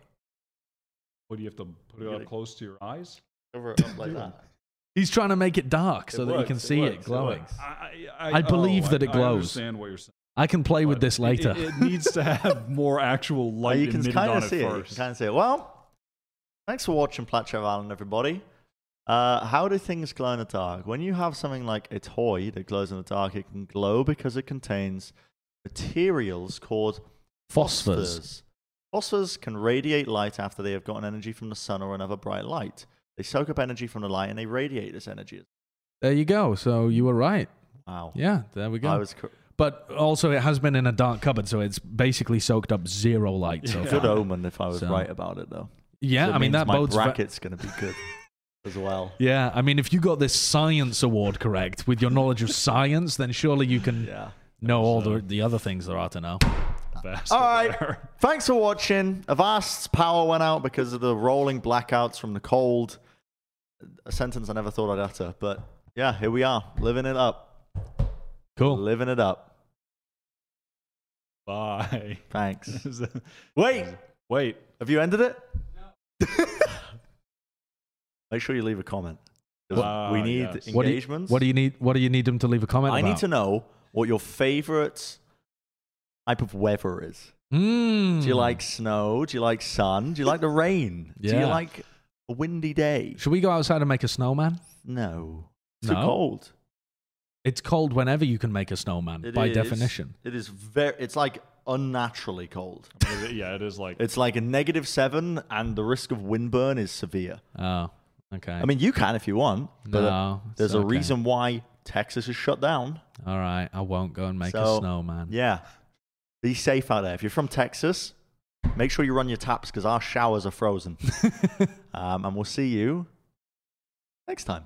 What do you have to put it up close to your eyes? cover it up like that. He's trying to make it dark so It that you works, can it see works, it it glowing. works. I, I believe that it I glows. understand what you're saying. I can play with this later. It, it needs to have more actual Well, light you can emitted kind on of it see it. You can kind of see it. Well, thanks for watching Plat Chat Valorant, everybody. Uh, how do things glow in the dark? When you have something like a toy that glows in the dark, it can glow because it contains materials called Phosphors. Phosphors can radiate light after they have gotten energy from the sun or another bright light. They soak up energy from the light and they radiate this energy. There you go. So you were right. Wow. Yeah, there we go. I was cor- but also, it has been in a dark cupboard, so it's basically soaked up zero light so Yeah. good far. omen if I was So- right about it, though. Yeah, So it I mean means that my bodes. ve- bracket's going to be good as well. yeah, I mean if you got this science award correct with your knowledge of science, then surely you can Yeah. know all the the other things there are to know. Ah. Best All right. Thanks for watching. Avast's power went out because of the rolling blackouts from the cold. A sentence I never thought I'd utter, but yeah, here we are, living it up, Cool. living it up. Bye. Thanks. Wait, Wait. have you ended it? No. Make sure you leave a comment. Ah, we need yes. What do you- engagements. What do you need? What do you need them to leave a comment I about? need to know what your favorite type of weather is. Mm. Do you like snow? Do you like sun? Do you like the rain? Do you like a windy day? Should we go outside and make a snowman? No. It's too cold. It's cold whenever you can make a snowman, It by is- definition. It is very. It's like unnaturally cold. I it- yeah, it is like. It's like a negative seven, and the risk of windburn is severe. Oh, okay. I mean, you can if you want, but uh, no, it's there's a okay. reason why Texas is shut down. All right, I won't go and make So, a snowman. Yeah, be safe out there. If you're from Texas, make sure you run your taps because our showers are frozen. um, and we'll see you next time.